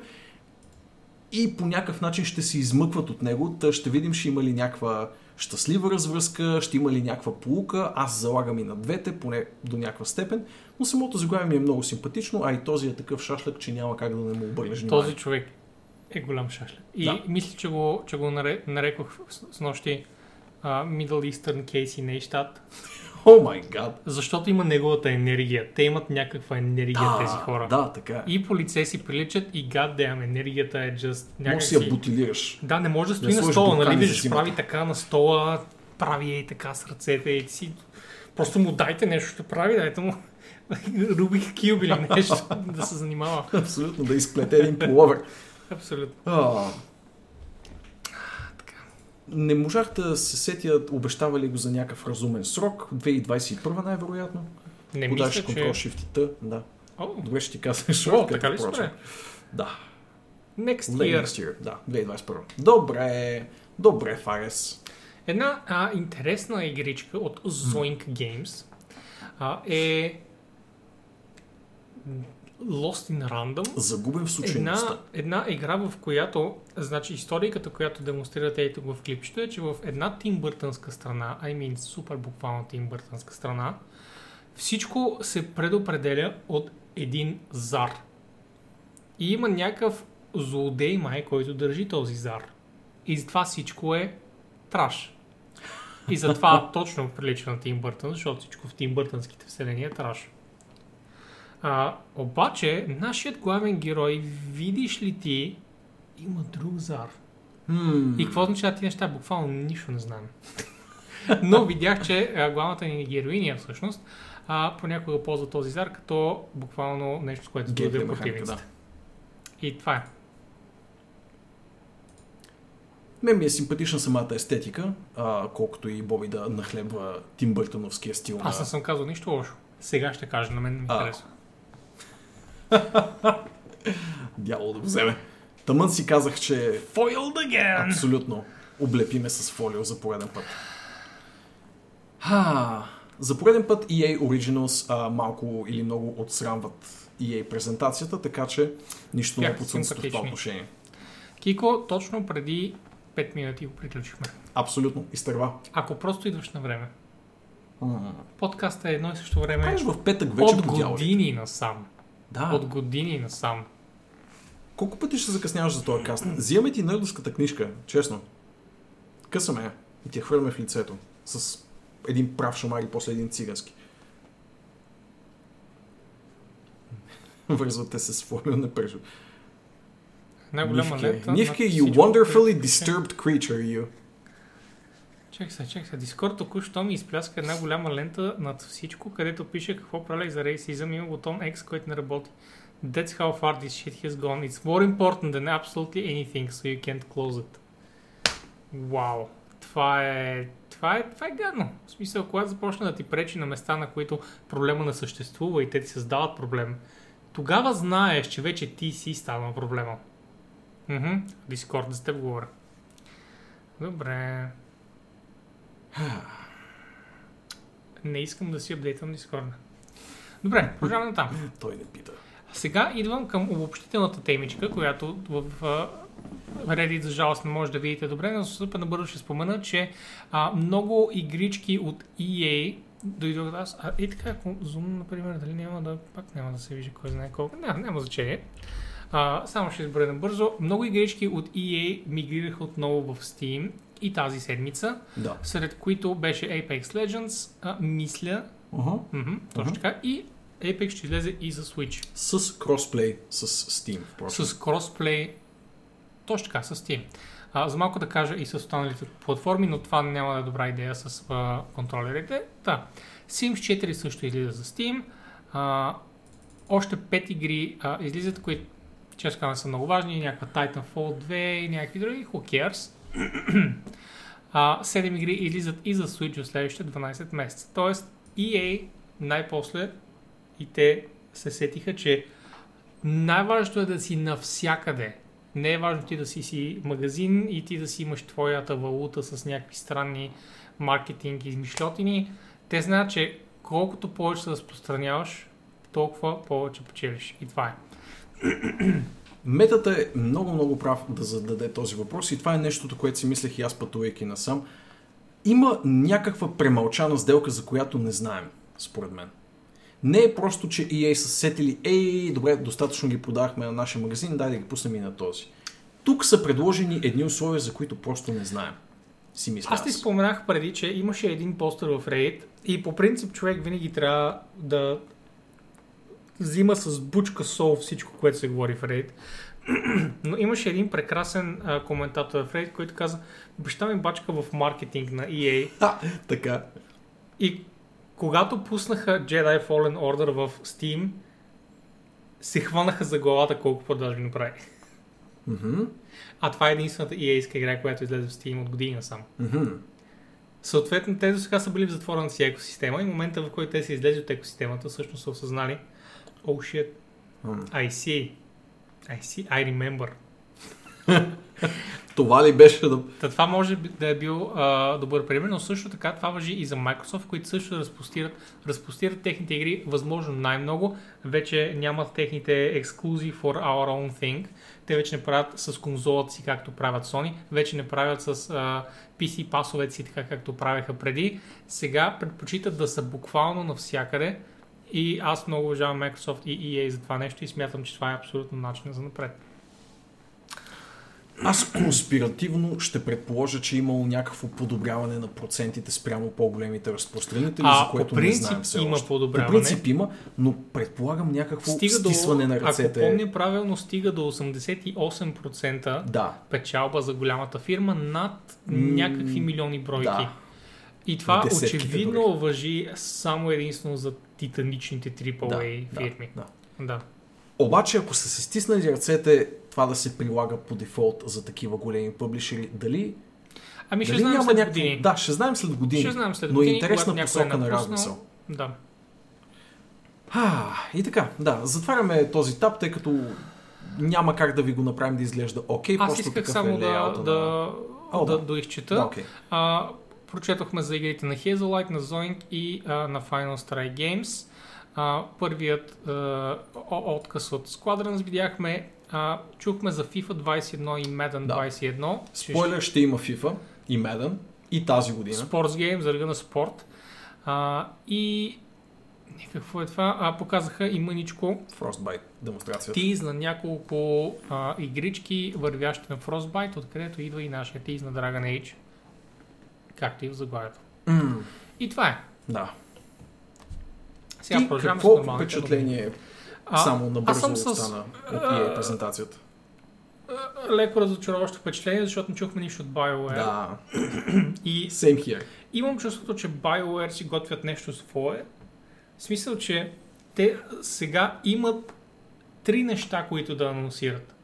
и по някакъв начин ще се измъкват от него. Та ще видим, ще има ли някаква щастлива развръзка, ще има ли някаква полука. Аз залагам и на двете, поне до някаква степен. Но самото заглавие ми е много симпатично, а и този е такъв шашлък, че няма как да не му обърнеш внимание. Този човек е голям шашлек. И Да. мисля, че го, че го наре, нарекох с, нощи а, Middle Eastern Casey Neistat, О май гад! защото има неговата енергия. Те имат някаква енергия, тези хора. Да, така е. И по лице си приличат и goddamn, енергията е just Може да си някакси... я бутилираш. Да, не може да стои Да на стола, нали? Виждаш, прави така на стола, прави и така с ръцете и си... Просто му дайте нещо, ще прави, дайте му Рубик Кюб или нещо да се занимава. Абсолютно, да изплете един половер. Абсолютно. А, не можах да се сетя, обещава ли го за някакъв разумен срок. 2021 най-вероятно. Не Подаш мисля, контрол че... Shift. Да. О, Добре ще ти казваш. О, така ли сме? Да. Next year. next year. Да, 2021. Добре. Добре, Фарес. Една а, интересна игричка от Zoink Games а, е Lost in Random. Загубен в случайността. Една, една игра, в която, значи историката, която демонстрирате ето го в клипчето е, че в една Тим Бъртънска страна, I mean супер буквално Тим Бъртънска страна, всичко се предопределя от един зар. И има някакъв злодей май, който държи този зар. И затова всичко е траш. И затова точно прилича на Тим Бъртън, защото всичко в Тим Бъртънските вселени е траш. А, обаче, нашият главен герой, видиш ли ти, има друг зар. Хм. И какво означава тези неща? Буквално нищо не знам. Но видях, че а, главната ни героиня всъщност а, понякога ползва този зар като буквално нещо, с което механика, противниците. И това е. Мен ми е симпатична самата естетика, а, колкото и Боби да нахлебва Тим Бъртъновския стил. Аз не съм казал нищо лошо. Сега ще кажа, на мен ми А. харесва. Дявол да го вземе. Тъмън си казах, че Foiled again! абсолютно облепиме с фолио за пореден път. Ха, за пореден път EA Originals а, малко или много отсрамват EA презентацията, така че нищо не подсънцето в това отношение. Кико, точно преди 5 минути го приключихме. Абсолютно, изтърва. Ако просто идваш на време. Подкастът е едно и също време Правиш в петък вече от години насам. Да. От години насам. Колко пъти ще закъсняваш за този каст? Взимаме ти нърдовската книжка, честно. Късаме я и ти я хвърляме в лицето. С един прав шамар и после един цигански. Вързвате се с фолио на пръжо. Най-голяма лента. Нивке, над you wonderfully disturbed creature, you. Чек се, чек се. Дискорд току-що ми изпляска една голяма лента над всичко, където пише какво прави за рейсизъм. Има бутон X, който не работи. That's how far this shit has gone. It's more important than absolutely anything, so you can't close it. Вау. Това е... Това е, това е гадно. В смисъл, когато започне да ти пречи на места, на които проблема не съществува и те ти създават проблем, тогава знаеш, че вече ти си станал проблема. Мхм. Дискорд, за теб говоря. Добре. Не искам да си апдейтвам Дискорда. Добре, продължаваме там. Той не пита. Сега идвам към обобщителната темичка, която в Reddit за жалост не може да видите добре, но супер набързо ще спомена, че а, много игрички от EA дойдох да аз. А, и така, ако зум, например, дали няма да, пак няма да се вижда кой знае колко. Няма, няма значение. А, само ще изброя набързо. Много игрички от EA мигрираха отново в Steam и тази седмица, Да. сред които беше Apex Legends, а, мисля, Uh-huh. мхм, точно Мгм. така, и Apex ще излезе и за Switch. С кросплей с Steam, впрочем. С кросплей, точно така, с Steam. А, за малко да кажа и с останалите платформи, но това няма да е добра идея с а, контролерите. Да. Sims 4 също излиза за Steam. А, още 5 игри а, излизат, които често казвам са много важни. Някаква Titanfall 2 и някакви други. Who cares? А, 7 игри излизат и за Switch в следващите 12 месеца. Тоест EA най-после и те се сетиха, че най-важното е да си навсякъде. Не е важно ти да си си магазин и ти да си имаш твоята валута с някакви странни маркетинг и измишлетини. Те знаят, че колкото повече се разпространяваш, толкова повече печелиш. И това е. Метата е много, много прав да зададе този въпрос и това е нещото, което си мислех и аз пътувайки насам. Има някаква премълчана сделка, за която не знаем, според мен. Не е просто, че EA са сетили, ей, добре, достатъчно ги продахме на нашия магазин, дай да ги пуснем и на този. Тук са предложени едни условия, за които просто не знаем. Си мисля Аз ти споменах преди, че имаше един постър в Reddit и по принцип човек винаги трябва да взима с бучка сол всичко, което се говори в Reddit. Но имаше един прекрасен а, коментатор в Reddit, който каза, баща ми бачка в маркетинг на EA Ха, така. и когато пуснаха Jedi Fallen Order в Steam, се хванаха за главата колко продажби направи. Мгм, А това е единствената EA-ска игра, която излезе в Steam от година само. мгм. Съответно, те до сега са били в затворената си екосистема и момента, в който те са излезли от екосистемата, всъщност са осъзнали Oh shit. I see. I see, I remember. Това ли беше да... Та това може да е бил а, добър пример, но също така това въжи и за Microsoft, които също разпостират, разпостират техните игри възможно най-много. Вече нямат техните exclusive for our own thing. Те вече не правят с конзолата си, както правят Sony. Вече не правят с а, PC пасовете си, така както правеха преди. Сега предпочитат да са буквално навсякъде. И аз много уважавам Microsoft и EA за това нещо и смятам, че това е абсолютно начин за напред. Аз конспиративно ще предположа, че е имало някакво подобряване на процентите спрямо по-големите разпространители, А, за което не знаем все има още. подобряване. По принцип има, но предполагам някакво Стига до, стисване на ръцете. ако помня правилно, стига до 88% Да, печалба за голямата фирма над някакви милиони бройки. да. И това Десетките очевидно въжи само единствено за титаничните AAA да, фирми. да. Да. Обаче, ако са се стиснали ръцете, това да се прилага по дефолт за такива големи публишери, дали, Ами ще дали знаем след някакво... години. Да, ще знаем след години. Ще знаем след но е години, интересна е посока на напуснал. размисъл. Да. А, и така, да, затваряме този таб, тъй като няма как да ви го направим да изглежда окей, Аз просто исках такъв само е да, да, на... О, да, да. доизчета. Да, окей. А, прочетохме за игрите на Hazelite, на Zoink и а, на Final Strike Games. А, първият а, отказ от Squadrons видяхме. А, чухме за FIFA 21 и Madden Да. 21. Спойлер, ще има FIFA и Madden и тази година. Sports Game, за ръга на спорт. А, и какво е това? А, показаха и мъничко Frostbite демонстрацията. тиз на няколко а, игрички, вървящи на Frostbite, откъдето идва и нашия тиз на Dragon Age. Както и в заглавието. М, И това е. да. Сега Ти с какво нормалните впечатление А, само набързо съм с- остана от EA презентацията? Леко разочароващо впечатление, защото не чухме нищо от BioWare. Да, И same here. имам чувството, че BioWare си готвят нещо свое. В смисъл, че те сега имат три неща, които да анонсират.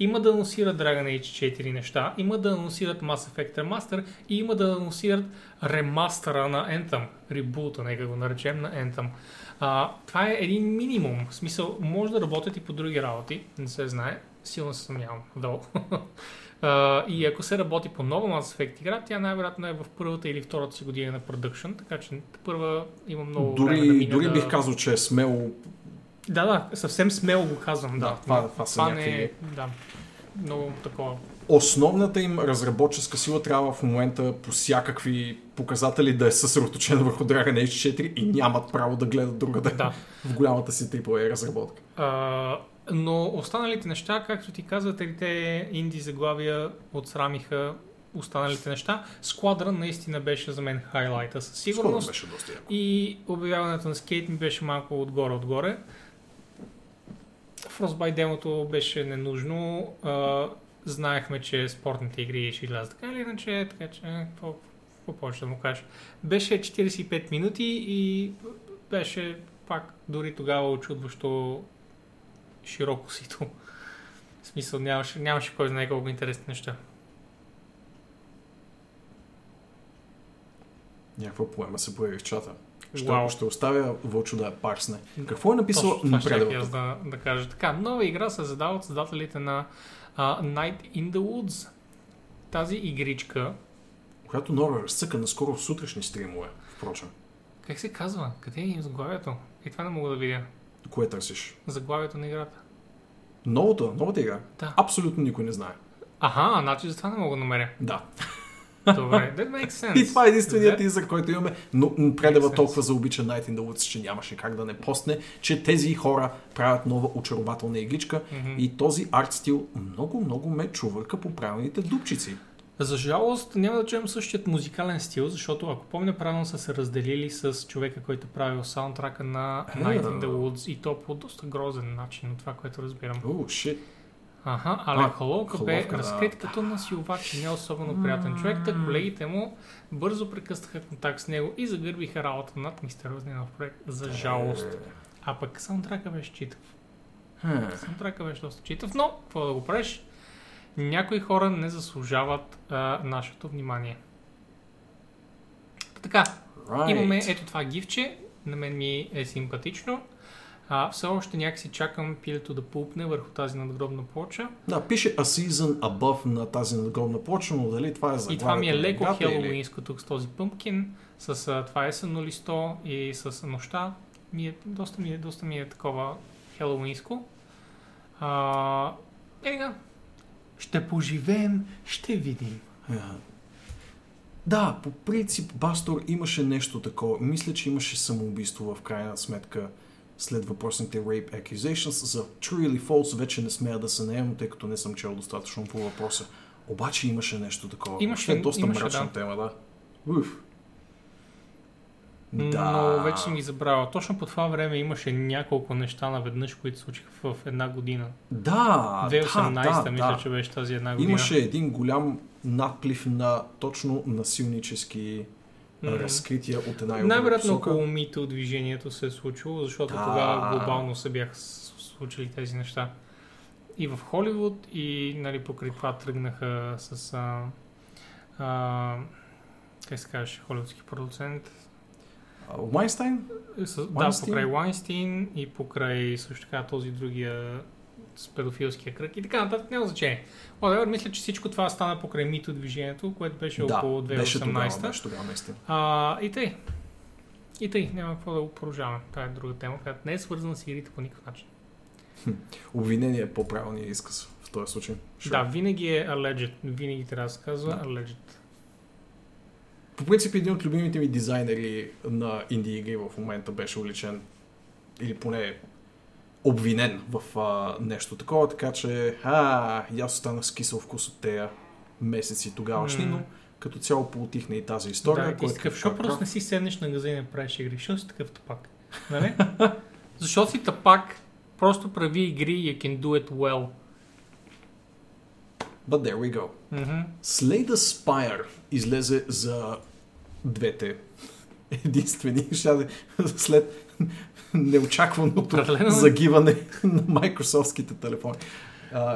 Има да анонсират Dragon Age 4 неща, има да анонсират Mass Effect Remaster и има да анонсират ремастъра на Anthem, ребута, нека го наречем на Anthem. А, това е един минимум. В смисъл, може да работят и по други работи, не се знае. Силно се съмнявам. Долу. Uh, и ако се работи по нова Mass Effect игра, тя най-вероятно е в първата или втората си година на продъкшн, така че първа има много Дори, време да мине дори да... бих казал, че е смело. Да, да, съвсем смело го казвам, да. Да, това- това са не някакви- е, да, много такова. Основната им разработческа сила трябва в момента по всякакви показатели да е съсредоточена върху Dragon Age 4 и нямат право да гледат другаде Да. в голямата си AAA разработка. А, но останалите неща, както ти каза, трите инди заглавия отсрамиха останалите неща. Squadron наистина беше за мен хайлайта със Скоро сигурност. беше доста яко. И обявяването на скейт ми беше малко отгоре-отгоре. Frostbite демото беше ненужно. А, знаехме, че спортните игри ще излязат така или иначе, така че какво, какво повече да му кажеш. Беше 45 минути и беше пак дори тогава очудващо широко сито. В смисъл нямаше, нямаше кой знае колко интересни неща. Някаква поема се появи в чата. Ще, Вау. ще оставя Вълчо да я парсне. Какво е написал Точно това ще да, да кажа. Така, нова игра се задава от създателите на а, Night in the Woods. Тази игричка, Която Нора разцъка наскоро в сутрешни стримове, впрочем. как се казва? Къде е заглавието? И това не мога да видя. Кое търсиш? Заглавието на играта. Новата, новата игра? Да. Абсолютно никой не знае. Аха, значи за това не мога да намеря. Да. Добре, that makes sense. И това е единственият That- който имаме. Но предава толкова заобича Night in the Woods, че нямаше как да не постне, че тези хора правят нова очарователна игличка Мгм. и този арт стил много, много ме чувърка по правилните дупчици. За жалост няма да чуем същият музикален стил, защото ако помня правилно са се разделили с човека, който е правил саундтрака на Night in the Woods и то по доста грозен начин, от това, което разбирам. О, шит. Аха, Алек А, Холовка бе да. разкрит като насилвач и не особено приятен човек, та колегите му бързо прекъснаха контакт с него и загърбиха работа над мистериозния нов проект, за жалост. А пък саундтрака беше читав. Саундтрака беше доста читав, но какво да го правиш? Някои хора не заслужават а, нашето внимание. Така, Right. имаме ето това гифче, на мен ми е симпатично. А, все още някакси чакам пилето да пупне върху тази надгробна плоча. Да, пише A Season Above на тази надгробна плоча, но дали това е за И това ми е леко хелоуинско тук с този пъмпкин, с а, това есенно листо и с нощта. Ми е, доста, ми е, доста ми е такова хелоуинско. А, е, да. Ще поживеем, ще видим. Да, по принцип Бастор имаше нещо такова. Мисля, че имаше самоубийство в крайна сметка след въпросните rape accusations. За true или false вече не смея да се наемам, тъй като не съм чел достатъчно по въпроса. Обаче имаше нещо такова. Имаше- е доста имаше, мрачна да. тема, да. Уф. Но вече съм ги забравил. Точно по това време имаше няколко неща наведнъж, които случиха в една година. Да, 2018 да, мисля, да. че беше тази една година. Имаше един голям надплив на точно насилнически Мгм. разкрития от една и Най-вероятно около мито движението се е случило, защото Да. тогава глобално се бяха случили тези неща. И в Холивуд, и нали, покрай това тръгнаха с... А, а, как се казваше, холивудски продуцент? А, Вайнстайн? С, да, покрай Вайнстин и покрай също така този другия с педофилския кръг и така нататък, няма значение. Whatever, мисля, че всичко това стана покрай мито движението, което беше Да, около беше тогава, 2018. беше тогава. А, и тъй. И тъй, няма какво да го продължаваме. Това е друга тема, която не е свързана с игрите по никакъв начин. Обвинение е по-правилният изказ в този случай. Sure. Да, винаги е alleged. Винаги трябва да се казва Да. alleged. По принцип, един от любимите ми дизайнери на инди игри в момента беше уличен или поне обвинен в а, нещо такова, така че а, и аз останах с кисел вкус от тея месеци тогавашни, М. но като цяло поутихна и тази история. да, ти такъв, е защо прав. просто не си седнеш на газа и не правиш игри? Защо си такъв тъпак? Нали? Защо си тъпак? Просто прави игри и you can do it well. But there we go. Мгм. Slay the Spire излезе за двете единствени. След неочакваното Определено. загиване на майкрософтските телефони.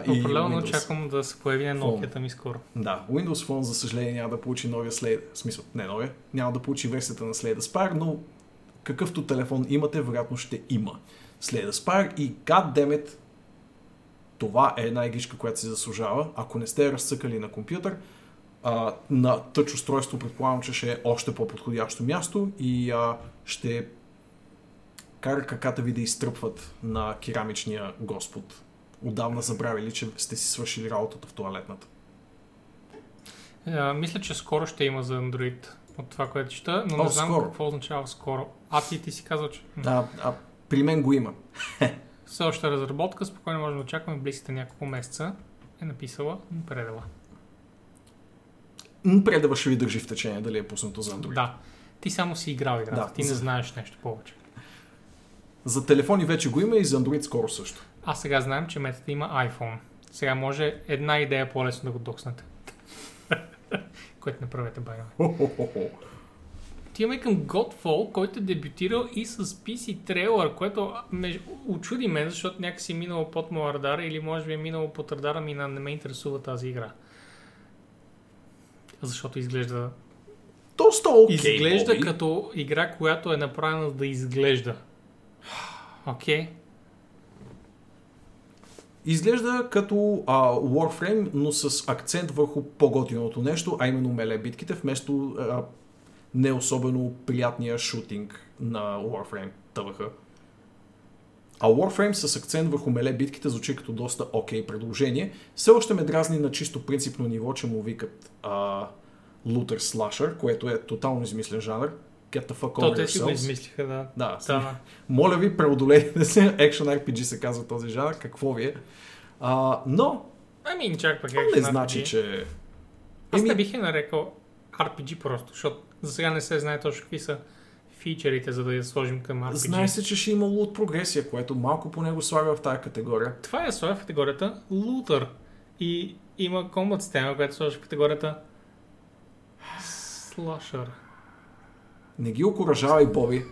Определено очаквам да се появи на. Nokia ми скоро. Да, Windows Phone за съжаление няма да получи новия Slade, в смисъл, не новия, няма да получи версията на Slade Aspire, но какъвто телефон имате, вероятно ще има Slade Aspire и goddammit, това е една игричка, която си заслужава. Ако не сте разцъкали на компютър, а, на тъч устройство предполагам, че ще е още по-подходящо място и а, ще кара краката ви да изтръпват на керамичния господ. Отдавна забравили, че сте си свършили работата в туалетната. А, мисля, че скоро ще има за Android от това, което чета, но О, не знам скоро. какво означава скоро. А ти, ти си казал, че А, а при мен го има. все още е разработка, спокойно можем да очакваме близките няколко месеца. Е написала, предала. М, Предава ще ви държи в течение дали е пуснато за Android. Да. Ти само си играл играта, Да, ти не за- знаеш нещо повече. За телефони вече го има и за Android скоро също. А сега знаем, че метата има iPhone. Сега може една идея по-лесно да го докснете. Което не правете байна. Хо-хо-хо-хо. Отиваме към Godfall, който е дебютирал и с PC трейлър, което ме очуди мен, защото някакси е минало под моя радар или може би е минало под радара ми на не ме интересува тази игра. Защото изглежда... Доста окей, изглежда Боби. като игра, която е направена да изглежда. Окей? Изглежда като а, Warframe, но с акцент върху по-готиното нещо, а именно меле битките, вместо а, не особено приятния шутинг на Warframe ТВХ. А Warframe с акцент върху меле битките звучи като доста окей предложение. Все още ме дразни на чисто принципно ниво, че му викат а, Looter Slasher, което е тотално измислен жанр. Get the fuck То over те си го измислиха, да. Да, Да, моля ви, преодолейте се. Action RPG се казва този жанр. Какво ви е? А, но, Ами, чак пък това не RPG. значи, че... Аз Еми- не бих я нарекал RPG просто, защото за сега не се знае точно какви са фичерите, за да я сложим към RPG. Знае се, че ще има лут прогресия, което малко по него слага в тази категория. Това е сложа в категорията Looter. И има комбат система, която сложа в категорията Slasher. Не ги окоръжавай, Боби.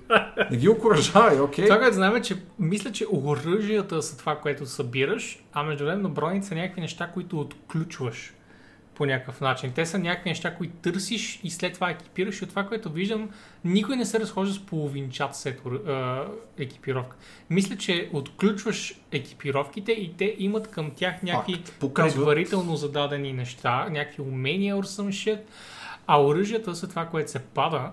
Не ги окоръжавай, окей? Това, което знаем е, че мисля, че оръжията са това, което събираш, а междувременно броните са някакви неща, които отключваш по някакъв начин. Те са някакви неща, които търсиш и след това екипираш. И от това, което виждам, никой не се разхожда с половинчат сет а, екипировка. Мисля, че отключваш екипировките и те имат към тях някакви предварително зададени неща, някакви умения or some shit, а оръжията са това, което се пада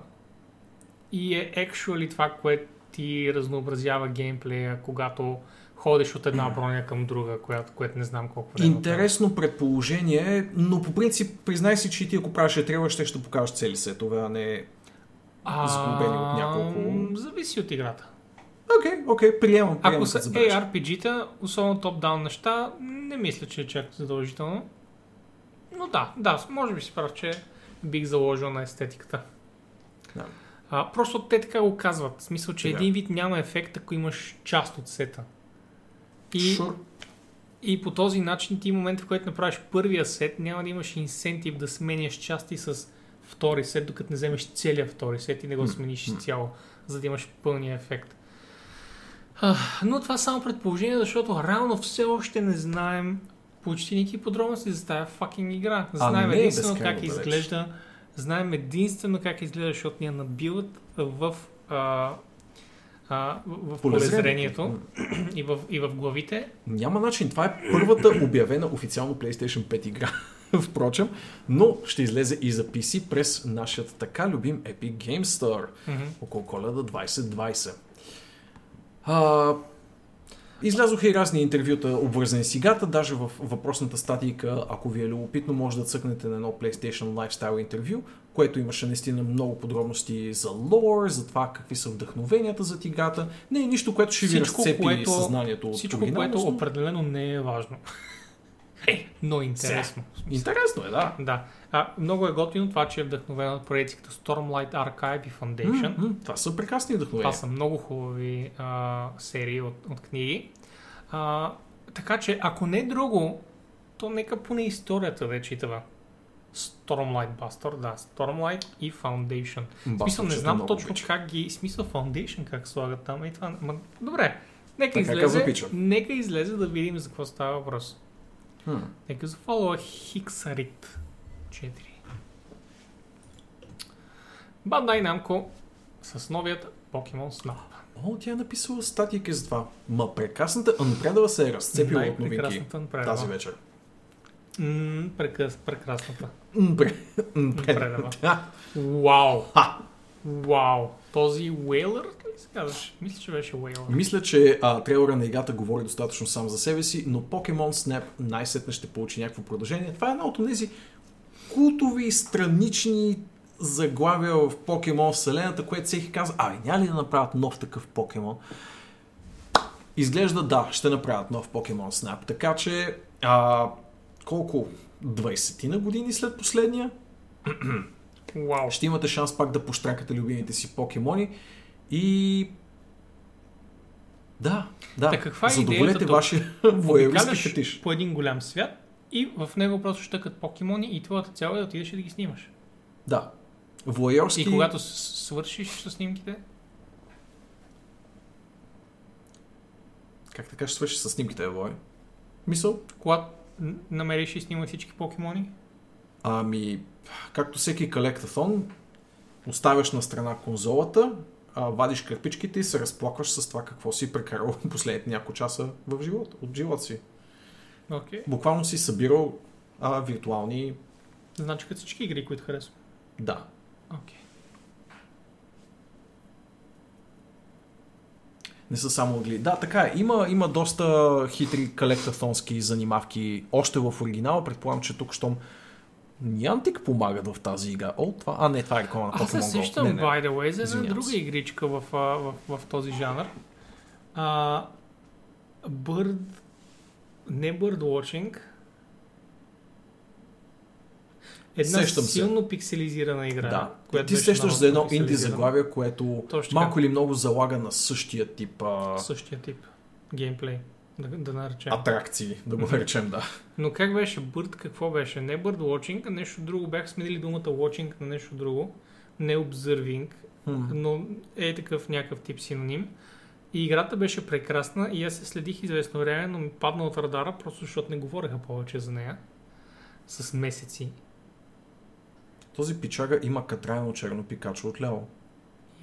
и е actually това, което ти разнообразява геймплея, когато ходиш от една броня към друга, която, което не знам колко време. Интересно предположение, но по принцип признай си, че ти ако правиш трейлър, ще ще покажеш цели сетове, а не... А, от няколко. Зависи от играта. Окей, окей, приемам, приемам Ако са. ARPG-та, особено топ-даун неща, не мисля, че е чак задължително. Но да, да, може би си прав, че бих заложил на естетиката. Да. А, просто те така го казват. В смисъл, че Сега. един вид няма ефект, ако имаш част от сета. И, Sure. и по този начин ти в момента, в който направиш първия сет, няма да имаш инсентив да сменяш части с втори сет, докато не вземеш целия втори сет и не го смениш изцяло, за да имаш пълния ефект. А, но това само предположение, защото реално все още не знаем почти никакви подробности за тази fucking игра. Знаем е единствено как далеч. Знаем единствено как изглежда, защото ни я набиват в, а, а, в, полезрението и в, и в главите. Няма начин. Това е първата обявена официално PlayStation 5 игра. Впрочем, но ще излезе и за PC през нашия така любим Epic Game Store около коледа 2020. А, излязоха и разни интервюта, обвързани с играта, даже в въпросната статийка, ако ви е любопитно, може да цъкнете на едно PlayStation Lifestyle интервю, което имаше наистина много подробности за лор, за това какви са вдъхновенията за играта. Не е нищо, което ще ви Всичко, разцепи което- съзнанието от Всичко, което но- определено не е важно. Е, но интересно. В смисъл. Интересно е, да. Да. А, много е готино това, че е вдъхновено от проекти като Stormlight Archive и Foundation. М, това са прекрасни вдъхновения. Това са много хубави а, серии от, от книги. А, така че, ако не друго, то нека поне историята да е читава. Stormlight Buster, да, Stormlight и Foundation. В смисъл, не знам точно обичам. как ги... Смисъл Foundation как слагат там и това... Ма, добре, нека Така излезе, нека излезе да видим за какво става въпрос. Хм. Нека зафолва Хиксарит 4. Bandai Namco с новият Pokemon Snap. О, тя е написала статика за това. Ма прекрасната Анпредава се е разцепила от новинки тази вечер. М, прекъс, прекрасната. Да. Вау! Вау! Този Whaler ли се казваш? Мисля, че беше Whaler. Мисля, че а, трейлера на играта говори достатъчно сам за себе си, но Pokemon Snap най-сетне ще получи някакво продължение. Това е една от тези култови, странични заглавия в Pokemon вселената, което всеки казва, ай, няма ли да направят нов такъв Покемон? Изглежда да, ще направят нов Pokemon Snap. Така че, а, колко? 20 на години след последния? Вау! ще имате шанс пак да поштракате любимите си покемони и да, да, Та каква е задоволете вашия Обикаляш фетиш. по един голям свят и в него просто щъкат покемони и твоята цел е да отидеш и да ги снимаш. Да. Воерски... И когато свършиш с снимките, Как така ще свършиш с снимките, Вой? Мисъл? когато намериш и снимаш всички покемони, Ами, както всеки колектафон, оставяш на страна конзолата, вадиш кърпичките и се разплакваш с това какво си прекарал последните няколко часа в живота, от живота си. окей. Буквално си събирал а, виртуални... Значи като всички игри, които харесвам. Да, Окей. Не са само игли. Да, така е. Има, има доста хитри колектафонски занимавки още в оригинала. Предполагам, че тук щом Niantic помагат в тази игра. О, това... А, не, това е реклама на Аз се Pokemon сещам, Не, не. by the way, за една друга се. игричка в, в, в, този жанр. А, Bird... Не Birdwatching. Една Сещам се. силно пикселизирана игра. Да. която Ти сещаш за едно инди заглавие, което малко или много залага на същия тип а, Същия тип геймплей, да, да наречем. атракции, да го наречем, да. Но как беше Bird, какво беше? Не Bird Watching, а нещо друго. Бях сменили думата Watching на нещо друго. Не Observing, Хм. но е такъв някакъв тип синоним. И играта беше прекрасна и аз се следих известно време, но ми падна от радара, просто защото не говореха повече за нея. С месеци. Този пичага има катрайно черно пикачо отляво.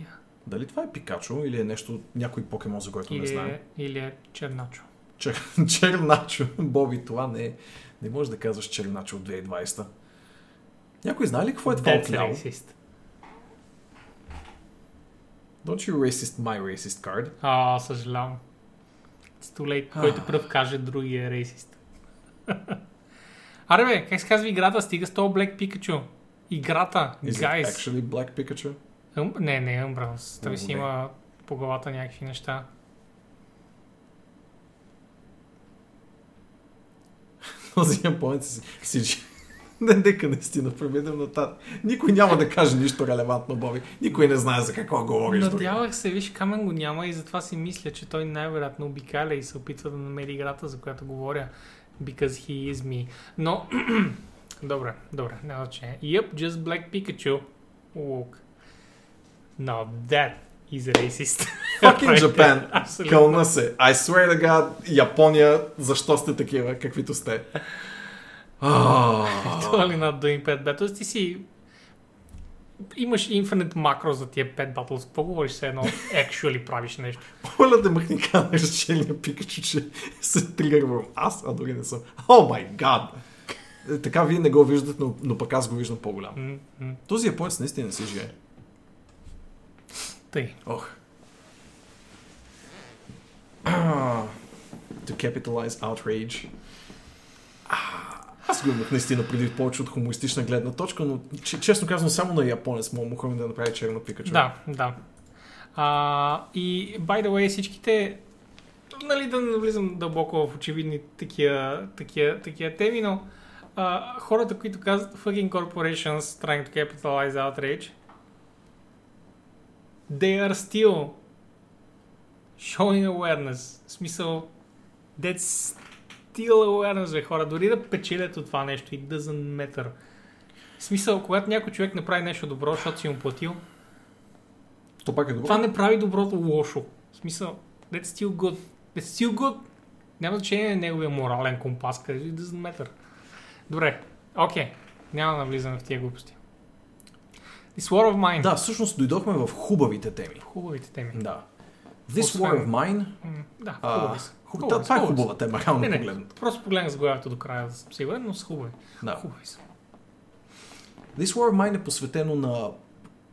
Я. Дали това е пикачо или е нещо, някой покемон, за който не Или, знаем? е, или е черначо. Чер... Черначо. Боби, това не е. Не можеш да казваш Черначо от 2020. Някой знае ли какво е това That's отляво? racist. Don't you racist my racist card? А, съжалявам. It's too late. Който пръв каже, другия е рейсист. Аре бе, как се казва играта? Стига с този Black Pikachu. Играта, Is it guys. actually Black Pikachu? Ум, не, не, Umbreons. Той О, си има по главата някакви неща. Този японец си... си... Не, нека наистина преминем нататък. Никой няма да каже нищо релевантно, Боби. Никой не знае за какво говориш. Надявах се, виж, Камен го няма и затова си мисля, че той най-вероятно обикаля и се опитва да намери играта, за която говоря. Because he is me. Но, добре, добре, няма значение. Yep, just Black Pikachu. Look. Now that is racist. Fucking Japan. Абсолютно. Кълна се. I swear to God, Япония, защо сте такива, каквито сте? Ah. Totally not doing pet battles. Ти си... Имаш infinite макро за тия pet battles. Какво говориш се едно? Actually правиш нещо. Моля да махни канеш челния пикачу, че се тригървам аз, а дори не съм. О май гад! Е, Така вие не го виждате, но, но пък аз го виждам по-голям. М. Този японец наистина не си живее. Тъй. Ох. To capitalize outrage. Аз го имах наистина преди повече от хумористична гледна точка, но че- честно казвам, само на японец мога му да направи черно пикачу. Да, да. А, и, by the way, всичките, нали да не влизам дълбоко в очевидни такива, такива, такива теми, но а, хората, които казват fucking corporations trying to capitalize outrage, they are still showing awareness. В смисъл, that's still awareness, бе, хора. Дори да печелят от това нещо, it doesn't matter. В смисъл, когато някой човек направи нещо добро, защото си му платил, То пак е добро. това не прави доброто лошо. В смисъл, that's still good. That's still good. Няма значение на неговия морален компас, къде it doesn't matter. Добре, окей. Няма да навлизаме в тия глупости. This War of Mine. Да, всъщност дойдохме в хубавите теми. Хубавите теми. Да. This Освен- War of Mine... М, Да, хубави са. хуб... Хубави това е хубава тема, реално Не, не, погледнато. просто погледнах заглавието до края, съм сигурен, но са хубави. Да. Хубави са. This War of Mine е посветено на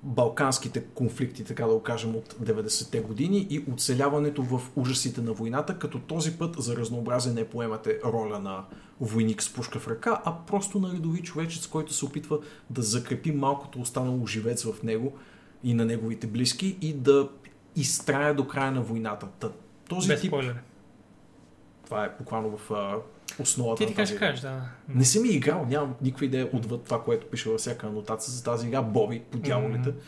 балканските конфликти, така да го кажем, от 90-те години и оцеляването в ужасите на войната, като този път за разнообразие не поемате роля на войник с пушка в ръка, а просто на редови човечец, който се опитва да закрепи малкото останало живец в него и на неговите близки и да изтрая до края на войната. Та, този Без тип, спойлери. това е буквално в основата Ти ти тази кажеш, да. Не съм и играл, нямам никаква идея отвъд това, което пише във всяка анотация за тази игра. Боби, по дяволите. Мгм.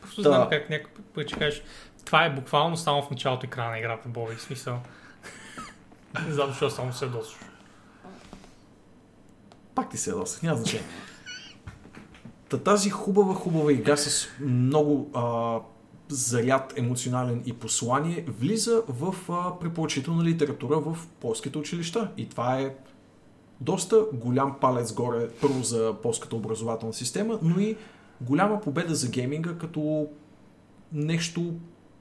Просто Та- знам как някой път ще кажеш, това е буквално само в началото екрана на играта, Боби, в смисъл. Не знам защо само се досваш. Пак ти се ядосах, няма значение. Та тази хубава, хубава игра с много а, заряд емоционален и послание влиза в а, препоръчителна литература в полските училища. И това е доста голям палец горе, първо за полската образователна система, но и голяма победа за гейминга като нещо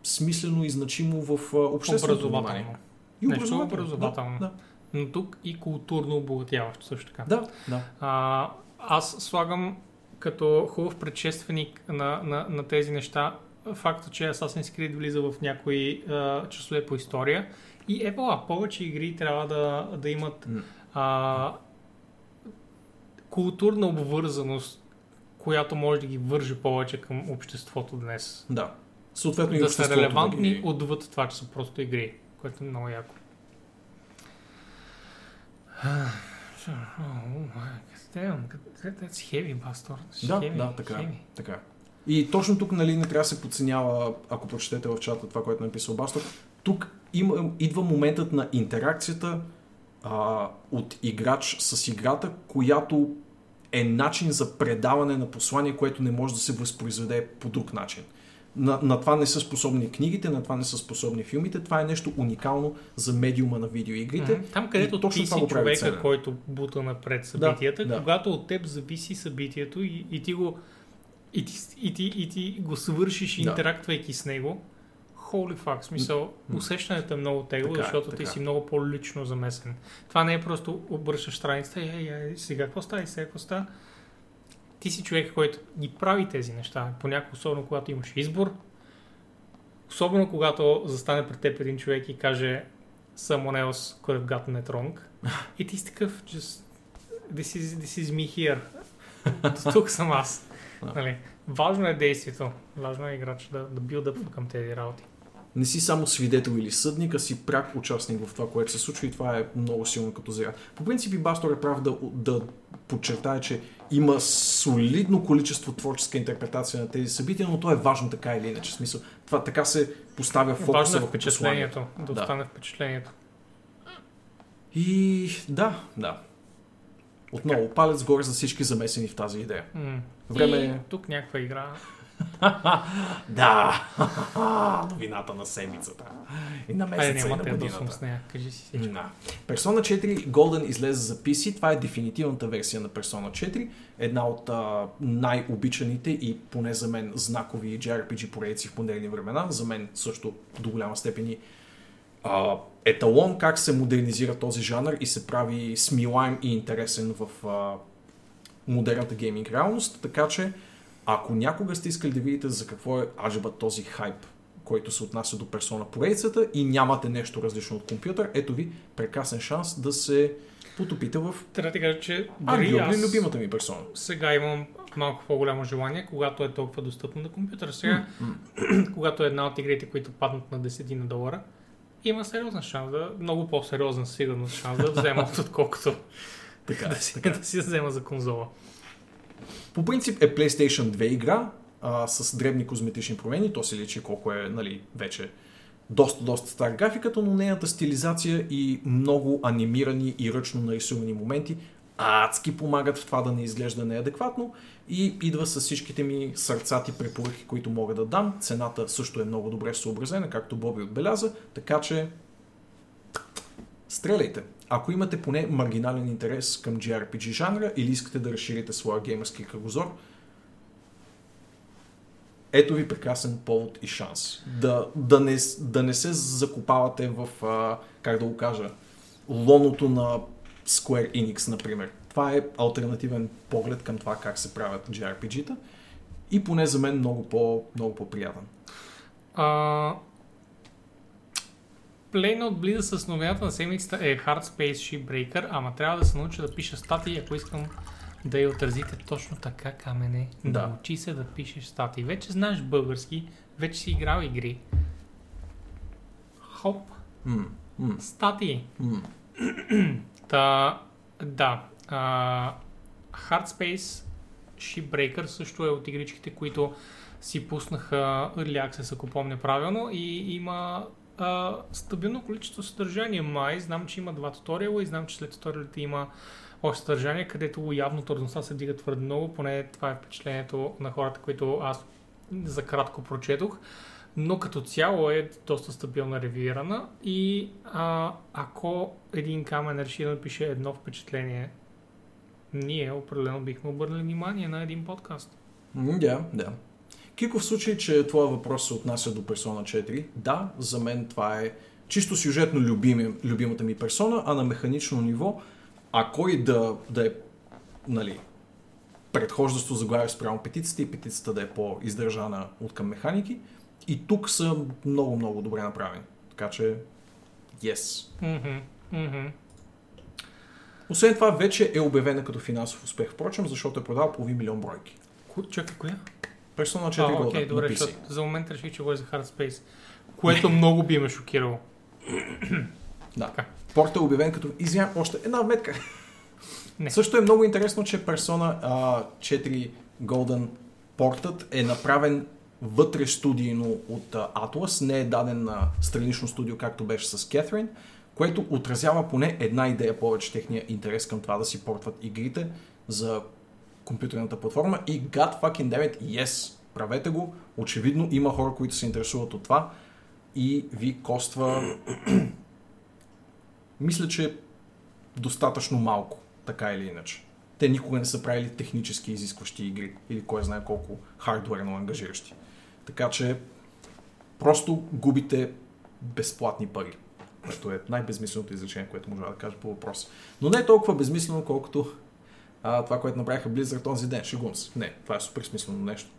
смислено и значимо в а, общественото. Образователно. И Нещо образователно. Да, Но тук и културно обогатяващо също така. да, да. А, аз слагам като хубав предшественик на, на, на тези неща факта, че Assassin's Creed влиза в някои а, часове по история и епала, повече игри трябва да, да имат а, културна обвързаност, която може да ги върже повече към обществото днес. да. Съответно и да са релевантни ги- отвъд това, че са просто игри, което е много яко. That's heavy, Бастор. Да, да, така е. Така. И точно тук нали, не трябва да се подценява, ако прочетете в чата това, което е написал Бастор. Тук има, идва моментът на интеракцията а, от играч с играта, която е начин за предаване на послание, което не може да се възпроизведе по друг начин. На, на това не са способни книгите, на това не са способни филмите. Това е нещо уникално за медиума на видеоигрите. Мгм. Там, където И точно ти си човека, който бута напред събитията, да. когато от теб зависи събитието и, и ти го и ти, и, ти, и ти го свършиш, Да. интерактвайки с него, holy fuck, смисъл, усещането е много тегло, Така е, защото така ти е. си много по-лично замесен. Това не е просто обръщаш страницата и ей, ей, сега какво става и сега какво става. Ти си човек, който ги прави тези неща. Понякога, особено когато имаш избор, особено когато застане пред теб един човек и каже someone else could have gotten it wrong. И ти си такъв, just, this is, this is me here. Тук съм аз. Да. Нали? Важно е действието. Важно е играч да, да билдъпва към тези работи. не си само свидетел или съдник, а си пряк участник в това, което се случва и това е много силно като заряд. По принцип и Бастор е прав да, да подчертая, че има солидно количество творческа интерпретация на тези събития, но то е важно така или иначе. В Смисъл, това така се поставя Важно фокуса е върху посланието. впечатлението. Да, Да. остане впечатлението. И да, да. Отново, палец горе за всички замесени в тази идея. Време И е- тук някаква игра. Да! Новината на седмицата. И на месеца, и на те да с нея. Кажи си всичко. Да. Persona 4 Golden излезе за PC. Това е дефинитивната версия на Persona 4. Една от а, най-обичаните и поне за мен знакови JRPG поредици в модерни времена. За мен също до голяма степен и а, еталон как се модернизира този жанр и се прави смилаем и интересен в а, модерната гейминг реалност. Така че, ако някога сте искали да видите за какво е аджеба този хайп, който се отнася до персона поредицата и нямате нещо различно от компютър, ето ви прекрасен шанс да се потопите в Трябва да кажа, че дори аз любимата ми персона. сега имам малко по-голямо желание, когато е толкова достъпно на компютъра. Сега, когато е една от игрите, които паднат на 10 на долара, има сериозен шанс да, много по-сериозен сигурност шанс да взема, отколкото Така, да е, си, така. е. да си взема за конзола. По принцип е PlayStation 2 игра а, с дребни козметични промени. То се личи колко е нали, вече доста, доста стар графиката, но нейната стилизация и много анимирани и ръчно нарисувани моменти адски помагат в това да не изглежда неадекватно и идва с всичките ми сърцати препоръки, които мога да дам. Цената също е много добре съобразена, както Боби отбеляза, така че стреляйте. Ако имате поне маргинален интерес към JRPG жанра или искате да разширите своя геймърски кръгозор, ето ви прекрасен повод и шанс. Да, да, не, да не се закопавате в, как да го кажа, лоното на Square Enix, например. Това е альтернативен поглед към това как се правят JRPG-та и поне за мен много, по, много по-приятен. А... Плейна от близа с новината на седмицата е Hard Space Shipbreaker, ама трябва да се науча да пиша статии, ако искам да я отразите точно така, камене. Да. Научи се да пишеш статии. Вече знаеш български, вече си играл игри. Хоп, М, м, статии. м. Та, да. А, Hard Space Shipbreaker също е от игричките, които си пуснаха Early Access, ако помня правилно, и има а, стабилно количество съдържание май. Знам, че има два туториала и знам, че след туториалите има още съдържание, където явно трудността се дига твърде много, поне това е впечатлението на хората, които аз за кратко прочетох. Но като цяло е доста стабилно ревюирана и а, ако един камен реши да напише едно впечатление, ние определено бихме обърнали внимание на един подкаст. Да, да. Кико, в случай, че твоя въпрос се отнася до Persona 4, да, за мен това е чисто сюжетно любими, любимата ми персона, а на механично ниво, ако и да, да е нали, предхождащо заглавие спрямо петицата и петицата да е по-издържана от към механики, и тук са много, много добре направени. Така че, yes. Освен това, вече е обявена като финансов успех, впрочем, защото е продал половин милион бройки. Чакай, коя? Persona 4 А, окей, добре, защото за момент реших, че говори за Hard Space, което много би ме шокирало. Да. Така. Порта е обявен като... Извинявам, още една вметка. Не. Също е много интересно, че Persona а, 4 Golden портът е направен вътре студийно от а, Atlas, не е даден на странично студио, както беше с Catherine, което отразява поне една идея повече техния интерес към това да си портват игрите за компютърната платформа и God fucking damn it, yes, правете го. Очевидно има хора, които се интересуват от това и ви коства мисля, че достатъчно малко, така или иначе. Те никога не са правили технически изискващи игри или кой знае колко хардуерно ангажиращи. Така че просто губите безплатни пари. Което е най-безмисленото изречение, което може да кажа по въпроса. Но не е толкова безмислено, колкото а, това, което направиха Blizzard този ден. Шегувам се. Не, това е супер смислено нещо.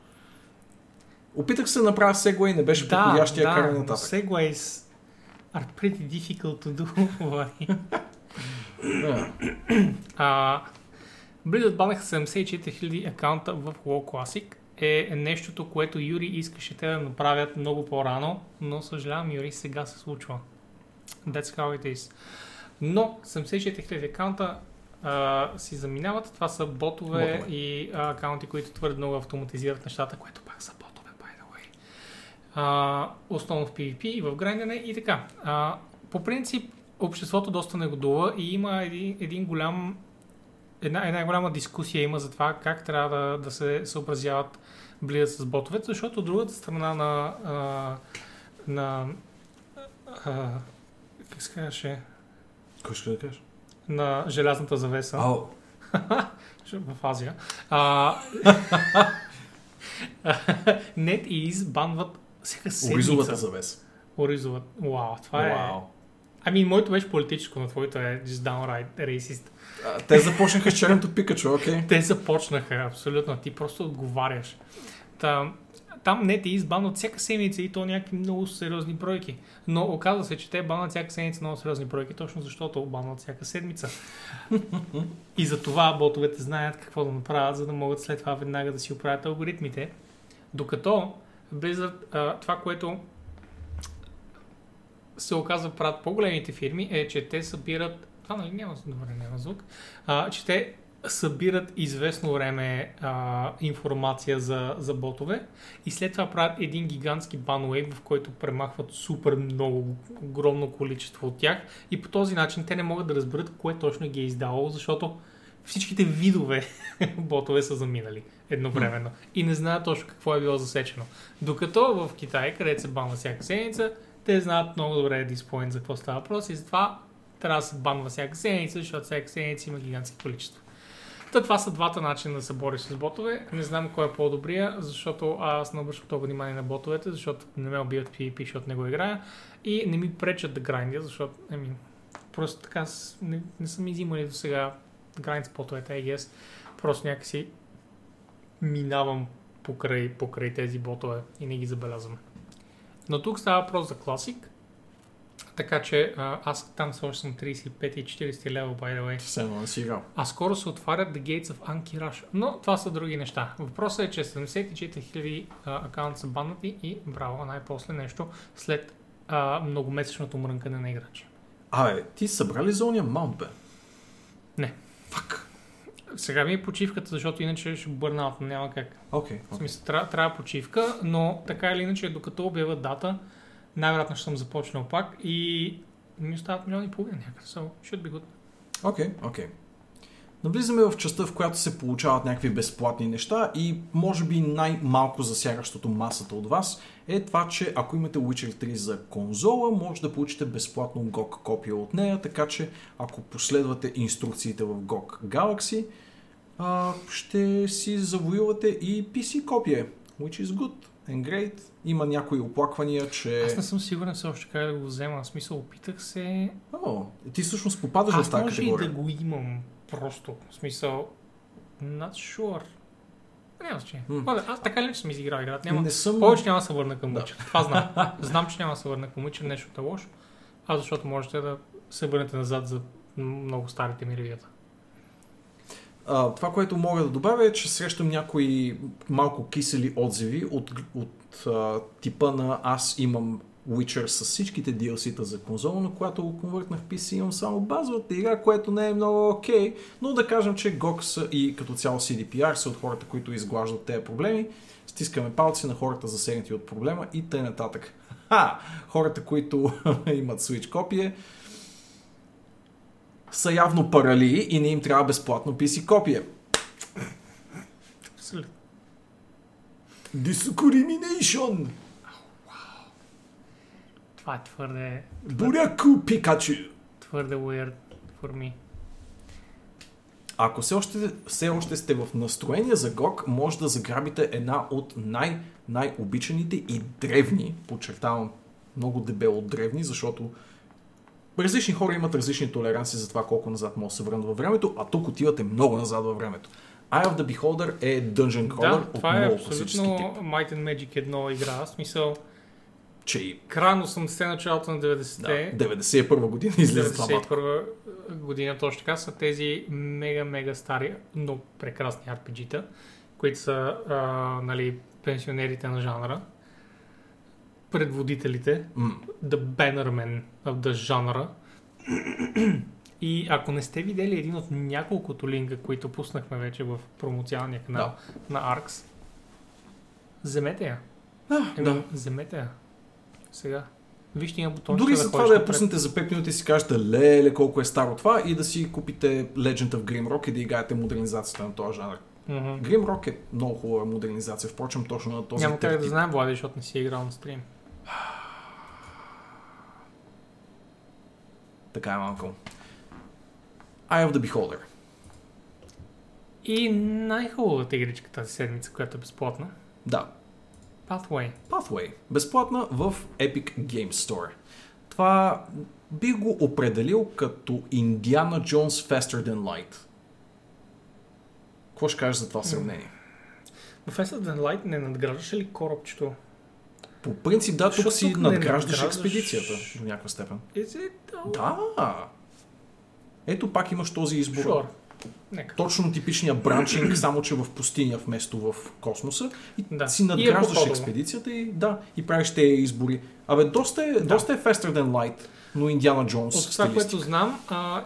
Опитах се да направя и не беше подходящия да, каране но нататък. Segways are pretty difficult to do. Да. А, Blizzard банаха 74 000 акаунта в WoW Classic е нещото, което Юри искаше те да направят много по-рано, но съжалявам, Юри, сега се случва. That's how it is. Но 74 000 акаунта а, си заминават. Това са ботове, Ботове. и а, акаунти, които твърде много автоматизират нещата, което пак са ботове, by the way. А, основно в PvP и в грандене и така. А, по принцип, обществото доста негодува и има един, един голям една, една голяма дискусия има за това как трябва да, да се съобразяват близът с ботовете, защото от другата страна на, а, на а, как се казваше, Кой ще да кажеш? на желязната завеса Ау. в Азия, а, NetEase банват всяка Оризовата седмица. завеса. Оризоват. Вау, това е... Вау. Ами, моето беше политическо, но твоето е just downright racist. А, Те започнаха с черното пикачу, окей. Те започнаха, абсолютно. Ти просто отговаряш. Та, там не те избанват всяка седмица и то някакви много сериозни бройки. Но оказва се, че те банват всяка седмица много сериозни бройки, точно защото банват всяка седмица. и за това ботовете знаят какво да направят, за да могат след това веднага да си оправят алгоритмите. Докато Blizzard, а, това, което се оказва правят по-големите фирми, е, че те събират. Това нали няма добре, няма звук. А, че те събират известно време а, информация за, за ботове и след това правят един гигантски бануейт, в който премахват супер много, огромно количество от тях и по този начин те не могат да разберат кое точно ги е издавало, защото всичките видове ботове са заминали едновременно и не знаят точно какво е било засечено. Докато в Китай, където се банва всяка седмица, те знаят много добре диспоинт за какво става въпрос и затова трябва да се банва всяка седмица, защото всяка седмица има гигантски количество. Та, това са двата начина да се бориш с ботове. Не знам кой е по-добрия, защото аз не обръщам толкова внимание на ботовете, защото не ме убиват PvP, защото не го играя. И не ми пречат да грайндя, защото ами, просто така не, не са ми до сега грайнд с ботовете, I guess. Просто някакси минавам покрай, покрай тези ботове и не ги забелязвам. Но тук става въпрос за класик. Така че а, аз там все още съм 35 и 40 лева, by the way. Едно не си играл. А скоро се отварят The Gates of Anki Rush. Но това са други неща. Въпросът е, че 74 000 а, акаунта са баннати и браво, най-после нещо след а, многомесечното мрънкане на играчи. Абе, ти събрали за ония маунт, бе? Не. Фак. Сега ми е почивката, защото иначе ще бърнаут, няма как. Окей. В смисъл, трябва, трябва почивка, но така или иначе, докато обявят дата, най-вероятно ще съм започнал пак и ми остават милиони и половина някъде. So, should be good. Окей, окей. Навлизаме в частта, в която се получават някакви безплатни неща и може би най-малко засягащото масата от вас е това, че ако имате Witcher 3 за конзола, може да получите безплатно GOG копия от нея, така че ако последвате инструкциите в GOG Galaxy, ще си завоювате и PC копие, which is good and great. Има някои оплаквания, че... Аз не съм сигурен все още как да го взема. В смисъл, опитах се. О, ти всъщност попадаш в Аз тази може и категория. да го имам просто. В смисъл, not sure. Няма значение. Аз така ли съм изиграл играта? Няма. Не съм... Повече няма да се върна към Да. Witcher. Това знам. знам, че няма да се върна към Witcher, нещо е лошо. А защото можете да се върнете назад за много старите ми ревюта. А, това, което мога да добавя е, че срещам някои малко кисели отзиви от, от а, типа на аз имам Witcher с всичките DLC-та за конзола, но когато го конвъртнах в PC имам само базовата игра, което не е много окей, но да кажем, че са и като цяло CDPR са от хората, които изглаждат тези проблеми. Стискаме палци на хората засегнати от проблема и т.н. Ха! Хората, които имат Switch копие, са явно парали и не им трябва безплатно PC копие. Абсолютно. Discrimination! Това е твърде, Буряку Пикачу! твърде weird for me. Ако все още, все още сте в настроение за GOG, може да заграбите една от най- най-обичаните и древни, подчертавам много дебело древни, защото различни хора имат различни толеранции за това колко назад може да се върнат във времето, а тук отивате много назад във времето. Eye of the Beholder е Dungeon Crawler Да, това е абсолютно тип. Might and Magic 1 игра. В смисъл, Че и край на 80-те, началото на 90-те. да, 91 година излезе това матко. 91 година точно така са тези мега, мега стари, но прекрасни RPG-та, които са а, нали, пенсионерите на жанра, предводителите, М, the bannermen of the жанра. И ако не сте видели един от няколкото линка, които пуснахме вече в промоционалния канал на ARX, вземете я. А, Еми, да. Вземете я. Сега. Вижте има бутон. Дори за това да я пуснете за 5 минути и си кажете леле колко е старо това и да си купите Legend of Grimrock и да играете модернизацията на този жанр. Grimrock е много хубава модернизация, впрочем точно на този Няма как да знаем, Влади, защото не си е играл на стрим. Така е малко. Eye of the Beholder. И най-хубавата игричка тази седмица, която е безплатна. Да, Pathway. Pathway. Безплатна в Epic Games Store. Това бих го определил като Indiana Jones Faster Than Light. Какво ще кажеш за това сравнение? В Faster Than Light не надграждаше ли корабчето? По принцип, да, тук си не надграждаш надграждаш- експедицията до някаква степен. Да. Ето пак имаш този избор. Sure. Нека. Точно типичния бранчинг, само че в пустиня вместо в космоса. И Да. си И е надграждаш експедицията и да, и правиш тези избори. Абе, доста е, доста е faster than light, но Индиана Джонс От това, което знам, а,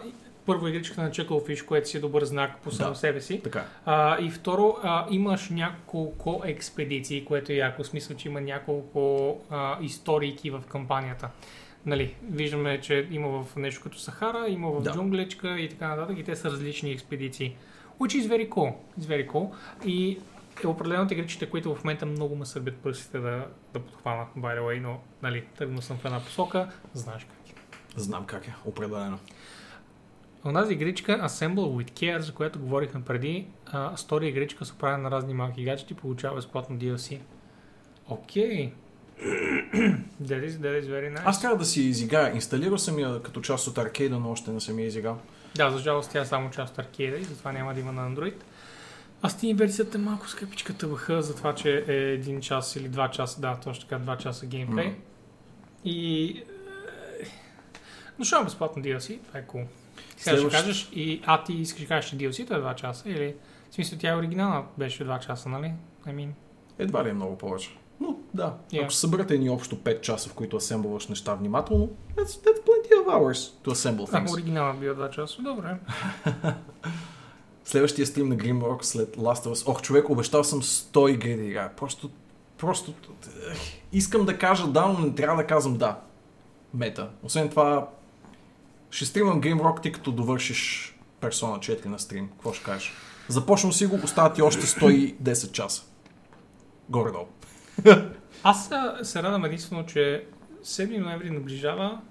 първо игричка на Chucklefish, което си е добър знак по само Да. себе си. Така. А, и второ, а, имаш няколко експедиции, което е яко. В смисъл, че има няколко а, историйки в кампанията. нали, виждаме, че има в нещо като Сахара, има в Да. джунгличка и така нататък и те са различни експедиции. Which is very cool. It's very cool. И е определено от игричите, които в момента много ме сърбят пръстите да, да подхвана, by the way, но нали, тръгнал съм в една посока, знаеш как е. Знам как е, определено. Онази игричка Assemble with Care, за която говорихме преди, а, стори игричка с оправена на разни малки гаджети, получава безплатно DLC. Окей. That is, that is very nice. Аз трябва да си изиграя. Инсталирал съм я като част от аркейда, но още не съм я изиграл. Да, за жалост тя е само част от аркейда и затова няма да има на Android. А Steam версията е малко скъпичка ТВХ за това, че е един час или два часа, да, точно така, два часа геймплей. Мгм. И... е, Но ще безплатно DLC, това е cool. Сега ще Следващ- кажеш, и, а ти искаш да кажеш, че DLC-то е 2 часа или... В смисъл, тя е оригинална, беше 2 часа, нали? I mean, Едва ли е много повече. Но да, Yeah. ако съберете ни общо 5 часа, в които асемблваш неща внимателно, that's, that's plenty of hours to assemble ако things. оригинална била 2 часа, добре. Следващия стрим на Grimrock след Last of Us. Ох, човек, обещал съм 100 игри да играя. Просто, просто искам да кажа да, но не трябва да казвам да. Мета. Освен това, ще стримам Grimrock, ти като довършиш Persona 4 на стрим. Какво ще кажеш? Започвам си го, остават ти още 110 часа. Горе-долу. Аз се радвам единствено, че 7 ноември наближава,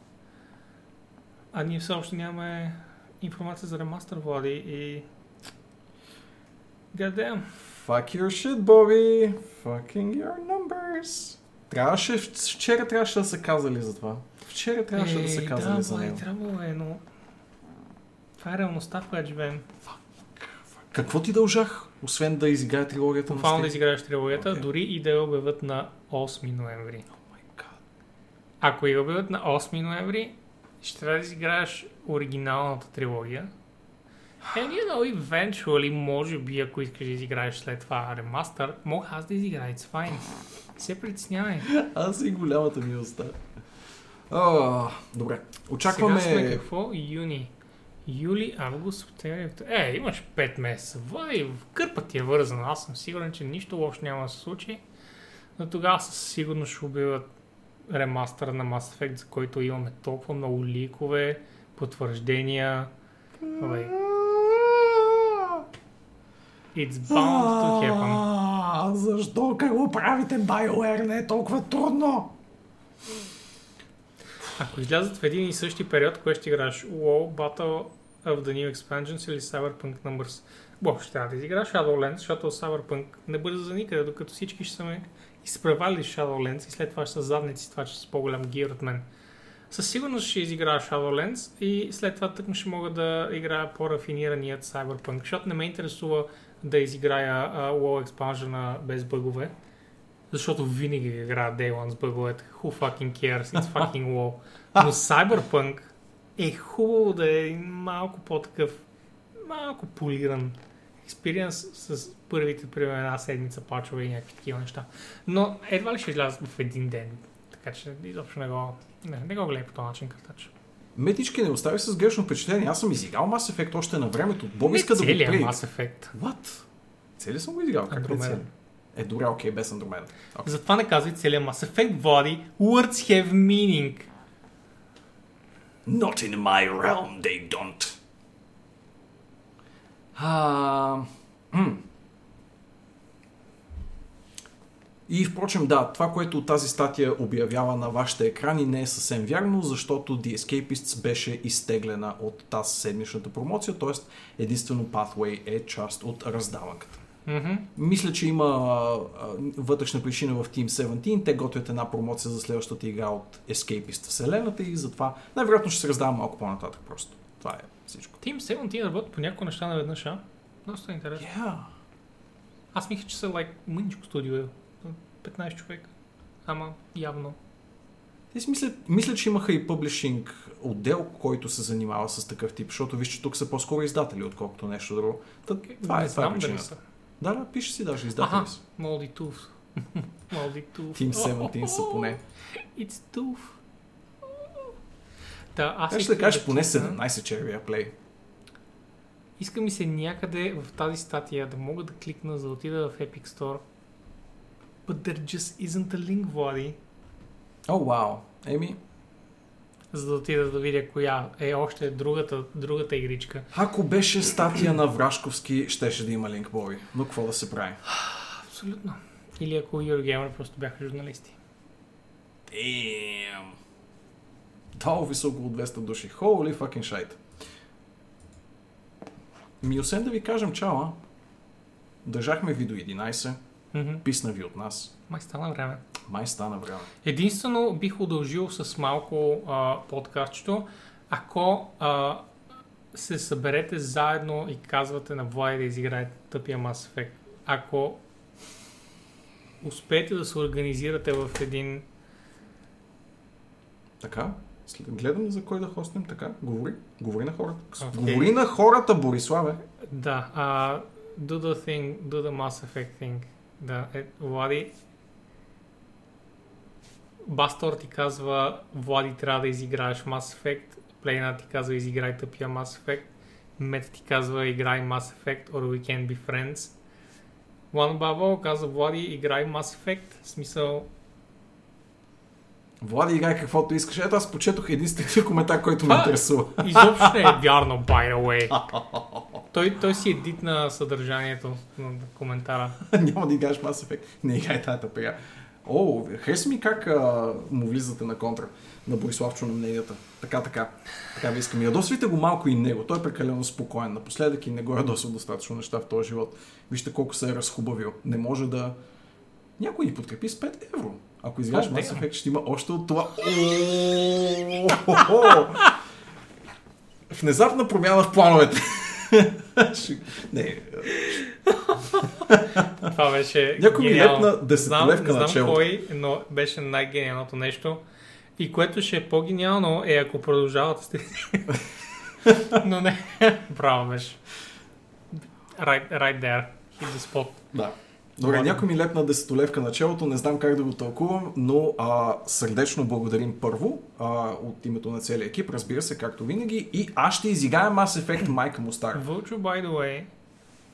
а ние все още нямаме информация за ремастър, Влади, и... God damn. Fuck your shit, Bobby. Fucking your numbers. Трябваше, вчера трябваше да са казали за това. Вчера трябваше да са казали да, за него. трябвало е, но... Това е реалността, в която живеем. Какво ти дължах, освен да изиграя трилогията на Буквално да изиграеш трилогията, Окей. дори и да я обявят на 8 ноември. Oh. Ако я обявят на 8 ноември, ще трябва да изиграеш оригиналната трилогия. And you know, eventually, може би, ако искаш да изиграеш след това ремастър, мога аз да изиграя, it's fine. Не се притеснявай. Аз и голямата ми уста. О, добре. Очакваме... Сега сме какво? Юни. Юли, август, септември. Е, имаш 5 месеца. Вай, в кърпа ти е вързана. Аз съм сигурен, че нищо лошо няма да се случи. Но тогава със сигурност ще убиват ремастъра на Mass Effect, за който имаме толкова много ликове, потвърждения. Вай, it's bound to happen. А, защо? Как го правите, BioWare? Не е толкова трудно. Ако излязат в един и същи период, кое ще играеш? WoW, Battle of the New Expansions или Cyberpunk Numbers? Бо, ще трябва да изиграеш Shadowlands, защото Cyberpunk не бърза за никъде, докато всички ще са ме изпревали Shadowlands и след това ще са задници, това ще са по-голям гир от мен. Със сигурност ще изиграя Shadowlands и след това тъкмо ще мога да играя по-рафинираният Cyberpunk, защото не ме интересува да изиграя uh, WoW Expansion без бъгове, защото винаги играя Day One с бъговете. Who fucking cares? It's fucking WoW. Но Cyberpunk е хубаво да е малко по-такъв, малко полиран експириенс с първите, примерно, една седмица пачове и някакви такива неща. Но едва ли ще излязат в един ден. Така че изобщо не го, не, не го гледай по този начин, картач. Метички не остави с грешно впечатление. Аз съм изиграл Mass Effect още на времето. Не иска да го целият плей. Mass Effect. What? Цели съм го изиграл. Как да е? Е, добре, окей, без Андромеда. Okay. Затова не казвай целият Mass Effect, Влади. Words have meaning. Not in my realm, they don't. А... м. И впрочем, да, това, което тази статия обявява на вашите екрани не е съвсем вярно, защото The Escapists беше изтеглена от тази седмичната промоция, т.е. единствено Pathway е част от раздаванката. Мисля, че има а, вътрешна причина в Team 17. Те готвят една промоция за следващата игра от Escapist вселената и затова най-вероятно ще се раздава малко по-нататък просто. Това е всичко. Team 17 работят по някои неща наведнъж, а? Доста интересно. Yeah. Аз мисля, че са like мъничко студио. е. 15 човека. Ама явно. Те си мисля, мисля, че имаха и публишинг отдел, който се занимава с такъв тип, защото виж, че тук са по-скоро издатели, отколкото нещо друго. Та, това не е, това е причината. Да, да, пише си даже издатели Аха. са. Moldy Tooth. Moldy Tooth. Team 17 са поне. It's Tooth. Да, аз Аз ще да кажеш поне кликна. 17 червия плей. Иска ми се някъде в тази статия да мога да кликна за да отида в Epic Store. But there just isn't a link, Влади. О, вау. Еми, за да отида да видя коя е още другата, другата игричка. Ако беше статия на Врашковски, щеше да има линк бой. Но какво да се прави? Абсолютно. Или ако Eurogamer просто бяха журналисти. Damn. Дал високо около 200 души. Holy fucking shit. Ми освен да ви кажем чао, а? Държахме ви до 11. Мгм. Писна ви от нас. Май стана време. Май стана време. Единствено бих удължил с малко а, подкастчето, ако а, се съберете заедно и казвате на Влади да изиграе тъпия Mass Effect. Ако успеете да се организирате в един... Така? Гледам за кой да хостнем така. Говори. Говори на хората. Окей. Говори на хората, Бориславе. Да, а, do the thing, do the Mass Effect thing. Да, е, Влади... Бастор ти казва, Влади трябва да изиграеш Mass Effect, Плейна ти казва, изиграй тъпия Mass Effect, Мет ти казва, играй Mass Effect, or we can be friends. One Bubble казва, Влади, играй Mass Effect, в смисъл, Влади, играй каквото искаш. Ето аз почетох единствения коментар, който ме интересува. изобщо не е вярно, by the way. Той, той си едит на съдържанието на коментара. Няма да играеш Mass Effect. Не играй тази тъпега. О, хареса ми как а, му влизате на контра на Бориславчо на мненията. Така, така. Така ви искам. Ядосвайте го малко и него. Той е прекалено спокоен напоследък и не го ядосва достатъчно неща в този живот. Вижте колко се е разхубавил. Не може да... Някой ни подкрепи с 5 евро. Ако О, Mass. Effect, ще има още от това. Внезапна промяна в плановете. Не, Това беше Някой ми лепна десетолевка знам, на знам кой, но беше най-гениалното нещо. И което ще е по-гениално е ако продължават сте. но не. Браво беше. Right, right there. Hit the spot. Да. Добре, някой ми лепна десетолевка на челото, не знам как да го тълкувам, но а, сърдечно благодарим първо а, от името на целия екип, разбира се, както винаги. И аз ще изиграя Mass Effect майка му стара. Вълчо, by the way,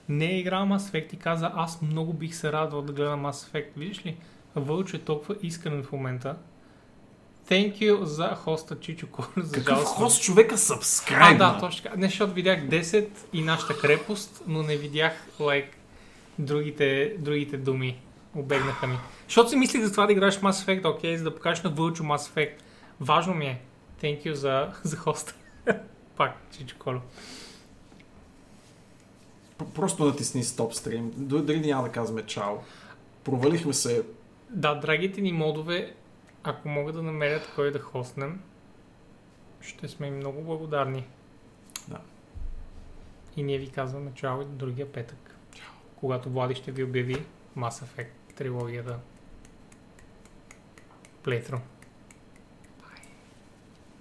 не е играл Mass Effect и каза, аз много бих се радвал да гледам Mass Effect. Видиш ли, Вълчо е толкова искрен в момента. Thank you за хоста Чичо Кор. За Какъв жалост. хост човека А, subscribe? да, точно така. Не, защото видях 10 и нашата крепост, но не видях, like, другите, другите думи. Обегнаха ми. Защото си мислих за това да играеш Mass Effect, окей, за да покажеш на Вълчо Mass Effect. Важно ми е. Thank you за, за хоста. Пак, Чичо Коло. Просто натисни стоп стрим. Д- Дали няма да казваме чао. Провалихме се. Да, драгите ни модове, ако могат да намерят кой да хостнем, ще сме им много благодарни. Да. И ние ви казваме чао и до другия петък. Когато Влади ще ви обяви Mass Effect трилогията. Плейтро.